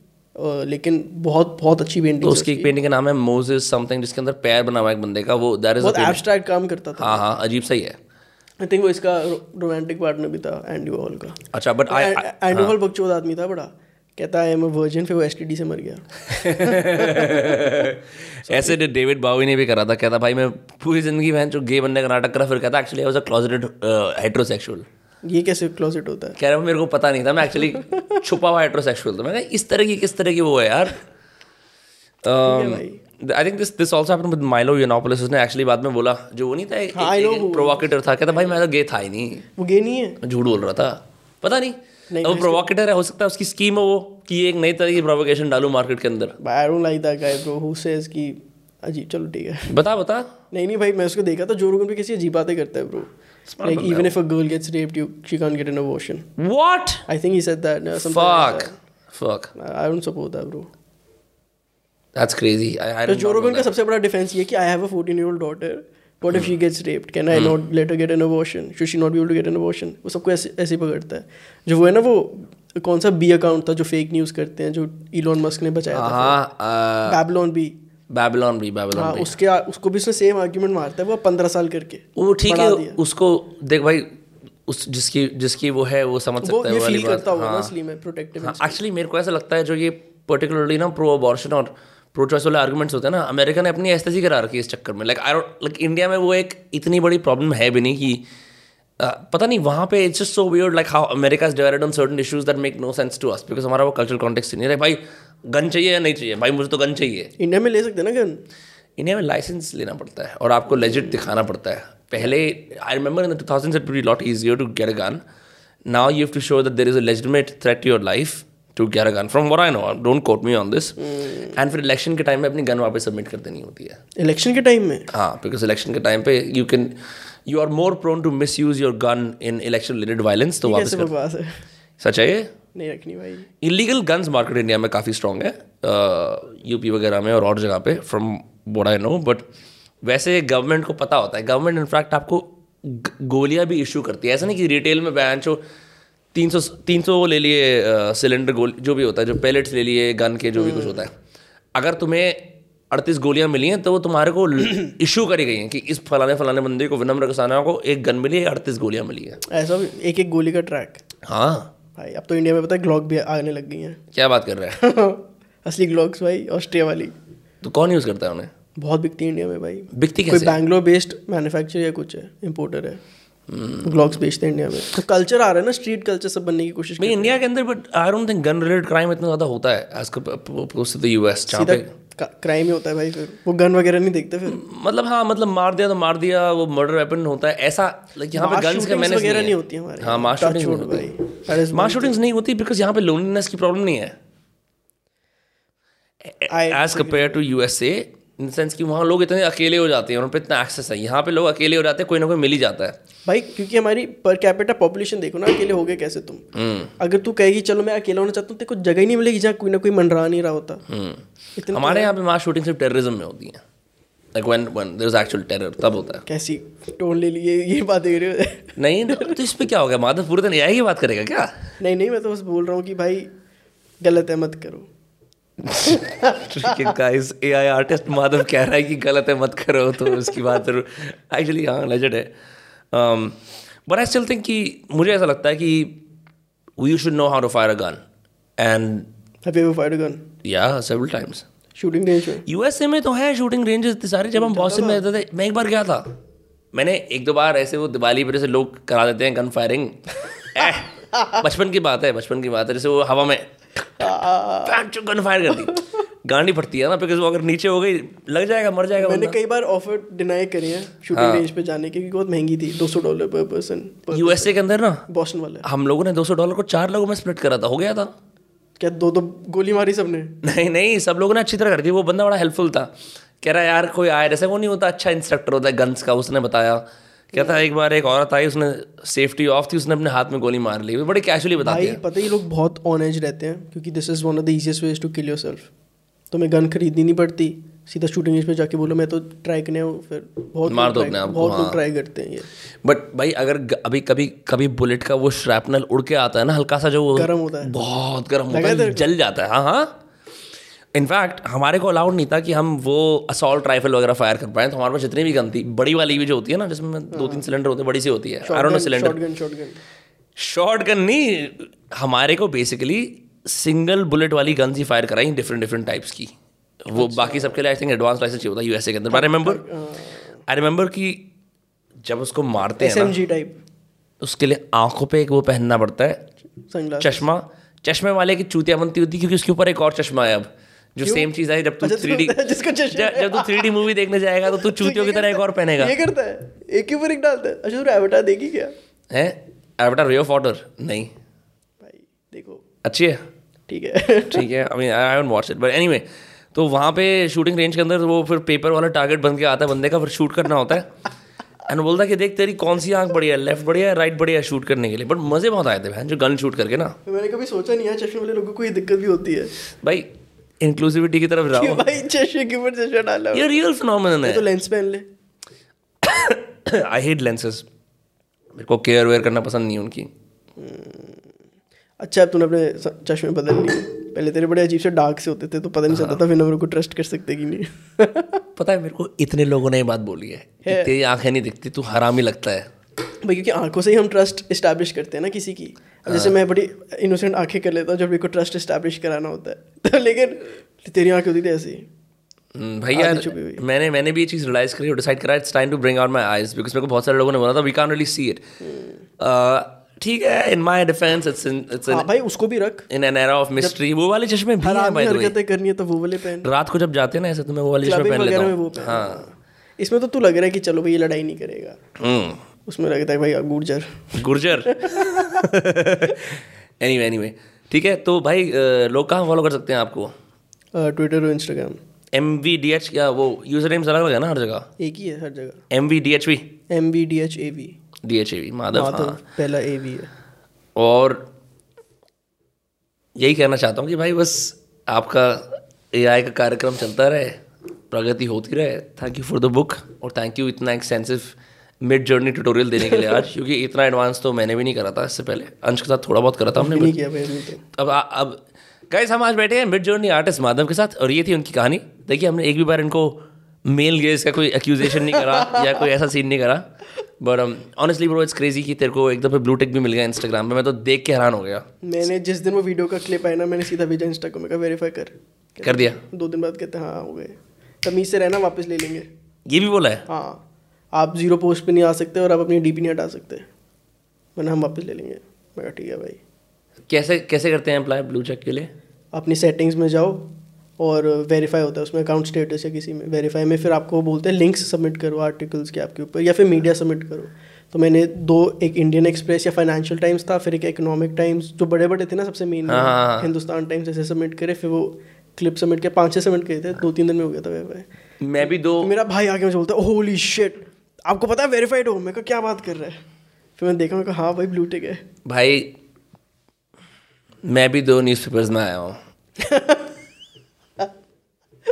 Speaker 2: लेकिन बहुत बहुत अच्छी पेंटिंग तो
Speaker 1: उसकी एक पेंटिंग का नाम है मोजेस समथिंग जिसके अंदर पैर बना हुआ है एक बंदे का। वो दैट इज़
Speaker 2: बहुत एब्स्ट्रैक्ट काम करता था।
Speaker 1: हाँ हाँ अजीब सा ही है।
Speaker 2: आई थिंक वो इसका रोमांटिक पार्टनर भी था एंडी वॉहल का।
Speaker 1: अच्छा बट
Speaker 2: एंडी वॉहल बकचोद आदमी था बड़ा। कहता है मैं वर्जिन फिर वो एसटीडी से मर गया।
Speaker 1: ऐसे डेविड बावी ने भी करा था कहता भाई मैं पूरी ज़िंदगी में जो गे बनने का नाटक करा फिर कहता actually I was a closeted heterosexual
Speaker 2: ये कैसे क्लोजेट होता है?
Speaker 1: कह रहा हूँ मेरे को पता नहीं था मैं एक्चुअली छुपा हुआ हेट्रोसेक्सुअल था। मैं इस तरह की किस तरह की वो है यार? I think this this also happened with Milo Yiannopoulos उसने एक्चुअली बाद में बोला जो वो नहीं था एक,
Speaker 2: हाँ, know
Speaker 1: एक, प्रोवोकेटर था कहता भाई मैं तो गे था ही नहीं
Speaker 2: वो गे नहीं है
Speaker 1: झूठ बोल रहा था पता नहीं
Speaker 2: नहीं,
Speaker 1: वो प्रोवोकेटर है हो सकता है उसकी स्कीम है वो कि एक नई तरह की प्रोवोकेशन डालू मार्केट के अंदर
Speaker 2: I don't like that guy bro who says कि अजीब चलो ठीक है
Speaker 1: बता बता
Speaker 2: नहीं नहीं भाई मैं उसको देखा था जो रोगन पे किसी अजीब बातें करता है bro Like even if a girl gets raped, you she can't get an abortion.
Speaker 1: What?
Speaker 2: I think he said that. uh, something like
Speaker 1: Fuck. Fuck.
Speaker 2: that. I I don't support that, bro.
Speaker 1: That's crazy. I, I
Speaker 2: तो
Speaker 1: did
Speaker 2: जो का
Speaker 1: that.
Speaker 2: सबसे बड़ा defence ये कि I have a 14 year old daughter. What if she gets raped? Can I not let her get an abortion? Should she not be able to get an abortion? वो सबको ऐसे ऐसे ही पकड़ता है। जो वो है ना वो कौन सा बी अकाउंट था जो फेक न्यूज़ करते हैं जो इलॉन मस्क ने बचाया था?
Speaker 1: हाँ
Speaker 2: बैबलॉन बी
Speaker 1: बैबलॉन भी
Speaker 2: हाँ
Speaker 1: बैबलॉन भी
Speaker 2: उसके उसको भी उसने सेम आर्ग्यूमेंट मारता है वो पंद्रह साल करके।
Speaker 1: वो ठीक है उसको देख भाई उस जिसकी जिसकी वो है वो समझ सकता है वो वाली बात।
Speaker 2: करता होगा ना
Speaker 1: हाँ।
Speaker 2: प्रोटेक्टिव
Speaker 1: हाँ एक्चुअली मेरे को ऐसा लगता है जो ये पर्टिकुलरली ना प्रो अबॉर्शन और प्रो चॉइस वाले आर्गुमेंट्स होते हैं ना अमेरिका ने अपनी ऐसी करा रखी है इस चक्कर में। लाइक आई लाइक इंडिया में वो एक इतनी बड़ी प्रॉब्लम है भी नहीं कि पता नहीं वहाँ पे it's just so weird like how America is divided on certain issues that make no sense to us because हमारा वो कल्चरल कॉन्टेक्स्ट नहीं है। भाई गन चाहिए या नहीं चाहिए? भाई मुझे तो गन चाहिए।
Speaker 2: इंडिया में ले सकते हैं ना गन
Speaker 1: इंडिया में लाइसेंस लेना पड़ता है और आपको लेजिट दिखाना पड़ता है। पहले I remember in the two thousand lot easier to get a gun now you have to show that there is a legitimate threat to your life to get a gun from what I know don't quote me on this and फिर election के time में अपनी gun वापस submit कर देनी होती है।
Speaker 2: Election के टाइम में?
Speaker 1: हाँ बिकॉज़ इलेक्शन के टाइम पे you can you are more prone to misuse your gun in election related violence तो वापस कर। सच है? ये
Speaker 2: नहीं रखनी भाई।
Speaker 1: इलीगल गन्स मार्केट इंडिया में काफ़ी स्ट्रॉन्ग है। यूपी वगैरह में और और जगह पे from what I know but वैसे गवर्नमेंट को पता होता है। गवर्नमेंट इनफैक्ट आपको गोलियाँ भी इशू करती है। ऐसा नहीं कि रिटेल में बैन जो तीन सौ तीन सौ ले लिए सिलेंडर गोली जो भी होता है जो पैलेट्स ले लिए गन के जो भी कुछ होता है। अगर तुम्हें अड़तीस गोलियाँ मिली हैं तो वो तुम्हारे को इशू करी गई हैं कि इस फलाने फलाने बंदे को विनम्र कसाना को एक गन मिली है अड़तीस गोलियाँ मिली हैं।
Speaker 2: ऐसा भी एक एक गोली का ट्रैक
Speaker 1: हाँ।
Speaker 2: भाई अब तो इंडिया में पता है ग्लॉक भी आने लग गई हैं।
Speaker 1: क्या बात कर रहे हैं?
Speaker 2: असली ग्लॉक्स भाई ऑस्ट्रिया वाली।
Speaker 1: तो कौन यूज़ करता है उन्हें?
Speaker 2: बहुत बिकती है इंडिया में भाई।
Speaker 1: बिकती
Speaker 2: कोई
Speaker 1: कैसे
Speaker 2: बैंगलोर बेस्ड मैन्युफैक्चर या कुछ है इम्पोर्टर है। ग्लॉक्स बेचते हैं इंडिया में। तो कल्चर आ रहा है ना स्ट्रीट कल्चर सब बनने की कोशिश
Speaker 1: भाई इंडिया के अंदर but I don't think gun related crime इतना ज़्यादा होता है as compared to the US जहाँ पे
Speaker 2: क्राइम ही होता है भाई फिर। वो गन वगैरह नहीं देखते फिर।
Speaker 1: मतलब हाँ मतलब मार दिया तो मार दिया वो मर्डर वेपन होता है। ऐसा लाइक यहाँ पे गन्स के मैंने
Speaker 2: वगैरह नहीं होती हमारे।
Speaker 1: हाँ मास शूटिंग
Speaker 2: भाई।
Speaker 1: मास शूटिंग्स नहीं होती बिकॉज़ यहाँ पे लोनलीनेस की प्रॉब्लम नहीं है। As compared to USA in sense कि वहाँ लोग इतने अकेले हो जाते हैं उन पर इतना एक्सेस है। यहाँ पे लोग अकेले हो जाते हैं कोई ना कोई मिल ही जाता है।
Speaker 2: भाई क्योंकि हमारी पर कैपिटा पॉपुलेशन देखो ना अकेले हो गए कैसे तुम?
Speaker 1: हम्म।
Speaker 2: अगर तू कहेगी चलो मैं अकेला होना चाहता हूँ तेरे को जगह ही नहीं मिलेगी जहाँ कोई ना कोई मंडरा नहीं रहा होता। इतना
Speaker 1: हमारे यहाँ पे मास शूटिंग सिर्फ़ टेररिज्म में होती है। Like when when there is actual terror तब होता है।
Speaker 2: कैसी टोन ले लिए ये बात देख रहे हो?
Speaker 1: नहीं तो इस पे क्या हो गया? माधव पूरे दिन यही बात करेगा क्या?
Speaker 2: नहीं नहीं मैं तो बस बोल रहा हूँ कि भाई गलत है मत करो।
Speaker 1: गाइस एआई आर्टिस्ट माधव कह रहा है कि गलत है मत करो तो उसकी बात ज़रूर। एक्चुअली हाँ लेजेंड है। बट आई स्टिल थिंक कि मुझे ऐसा लगता है कि we should know how to fire a gun and
Speaker 2: have you ever fired a gun
Speaker 1: या several
Speaker 2: times shooting range
Speaker 1: USA में तो है शूटिंग रेंजेस इतने सारे। जब हम बॉस्टन में रहते थे मैं एक बार गया था। मैंने एक दो बार ऐसे वो दिवाली पर जैसे लोग करा देते हैं गन फायरिंग बचपन की बात है बचपन की बात है। जैसे वो हवा में गन फायर कर दी। गांडी पड़ती है ना बिकॉज़ वो अगर नीचे हो गई लग जाएगा मर जाएगा
Speaker 2: मैंने कई बार ऑफ़र डिनाई करी है। शूटिंग रेंज पे जाने की क्योंकि बहुत महँगी थी 200 डॉलर पर पर्सन
Speaker 1: यूएसए के अंदर ना
Speaker 2: बॉस्टन वाले।
Speaker 1: हम लोगों ने 200 डॉलर को चार लोगों में स्प्लिट करा था हो गया था।
Speaker 2: क्या दो दो गोली मारी सबने?
Speaker 1: नहीं नहीं सब लोगों ने अच्छी तरह कर दी वो बंदा बड़ा हेल्पफुल था। कह रहा यार कोई आया जैसे वो नहीं होता अच्छा इंस्ट्रक्टर होता है गन्स का उसने बताया। कहता था एक बार एक औरत आई उसने सेफ्टी ऑफ़ थी उसने अपने हाथ में गोली मार ली। बड़े कैजुअली बताती
Speaker 2: भाई पता ही लोग बहुत ऑन एज रहते हैं क्योंकि this is one of the easiest ways to kill yourself तुम्हें गन खरीदनी नहीं पड़ती सीधा शूटिंग रेंज पे जाके बोलो मैं तो ट्राई करने हूँ फिर बहुत
Speaker 1: मार दो अपने आप
Speaker 2: बहुत
Speaker 1: हाँ।
Speaker 2: ट्राई करते हैं ये।
Speaker 1: बट भाई अगर अभी कभी कभी बुलेट का वो श्रैपनल उड़ के आता है ना हल्का सा जो
Speaker 2: गर्म होता है।
Speaker 1: बहुत गर्म होता
Speaker 2: है
Speaker 1: है? जल जाता है हाँ हाँ। इनफैक्ट हमारे को अलाउड नहीं था कि हम वो असॉल्ट राइफल वगैरह फायर कर पाए तो हमारे पास जितनी भी गन थी बड़ी वाली भी जो होती है ना जिसमें दो तीन सिलेंडर होते हैं बड़ी सी होती है। सिलेंडर शॉर्ट गन नहीं हमारे को बेसिकली सिंगल बुलेट वाली गन्स ही फायर कराई डिफरेंट डिफरेंट टाइप्स की। वो
Speaker 2: अच्छा।
Speaker 1: बाकी सबके लिए आई थिंक एडवांस लाइसेंस चाहिए होता है यूएसए के अंदर। आई रिमेंबर आई रिमेंबर कि जब उसको मारते हैं
Speaker 2: टाइप
Speaker 1: उसके लिए आँखों पे एक वो पहनना पड़ता है चश्मा। चश्मे वाले की चूतिया बनती होती है क्योंकि उसके ऊपर एक और चश्मा है अब। जो सेम चीज़ है जब तू
Speaker 2: अच्छा,
Speaker 1: थ्री डी
Speaker 2: तो जिसका
Speaker 1: जब तू थ्री डी मूवी देखने जाएगा तो तू चूतियों की तरह एक और पहनेगा।
Speaker 2: ये करता है। एक के ऊपर एक डालता है। अच्छा तू एवटा देखी क्या?
Speaker 1: है? एवटार वे ऑफ़ वाटर नहीं।
Speaker 2: भाई देखो।
Speaker 1: अच्छी है?
Speaker 2: ठीक है।
Speaker 1: ठीक है I mean I don't watch it but anyway तो वहाँ पे शूटिंग रेंज के अंदर वो फिर पेपर वाला टारगेट बन के आता है बंदे का फिर शूट करना होता है। एंड बोलता कि देख तेरी कौन सी आँख बढ़िया है? लेफ़्ट बढ़िया है राइट बढ़िया है शूट करने के लिए? बट मज़े बहुत आए थे बहन जो गन शूट करके ना।
Speaker 2: मैंने कभी सोचा नहीं है चश्मे वाले लोगों को ये दिक्कत भी होती है।
Speaker 1: भाई इंक्लूसिविटी की तरफ़ जाओ।
Speaker 2: भाई चश्मे के ऊपर चश्मा डाला
Speaker 1: ये रियल फिनोमिनन
Speaker 2: है। तो लेंस पहन ले।
Speaker 1: आई हेट लेंसेज मेरे को केयर वेयर करना पसंद नहीं उनकी।
Speaker 2: अच्छा अब तूने अपने चश्मे बदल लिए। पहले तेरे बड़े अजीब से डार्क से होते थे तो पता नहीं चलता था फिर नंबर को ट्रस्ट कर सकते कि नहीं।
Speaker 1: पता है मेरे को इतने लोगों ने ये बात बोली है
Speaker 2: है।
Speaker 1: तेरी आँखें नहीं दिखती तू हरामी लगता है।
Speaker 2: भाई क्योंकि आँखों से ही हम ट्रस्ट इस्टेब्लिश करते हैं ना किसी की। जैसे मैं बड़ी इनोसेंट आँखें कर लेता हूँ जब मेरे को ट्रस्ट इस्टेब्लिश कराना होता है। तो लेकिन तेरी आँखें होती थी ऐसी।
Speaker 1: हम्म, भाई यार मैंने मैंने भी ये चीज़ रियलाइज़ करी और डिसाइड करा it's time to bring out my eyes because मेरे को बहुत सारे लोगों ने बोला था we can really see it ठीक है in my defence it's in it's
Speaker 2: हाँ भाई उसको भी रख।
Speaker 1: In an era of mystery वो वाले चश्मे भी हैं
Speaker 2: हरामी
Speaker 1: बाय द वे
Speaker 2: हरकतें करनी है तो वो वाले पहन।
Speaker 1: रात को जब जाते हैं ना ऐसे तो मैं वो वाले चश्मे पहन लेता हूँ। हाँ।
Speaker 2: इसमें तो तू लग रहा है कि चलो भाई ये लड़ाई नहीं करेगा।
Speaker 1: हम्म,
Speaker 2: उसमें लगता है भाई गुर्जर।
Speaker 1: गुर्जर? एनीवे एनीवे ठीक है तो भाई लोग कहाँ फॉलो कर सकते हैं आपको?
Speaker 2: ट्विटर और Instagram
Speaker 1: M V D H या वो यूज़र नेम्स अलग अलग है ना हर जगह?
Speaker 2: एक ही है हर जगह।
Speaker 1: M V D H V
Speaker 2: M B D H A V
Speaker 1: D H A V Madhav
Speaker 2: Madhav
Speaker 1: हाँ।
Speaker 2: पहला ए वी है।
Speaker 1: और यही कहना चाहता हूँ कि भाई बस आपका ए आई का कार्यक्रम चलता रहे प्रगति होती रहे। Thank you for the book और थैंक यू इतना एक्सटेंसिव मिड जर्नी ट्यूटोरियल देने के लिए आज क्योंकि इतना एडवांस तो मैंने भी नहीं करा था इससे पहले। अंश के साथ थोड़ा बहुत करा था हमने
Speaker 2: नहीं किया तो
Speaker 1: अब आ- अब गाइस हम आज बैठे हैं मिड जर्नी आर्टिस्ट माधव के साथ और ये थी उनकी कहानी। देखिए हमने एक भी बार इनको मेल गेज का कोई एक्यूजेशन नहीं करा या कोई ऐसा सीन नहीं करा। But honestly bro it's crazy कि तेरे को एक दफे ब्लू टिक भी मिल गया इंस्टाग्राम पे। मैं तो देख के हैरान हो गया।
Speaker 2: मैंने जिस दिन वो वीडियो का क्लिप आया ना मैंने सीधा भेजा इंस्टाग्राम को मैं कहा वेरीफाई कर।
Speaker 1: कर दिया।
Speaker 2: दो दिन बाद कहते हैं हाँ हो गए। तमीज से रहना वापस ले लेंगे।
Speaker 1: ये भी बोला है?
Speaker 2: हाँ। आप ज़ीरो पोस्ट पे नहीं आ सकते और आप अपनी डीपी नहीं हटा सकते। मैंने हम वापस ले लेंगे। मैं ठीक है भाई।
Speaker 1: कैसे कैसे करते हैं अप्लाई ब्लू चेक के लिए?
Speaker 2: अपनी सेटिंग्स में जाओ और वेरीफाई होता है। उसमें अकाउंट स्टेटस या किसी में वेरीफाई में फिर आपको बोलते हैं लिंक्स सबमिट करो आर्टिकल्स के आपके ऊपर या फिर मीडिया सबमिट करो। तो मैंने दो एक इंडियन एक्सप्रेस या फाइनेंशियल टाइम्स था फिर एक इकोनॉमिक टाइम्स जो बड़े बड़े थे ना सबसे मेन। हिंदुस्तान टाइम्स ऐसे सबमिट करे फिर वो क्लिप सबमिट किया पाँच छः सबमिट किए थे दो तीन दिन में हो गया था वेरीफाई
Speaker 1: मैं भी दो
Speaker 2: मेरा भाई आके मुझे बोलता है होली शिट आपको पता है वेरीफाइड हो मैं कहा क्या बात कर रहा है? फिर मैं देखा मैं कहा हाँ भाई ब्लू टिक है।
Speaker 1: भाई मैं भी दो न्यूज़पेपर्स में आया हूँ।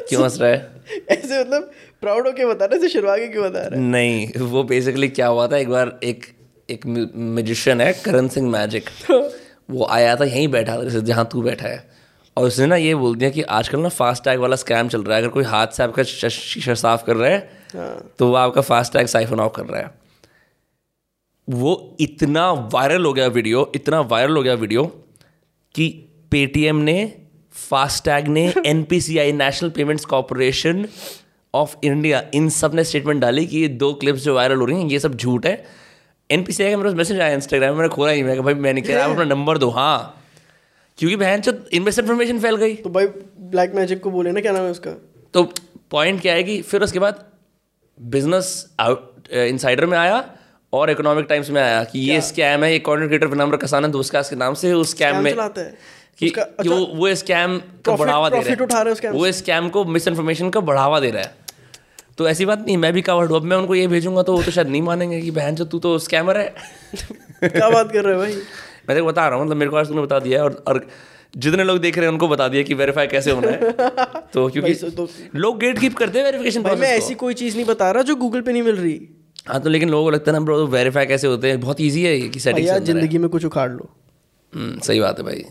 Speaker 1: क्यों हंस रहा है?
Speaker 2: ऐसे मतलब प्राउड होके बता रहा है शर्मा के क्यों बता रहा
Speaker 1: नहीं वो बेसिकली क्या हुआ था एक बार एक एक म्यूजिशियन है करण सिंह मैजिक वो आया था यहीं बैठा था जैसे जहाँ तू बैठा है। और उसने ना ये बोल दिया कि आजकल ना फास्ट टैग वाला स्कैम चल रहा है अगर कोई हाथ से आपका शीशा साफ़ कर रहा हाँ तो वो आपका फास्ट टैग साइफन ऑफ़ कर रहा है। वो इतना वायरल हो गया वीडियो इतना वायरल हो गया वीडियो कि पेटीएम ने फास्टैग ने NPCI National Payments Corporation of India इन सबने स्टेटमेंट डाली कि ये दो क्लिप्स जो वायरल हो रही हैं ये सब झूठ है। एनपीसीआई का मेरे मैसेज आया इंस्टाग्राम में मैंने खोला ही मैं भाई मैंने किया आप अपना नंबर दो। हाँ। क्योंकि बहन चो इनमें इन्फॉर्मेशन फैल गई।
Speaker 2: तो भाई ब्लैक मैजिक को बोले ना क्या नाम है उसका?
Speaker 1: तो पॉइंट क्या है कि फिर उसके बाद बिज़नेस आउट इनसाइडर में आया और इकोनॉमिक टाइम्स में आया कि ये स्कैम है ये कंटेंट क्रिएटर विनम्र कसाना दोस्त के नाम से उस स्कैम में कि कि वो वो स्कैम का बढ़ावा दे
Speaker 2: रहा है।
Speaker 1: वो स्कैम को मिस इन्फॉर्मेशन का बढ़ावा दे रहा है। तो ऐसी बात नहीं मैं भी कवर्ड हूँ अब मैं उनको ये भेजूँगा तो वो तो शायद नहीं मानेंगे कि बहन जो तू तो स्कैमर है।
Speaker 2: क्या बात कर रहे हो भाई?
Speaker 1: मैं तो बता रहा हूँ मतलब मेरे को आज तूने बता दिया है और और जितने लोग देख रहे हैं उनको बता दिया कि वेरीफाई कैसे होना है। तो क्योंकि
Speaker 2: तो-
Speaker 1: लोग गेट कीप करते हैं वेरिफिकेशन
Speaker 2: भाई मैं ऐसी कोई चीज़ नहीं बता रहा जो गूगल पे नहीं मिल रही।
Speaker 1: हाँ तो लेकिन लोगों को लगता है ना ब्रो वेरीफाई कैसे होते हैं? बहुत इजी है ये कि सेटिंग
Speaker 2: भैया ज़िंदगी में कुछ उखाड़ लो।
Speaker 1: सही बात है भाई।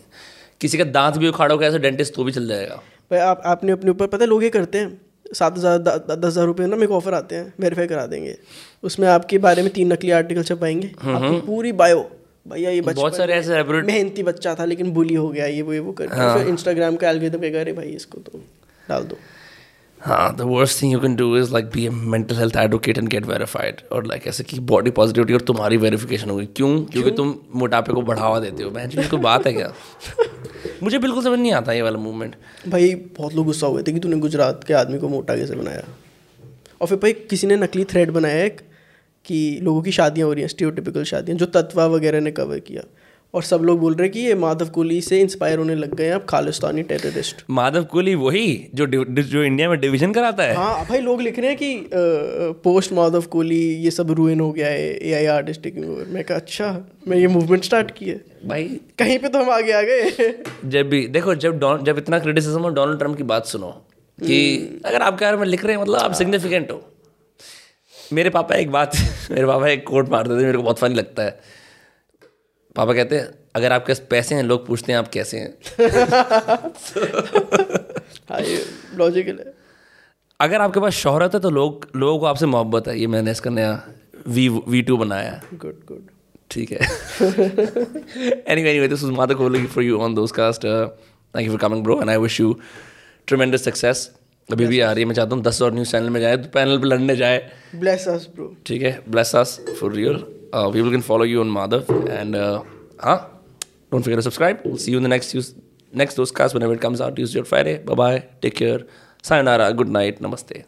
Speaker 1: किसी का दांत भी उखाड़ो ऐसे डेंटिस्ट तो भी चल जाएगा।
Speaker 2: भाई आप आपने अपने ऊपर पता है लोग ये करते हैं। सात हज़ार दस हज़ार रुपये ना मेरे को ऑफ़र आते हैं वेरीफाई करा देंगे। उसमें आपके बारे में तीन नकली आर्टिकल छपाएँगे। पूरी बायो भैया ये
Speaker 1: बहुत सारे ऐसे रेपुटेड
Speaker 2: मेहनती बच्चा था लेकिन बुली हो गया ये वो ये वो कर फिर इंस्टाग्राम का एल्गोरिथम कहेगा अरे भाई इसको तो डाल दो।
Speaker 1: हाँ the worst thing you can do is like be a mental health advocate and get verified और लाइक ऐसे कि बॉडी पॉजिटिविटी और तुम्हारी वेरिफिकेशन होगी क्यों? क्योंकि तुम मोटापे को बढ़ावा देते हो मैं कोई बात है क्या? मुझे बिल्कुल समझ नहीं आता ये वाला मूवमेंट
Speaker 2: भाई बहुत लोग गुस्सा हुए थे कि तूने गुजरात के आदमी को मोटा कैसे बनाया। और फिर भाई किसी ने नकली थ्रेड बनाया एक कि लोगों की शादियाँ हो रही हैं स्टीरियोटिपिकल शादियाँ जो तत्वा वगैरह ने कवर किया। और सब लोग बोल रहे हैं कि ये माधव कोहली से इंस्पायर होने लग गए हैं अब खालिस्तानी टेररिस्ट
Speaker 1: माधव कोहली वही जो जो इंडिया में डिवीज़न कराता है?
Speaker 2: हाँ भाई लोग लिख रहे हैं कि पोस्ट माधव कोहली ये सब रुइन हो गया है ए आई टेकिंग ओवर मैं कहा अच्छा मैं ये मूवमेंट स्टार्ट की है।
Speaker 1: भाई
Speaker 2: कहीं पे तो हम आगे आ गए
Speaker 1: जब भी देखो जब जब इतना क्रिटिसिज्म हो डोनाल्ड ट्रंप की बात सुनो कि अगर आपके बारे में लिख रहे हैं मतलब आप सिग्निफिकेंट हो। मेरे पापा एक बात मेरे पापा एक कोट मारते थे मेरे को बहुत फनी लगता है। पापा कहते हैं अगर आपके पास पैसे हैं लोग पूछते हैं आप कैसे हैं?
Speaker 2: हाँ लॉजिकल है।
Speaker 1: अगर आपके पास शोहरत है तो लोग लोगों को आपसे मोहब्बत है। ये मैंने इसका नया वी वी टू बनाया।
Speaker 2: गुड गुड
Speaker 1: ठीक है। Was Madhu Kohli for you on those cast. Uh, thank you for coming bro and I wish you tremendous success. अभी भी आ रही है। मैं चाहता हूँ दस और न्यूज़ चैनल में जाए तो पैनल पर लड़ने जाए।
Speaker 2: ब्लेस अस
Speaker 1: ठीक है? Bless for real we will can follow you on Madhav and हाँ? Don't figure subscribe see you next use next दोस्त cast one it comes out use your Friday bye take care sign good night नमस्ते